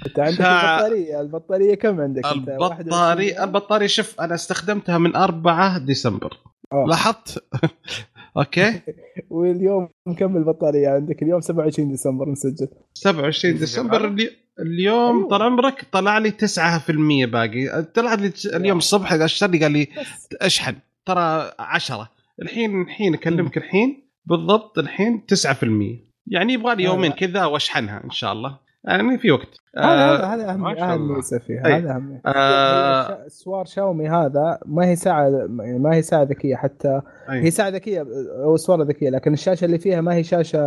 أنت عندك البطارية. البطارية كم عندك أنت؟ 21 البطارية البطارية شوف أنا استخدمتها من 4 ديسمبر. آه. لاحظت؟ أوكي. واليوم كم البطاريه عندك اليوم 27 ديسمبر مسجل. 27 ينزل ديسمبر اليوم أيوة. طال عمرك طلع لي 9% باقي. طلع لي اليوم الصبح اشتري قال لي بس. أشحن. ترى 10 الحين الحين أكلمك الحين. بالضبط الحين 9% يعني يبغى لي يومين كذا وأشحنها إن شاء الله. يعني في وقت. هذا آه هذا هذا أهم اهم. ميزة فيها. هذا أهم آه. سوار شاومي هذا ما هي ساعه يعني ما هي ساعة ذكية حتى أي. هي ساعة ذكية أو سوارة ذكية لكن الشاشة اللي فيها ما هي شاشة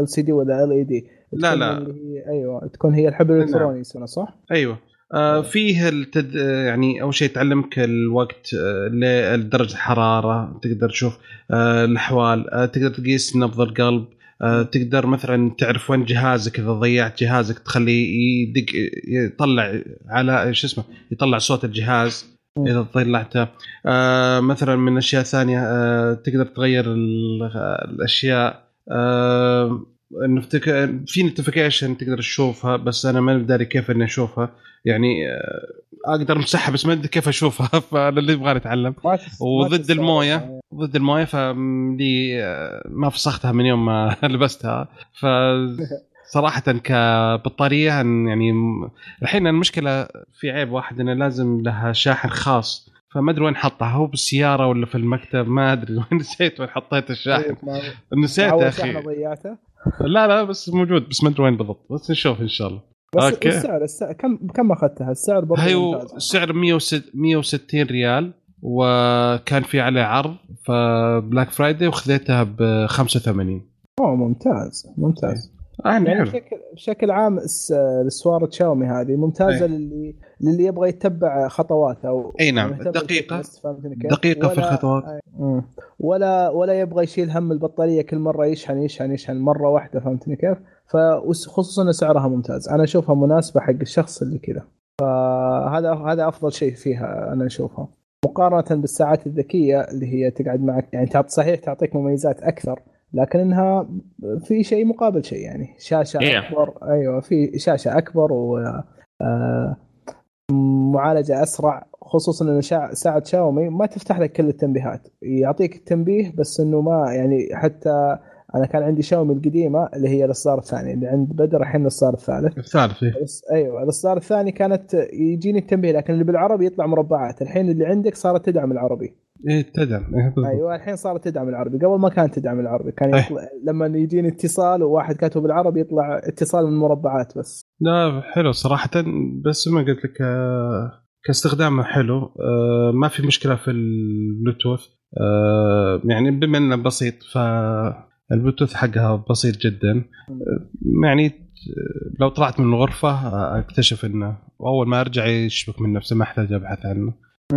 LCD ولا LED لا، لا. هي أيوه تكون هي الحبر الالكتروني يسمونه صح؟ أيوه آه فيه التد... يعني أول شيء تعلمك الوقت آه درجه الحرارة تقدر تشوف آه الأحوال آه تقدر تقيس نبض القلب تقدر مثلا تعرف وين جهازك إذا ضيعت جهازك تخليه يدق يطلع على شو اسمه يطلع صوت الجهاز. إذا طلعته. آه مثلا من أشياء ثانية آه تقدر تغير ال- الأشياء. آه في نوتيفيكيشن تقدر تشوفها بس أنا ما داري كيف إني أشوفها. يعني آه، أقدر أمسحها بس ما أدري كيف أشوفها فأنا اللي يبغى أتعلم. وضد. الموية ضد الموية فلي ما فسختها من يوم ما لبستها. ف صراحة كبطارية يعني الحين المشكلة في عيب واحد إنه لازم لها شاحن خاص. فما أدري وين حطها هو بالسيارة ولا في المكتب؟ ما أدري وين نسيت وين حطيت الشاحن. طيب، نسيت يا أخي. لا لا بس موجود بس ما أدري وين بالضبط. بس نشوف إن شاء الله. بس أوكي. السعر السعر كم كم أخذتها؟ السعر برضه هي. السعر 160 ريال وكان في عليه عرض ف Black Friday وخذيتها ب 85 أوه ممتاز ممتاز يعني يعني حلو بشكل بشكل عام الس- السوارة شاومي هذه ممتازة أي. للي للي يبغى يتبع خطوات أو أي نعم، فهمتني كيف؟ دقيقة في الخطوات. ولا ولا يبغى يشيل هم البطارية كل مرة يشحن يشحن يشحن مرة واحدة فهمتني كيف؟ فخصوصا ان سعرها ممتاز. أنا أشوفها مناسبة حق الشخص اللي كذا. فهذا هذا أفضل شيء فيها أنا أشوفها. مقارنة بالساعات الذكية اللي هي تقعد معك يعني تعط صحيح تعطيك مميزات أكثر لكن انها في شيء مقابل شيء يعني. شاشة Yeah. أكبر أيوه في شاشة أكبر و آه، معالجة أسرع خصوصا ان ساعة شاومي ما تفتح لك كل التنبيهات. يعطيك التنبيه بس إنه ما يعني حتى أنا كان عندي شاومي القديمة اللي هي الإصدار الثاني اللي عند بدر الحين الإصدار الثالث. الثالث إيه. بس أيوه الإصدار الثاني كانت يجيني التنبيه لكن اللي بالعربي يطلع مربعات. الحين اللي عندك صارت تدعم العربي. إيه تدعم إيه. أيوه الحين صارت تدعم العربي. قبل ما كانت تدعم العربي كان أي. يطلع لما يجيني اتصال وواحد كاتبه بالعربي يطلع اتصال من مربعات بس. لا حلو صراحة بس ما قلت لك آه، كاستخدامه حلو. آه، ما في مشكلة في البلوتوث. آه، يعني بما إنه بسيط فالبلوتوث حقها بسيط جدا. آه، يعني آه، لو طلعت من الغرفة آه، أكتشف إنه واول ما أرجع يشبك من نفسه ما أحتاج أبحث عنه.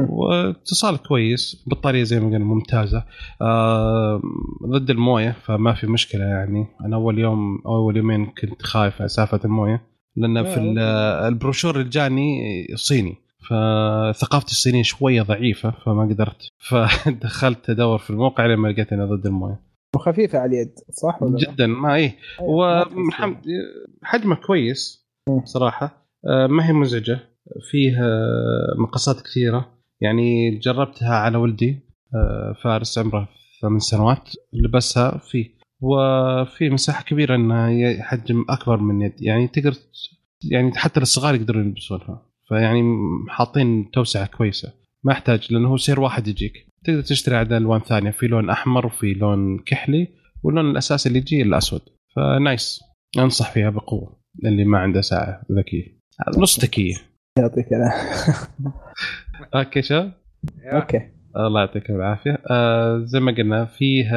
واتصال كويس بطارية زي ما قلنا ممتازة. آه، ضد الموية فما في مشكلة يعني. أنا أول يوم أول يومين كنت خايف على الموية لأن في ال- البروشور اللي جاني صيني. فثقافتي الصينية شوية ضعيفة فما قدرت. فدخلت أدور في الموقع لما لقيت إنه ضد الموية. وخفيفة على اليد صح ولا لا؟ جدا ما إيه. أيوة، ومحمد فيها. حجمه كويس. صراحة. آه، ما هي مزعجة فيه آه، مقاسات كثيرة. يعني جربتها على ولدي آه، فارس عمره ثمان سنوات لبسها فيه. وفي مساحة كبيرة انها حجم أكبر من يد. يعني تقدر يعني حتى الصغار يقدرون يلبسونها. فيعني حاطين توسعة كويسة. ما يحتاج لأنه هو سير واحد يجيك. تقدر تشتري عاد الوان ثانية في لون أحمر وفي لون كحلي واللون الأساسي اللي يجي الأسود. ف nice. أنصح فيها بقوة اللي ما عنده ساعة ذكية. نص ذكية. يعطيك العافية. okay شباب okay. الله يعطيكم العافية. آه زي ما قلنا فيه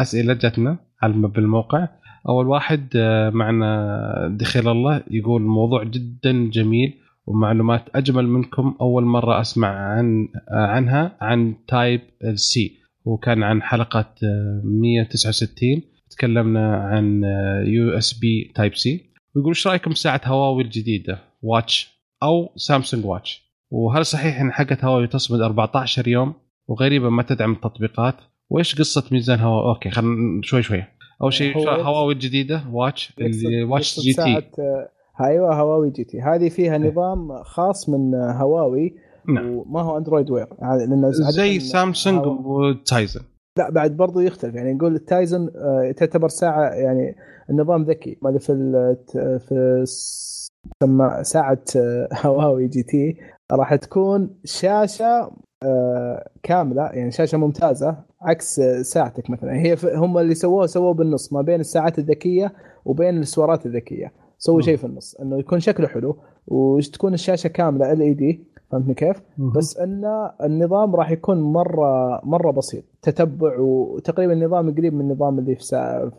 أسئلة جتنا على بالموقع. أول واحد آه معنا دخل الله يقول الموضوع جدا جميل. ومعلومات أجمل منكم أول مرة أسمع عن عنها عن Type-C وكان عن حلقة آه 169 تكلمنا عن USB Type-C ويقول إيش رأيكم بساعه هواوي الجديدة؟ Watch أو سامسونج Watch وهل صحيح إن حقت هواوي تصمد 14 يوم؟ وغريبه ما تدعم التطبيقات. وإيش قصة ميزان هواوي okay خلينا شوي شوي. أول شيء هو- هواوي الجديدة Watch اللي Watch GT أيوه هواوي GT. هذه فيها نظام خاص من هواوي نعم. وما هو Android Wear. لأنه زي سامسونج و Tizen لا بعد برضو يختلف. يعني نقول ال Tizen آه، تعتبر ساعة يعني النظام ذكي. ما في في سما ساعة آه، هواوي GT راح تكون شاشة آه، كاملة. يعني شاشة ممتازة عكس ساعتك مثلا. هي هم اللي سووه سووه بالنص ما بين الساعات الذكية وبين السوارات الذكية. مم. شيء في النص إنه يكون شكله حلو وتكون الشاشة كاملة LED فهمتني كيف؟ بس إن النظام راح يكون مرة مرة بسيط تتبع وتقريبا النظام قريب من النظام اللي في ساعة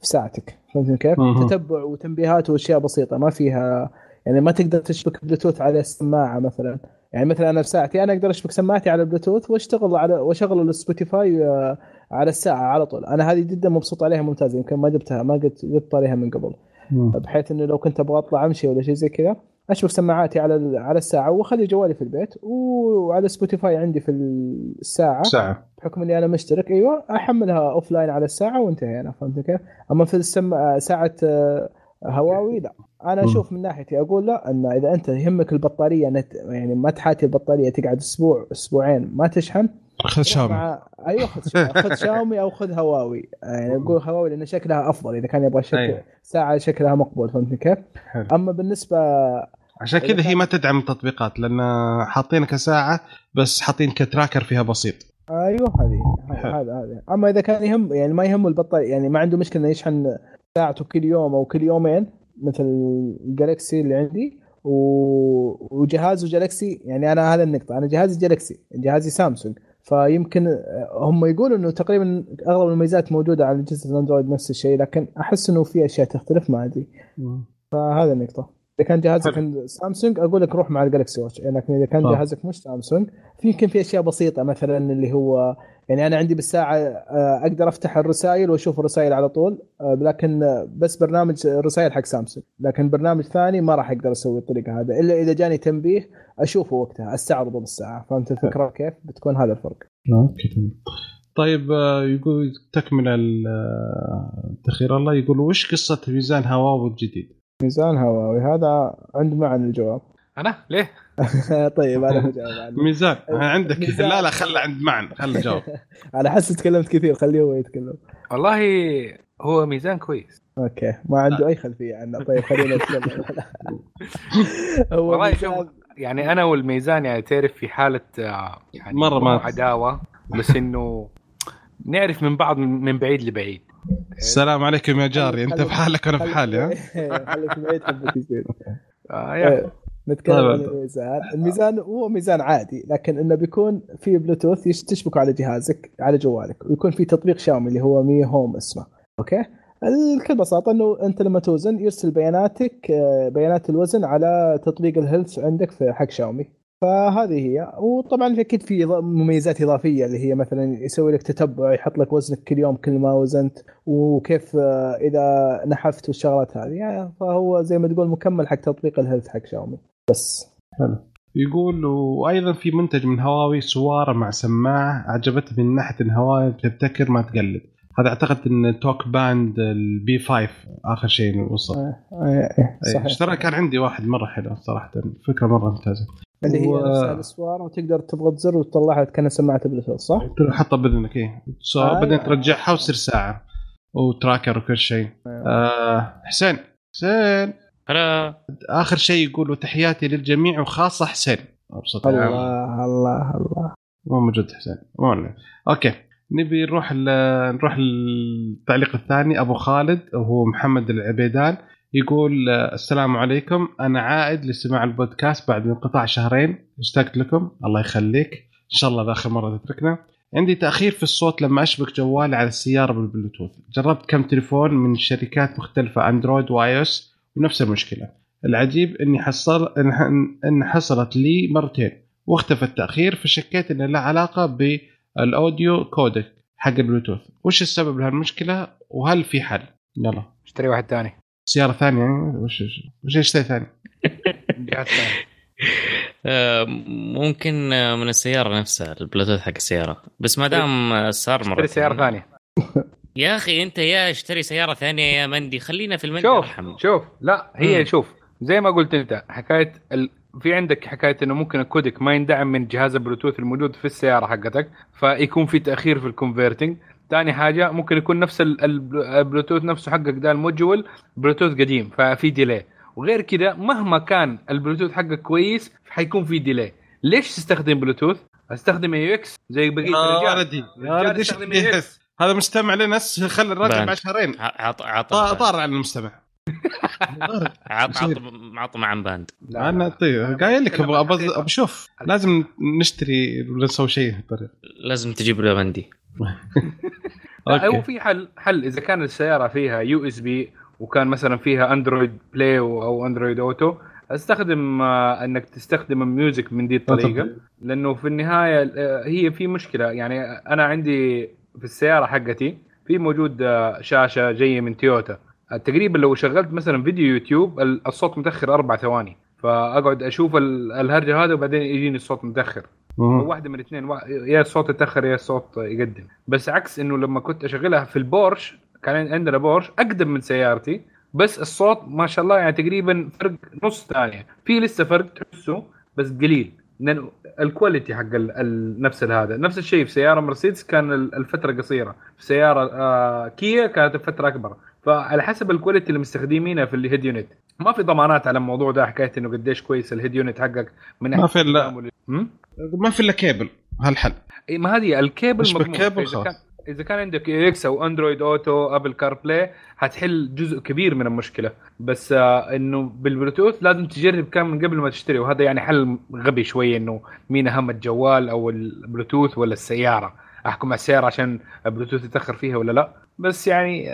في ساعتك فهمتني كيف؟ تتبع وتنبيهات وأشياء بسيطة ما فيها يعني ما تقدر تشبك بلوتوث على السماعة مثلا يعني مثلا أنا في ساعتي أنا أقدر أشبك سماعتي على البلوتوث وأشتغل على وأشغل ال Spotify آه، على الساعة على طول أنا هذه جدا مبسوط عليها ممتازة يمكن ما جبتها ما قد جبت عليها من قبل. بحيث إنه لو كنت أبغى أطلع أمشي ولا شيء زي كذا اشبك سماعاتي على على الساعة وأخلي جوالي في البيت وعلى Spotify عندي في الساعة ساعة بحكم إني أنا مشترك أيوه أحملها offline على الساعة وانتهينا فهمت كيف؟ أما في السم... ساعة آه، هواوي لا أنا. أشوف من ناحيتي أقول لا إن إذا أنت يهمك البطارية نت... يعني ما تحاتي البطارية تقعد أسبوع أسبوعين ما تشحن خذ شاومي أيوه خذ شاومي خذ شاومي أو خذ هواوي يعني أقول هواوي لأن شكلها أفضل إذا كان يبغى شكل أيوة. ساعة شكلها مقبول فهمتني كيف؟ حلو. أما بالنسبة عشان كذا هي ما تدعم التطبيقات لأن حاطينها كساعة بس حاطين كتراكر فيها بسيط أيوه هذه. هذا هذا أما إذا كان يهم يعني ما يهمه البطارية يعني ما عنده مشكلة إنه يشحن ساعته كل يوم أو كل يومين مثل الجالكسي اللي عندي و... وجهازه جالكسي يعني أنا هذا النقطة أنا جهازي جالكسي جهازي سامسونج فيمكن هم يقولوا إنه تقريبا أغلب المميزات موجودة على اجهزه ال Android نفس الشيء لكن أحس إنه في أشياء تختلف ما أدري فهذا النقطة إذا كان جهازك. عند سامسونج أقول لك روح مع ال Galaxy Watch لكن إذا كان آه. جهازك مش سامسونج في يمكن في أشياء بسيطة مثلا اللي هو يعني أنا عندي بالساعة آه، أقدر أفتح الرسائل وأشوف الرسائل على طول آه، لكن آه، بس برنامج الرسائل حق سامسونج. لكن برنامج ثاني ما راح أقدر أسوي الطريقة هذا إلا إذا جاني تنبيه أشوفه وقتها استعرضه بالساعة. فهمت الفكرة كيف؟ بتكون هذا الفرق. okay تمام. طيب يقول تكمل ال- آه، تخير الله يقول وش قصة ميزان هواوي الجديد؟ ميزان هواوي هذا عند معن الجواب. أنا؟ ليه؟ طيب أنا بجاوب عنه ميزان عندك. ميزان. لا لا خله عند معن خله جاوب أنا حاسس تكلمت كثير خليه هو يتكلم. والله هو ميزان كويس. okay ما عنده أي خلفية عنه. طيب خلينا نتكلم. هو والله شوف يعني أنا والميزان يعني تعرف في حالة آه، يعني مرة ما- عداوة بس إنه نعرف من بعض من من بعيد لبعيد. السلام عليكم يا جاري أنت في حالك وأنا في حالي ها؟ خليك بعيد حبك نتكلم طيب. عن الميزان. الميزان هو ميزان عادي لكن إنه بيكون في بلوتوث تشبكه على جهازك على جوالك. ويكون في تطبيق شاومي اللي هو Mi Home اسمه. okay؟ بكل بساطة إنه أنت لما توزن يرسل بياناتك آه، بيانات الوزن على تطبيق ال health عندك في حق شاومي فهذه هي. وطبعا أكيد في مميزات إضافية اللي هي مثلا يسوي لك تتبع يحط لك وزنك كل يوم كل ما وزنت وكيف آه، إذا نحفت والشغلات هذه. يعني فهو زي ما تقول مكمل حق تطبيق ال health حق شاومي بس يقول وأيضا في منتج من هواوي سواره مع سماعة عجبتني من ناحية إن هواوي بتبتكر ما تقلد. هذا أعتقد إن TalkBand ال B5 آخر شيء وصل. آه، آه، إيه، أي، صحيح. اشترى كان عندي واحد مرة حلو صراحة فكرة مرة ممتازة. اللي هي و- الاسوار وتقدر تضغط زر وتطلعها كأنها سماعة بلوتوث صح؟ حطها بإذنك إيه. so آه، بعدين. ترجعها وتصير ساعة و tracker وكل شيء. آه حسين حسين. هلا آخر شيء يقول تحياتي للجميع وخاصة حسين. أبسط. الله الله الله. مو موجود حسين. مو. okay. نبي نروح ل- نروح للتعليق الثاني. أبو خالد وهو محمد العبيدان. يقول السلام عليكم. أنا عائد لسماع البودكاست بعد انقطاع شهرين. اشتقت لكم. الله يخليك. إن شاء الله ذا آخر مرة تتركنا. عندي تأخير في الصوت لما أشبك جوالي على السيارة بالبلوتوث. جربت كم تليفون من شركات مختلفة أندرويد و iOS. ونفس المشكلة. العجيب إني حصل إن إن حصلت لي مرتين واختفى التأخير فشكيت إن له علاقة بال audio codec حق البلوتوث. وش السبب لهالمشكلة؟ وهل في حل؟ يلا. اشتري واحد ثاني. سيارة ثانية يعني؟ وش وش اشتري ثاني؟ ممكن آه، من السيارة نفسها البلوتوث حق السيارة. بس ما دام آه، صار مره اشتري سيارة ثانية. يا أخي أنت يا اشتري سيارة ثانية يا مندي. خلينا في المندي شوف ارحم شوف. لا هي مم. شوف زي ما قلت أنت حكاية ال... في عندك حكاية إنه ممكن الكودك ما يندعم من جهاز البلوتوث الموجود في السيارة حقتك فيكون في تأخير في ال converting ثاني حاجة ممكن يكون نفس ال- ال- البلوتوث نفسه حقك ده ال module بلوتوث قديم ففي delay وغير كده مهما كان البلوتوث حقك كويس حيكون في delay ليش تستخدم بلوتوث؟ أستخدم AUX زي بقية يا الرجال. يا يستخدم إيش- AUX. هذا مستمع لنا س- خلي الراجل banned. بعد شهرين. عط عط طا- طار عن المستمع. عط عط مع banned لا، أنا. طيب. قايل لك أبغى أشوف لازم نشتري ولا نسوي شيء لازم تجيب له هو okay. في حل حل. إذا كان السيارة فيها USB وكان مثلا فيها Android Play أو Android Auto أستخدم آه، إنك تستخدم ال music من دي الطريقة. لأنه في النهاية آه، هي في مشكلة. يعني أنا عندي في السيارة حقتي. في موجود آه، شاشة جاية من تويوتا. آه، تقريبا لو شغلت مثلا فيديو يوتيوب ال- الصوت متأخر أربع ثواني. فأقعد أشوف ال- الهرجة هذا وبعدين يجيني الصوت متأخر. واحدة من الاثنين يا الصوت يتأخر يا الصوت يقدم. بس عكس إنه لما كنت أشغلها في البورش كان عندنا بورش أقدم من سيارتي بس الصوت ما شاء الله يعني تقريبا فرق نص ثانية. في لسه فرق تحسه بس قليل. لأنه ال quality حق نفس هذا. نفس الشيء في سيارة مرسيدس كان ال- الفترة قصيرة. في سيارة آه كيا كانت الفترة أكبر. فعلى حسب ال quality اللي مستخدمينها في ال head unit ما في ضمانات على الموضوع ده. حكايه إنه قديش كويس ال head unit حقك من ما في الا؟ ما في إلا كيبل هالحل. إيه، ما هذه الكيبل اشبك مضمون. كيبل إذا خلاص. إذا كان عندك AUX أو Android Auto Apple CarPlay حتحل جزء كبير من المشكلة. بس آه إنه بالبلوتوث لازم تجرب كان من قبل ما تشتري وهذا يعني حل غبي شوية إنه مين أهم الجوال أو البلوتوث ولا السيارة. أحكم على السيارة عشان البلوتوث يتأخر فيها ولا لا. بس يعني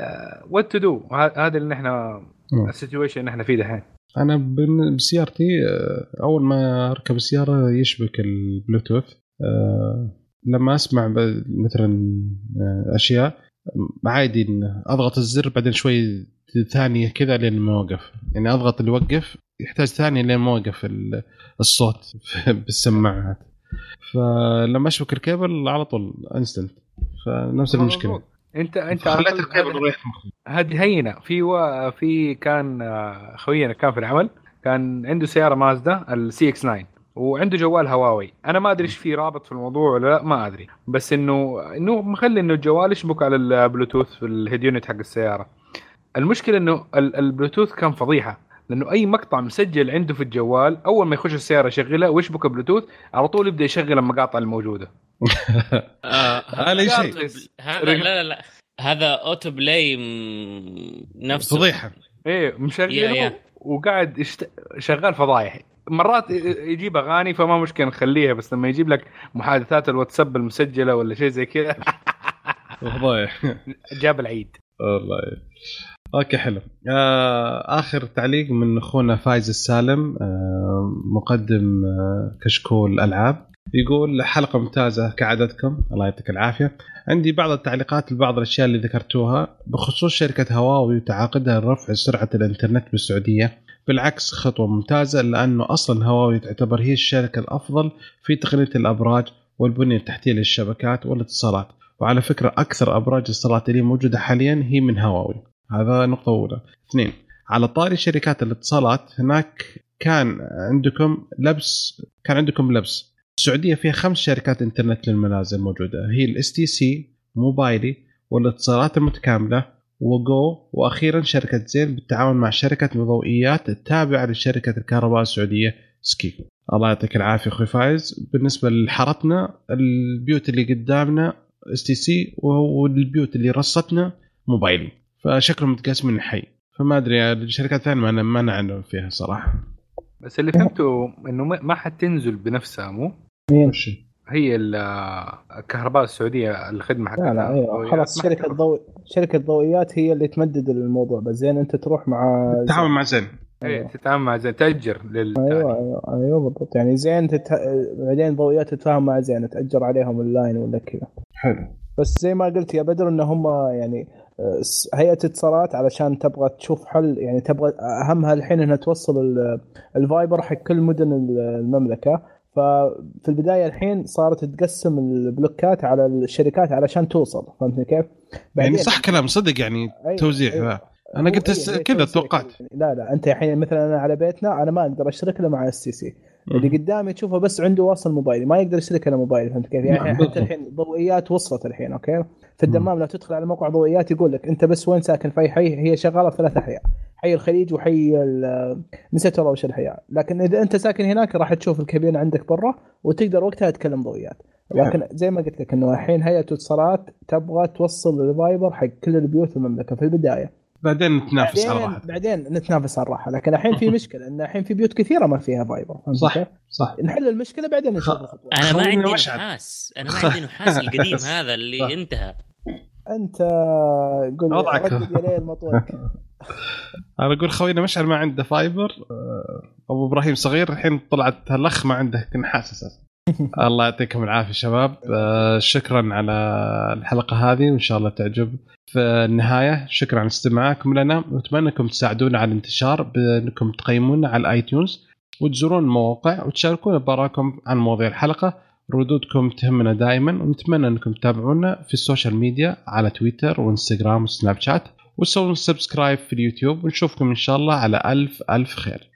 what to do هذا اللي مم. ال situation اللي إحنا فيه دحين. أنا بسيارتي آه، أول ما أركب السيارة يشبك البلوتوث آه، لما أسمع ب- مثلا آه، أشياء عادي أضغط الزر بعدين شوي ثانية كذا لين ما أوقف. يعني أضغط اللي يوقف يحتاج ثانية لين ما أوقف ال- الصوت بالسماعات. فلما أشبك الكيبل على طول instant فنفس المشكلة. انت أنت خليت الكيبل مخي هذه هينة. في و... في كان آه، خوينا كان في العمل كان عنده سيارة مازدا ال CX 9 وعنده جوال هواوي. أنا ما أدري إيش في رابط في الموضوع ولا لا ما أدري. بس إنه إنه مخلي إنه الجوال يشبك على البلوتوث في ال head unit حق السيارة. المشكلة إنه ال- البلوتوث كان فضيحة. لأنه أي مقطع مسجل عنده في الجوال أول ما يخش السيارة يشغلها ويشبك بلوتوث على طول يبدأ يشغل المقاطع الموجودة. هذا أي شيء. هذا لا لا لا. هذا autoplay م- نفسه. فضيحة. إيه مشغله. وقاعد يشت... شغال فضايح مرات يجيب أغاني فما مشكلة نخليها بس لما يجيب لك محادثات الواتساب المسجلة ولا شيء زي كذا جاب العيد. والله. okay حلو. آه آخر تعليق من أخونا فايز السالم آه مقدم آه كشكول ألعاب. يقول حلقة ممتازة كعادتكم الله يعطيك العافية. عندي بعض التعليقات لبعض الأشياء اللي ذكرتوها بخصوص شركة هواوي وتعاقدها لرفع سرعة الإنترنت بالسعودية. بالعكس خطوة ممتازة لأنه أصلا هواوي تعتبر هي الشركة الأفضل في تقنية الأبراج والبنية التحتية للشبكات والاتصالات. وعلى فكرة أكثر أبراج الاتصالات اللي موجودة حاليا هي من هواوي. هذا نقطة أولى. اثنين على طاري شركات الاتصالات هناك كان عندكم لبس كان عندكم لبس. السعودية فيها خمس شركات إنترنت للمنازل موجودة. هي ال STC موبايلي والاتصالات المتكاملة و GO وأخيرا شركة زين بالتعاون مع شركة ضوئيات التابعة لشركة الكهرباء السعودية سكيكو الله يعطيك العافية أخوي فايز. بالنسبة لحارتنا البيوت اللي قدامنا STC والبيوت اللي رصتنا موبايلي فشكلهم متقاسمين الحي. فما أدري الشركات الثانية ما أنا- ما نعلم فيها صراحة. بس اللي فهمته إنه ما ما حتنزل بنفسها مو؟ مين؟ هي ال- الكهرباء السعودية الخدمة حقتها لا لا أيوه خلاص شركة. ضوء شركة ضوئيات هي اللي تمدد الموضوع بس زين أنت تروح مع تعاون مع زين. إيه تتعامل مع زين تأجر لل أيوه أيوه أيوه بالضبط. يعني زين تت... بعدين ضوئيات تتفاهم مع زين تأجر عليهم اللاين ولا كذا. حلو. بس زي ما قلت يا بدر إن هم يعني آه، هيئة اتصالات علشان تبغى تشوف حل يعني تبغى اهمها الحين إنها توصل ال- ال fiber حق كل مدن ال- المملكة. ففي البداية الحين صارت تقسم البلوكات على الشركات علشان توصل فهمتني كيف؟ يعني صح كلام صدق يعني أيوة، توزيع أيوة. أنا قلت هس- هي كذا توقعت كذا. لا لا أنت الحين مثلا أنا على بيتنا أنا ما أقدر أشترك له مع STC اللي قدامي تشوفه بس عنده واصل موبايلي ما يقدر يشترك له موبايلي فهمت كيف؟ نعم، يعني بالضبط. حتى الحين ضوئيات وصلت الحين okay؟ في الدمام لو تدخل على موقع ضوئيات يقول لك أنت بس وين ساكن؟ في أي حي؟ هي شغالة في ثلاث أحياء حي الخليج وحي نسيت والله وش الاحياء لكن إذا أنت ساكن هناك راح تشوف ال cabinet عندك برا وتقدر وقتها تكلم ضوئيات. لكن زي ما قلت لك إنه الحين هيئة الاتصالات تبغى توصل ال fiber حق كل البيوت في المملكة في البداية. بعدين نتنافس على بعدين راحتك بعدين نتنافس على الراحة لكن الحين في مشكلة إن الحين في بيوت كثيرة ما فيها فايبر صح. صح نحل المشكلة بعدين نشوف. أنا ما عندي. نحاس أنا ما عندي نحاس القديم هذا صح. اللي انتهى أنت قول وضعك. أنا أقول خوينا مشعل ما عنده فايبر آه، أبو إبراهيم صغير الحين طلعت الاخ ما عنده نحاس أساسا الله يعطيكم العافية شباب آه، شكرا على الحلقة هذه وإن شاء الله تعجب في النهاية شكرا على استماعكم لنا. واتمنى أنكم تساعدونا على الانتشار بأنكم تقيمونا على الـ iTunes وتزورون المواقع وتشاركونا براكم عن مواضيع الحلقة. ردودكم تهمنا دائما ونتمنى أنكم تتابعونا في السوشيال ميديا على تويتر وإنستغرام وسناب شات. وتسوون subscribe في اليوتيوب ونشوفكم إن شاء الله على ألف ألف خير.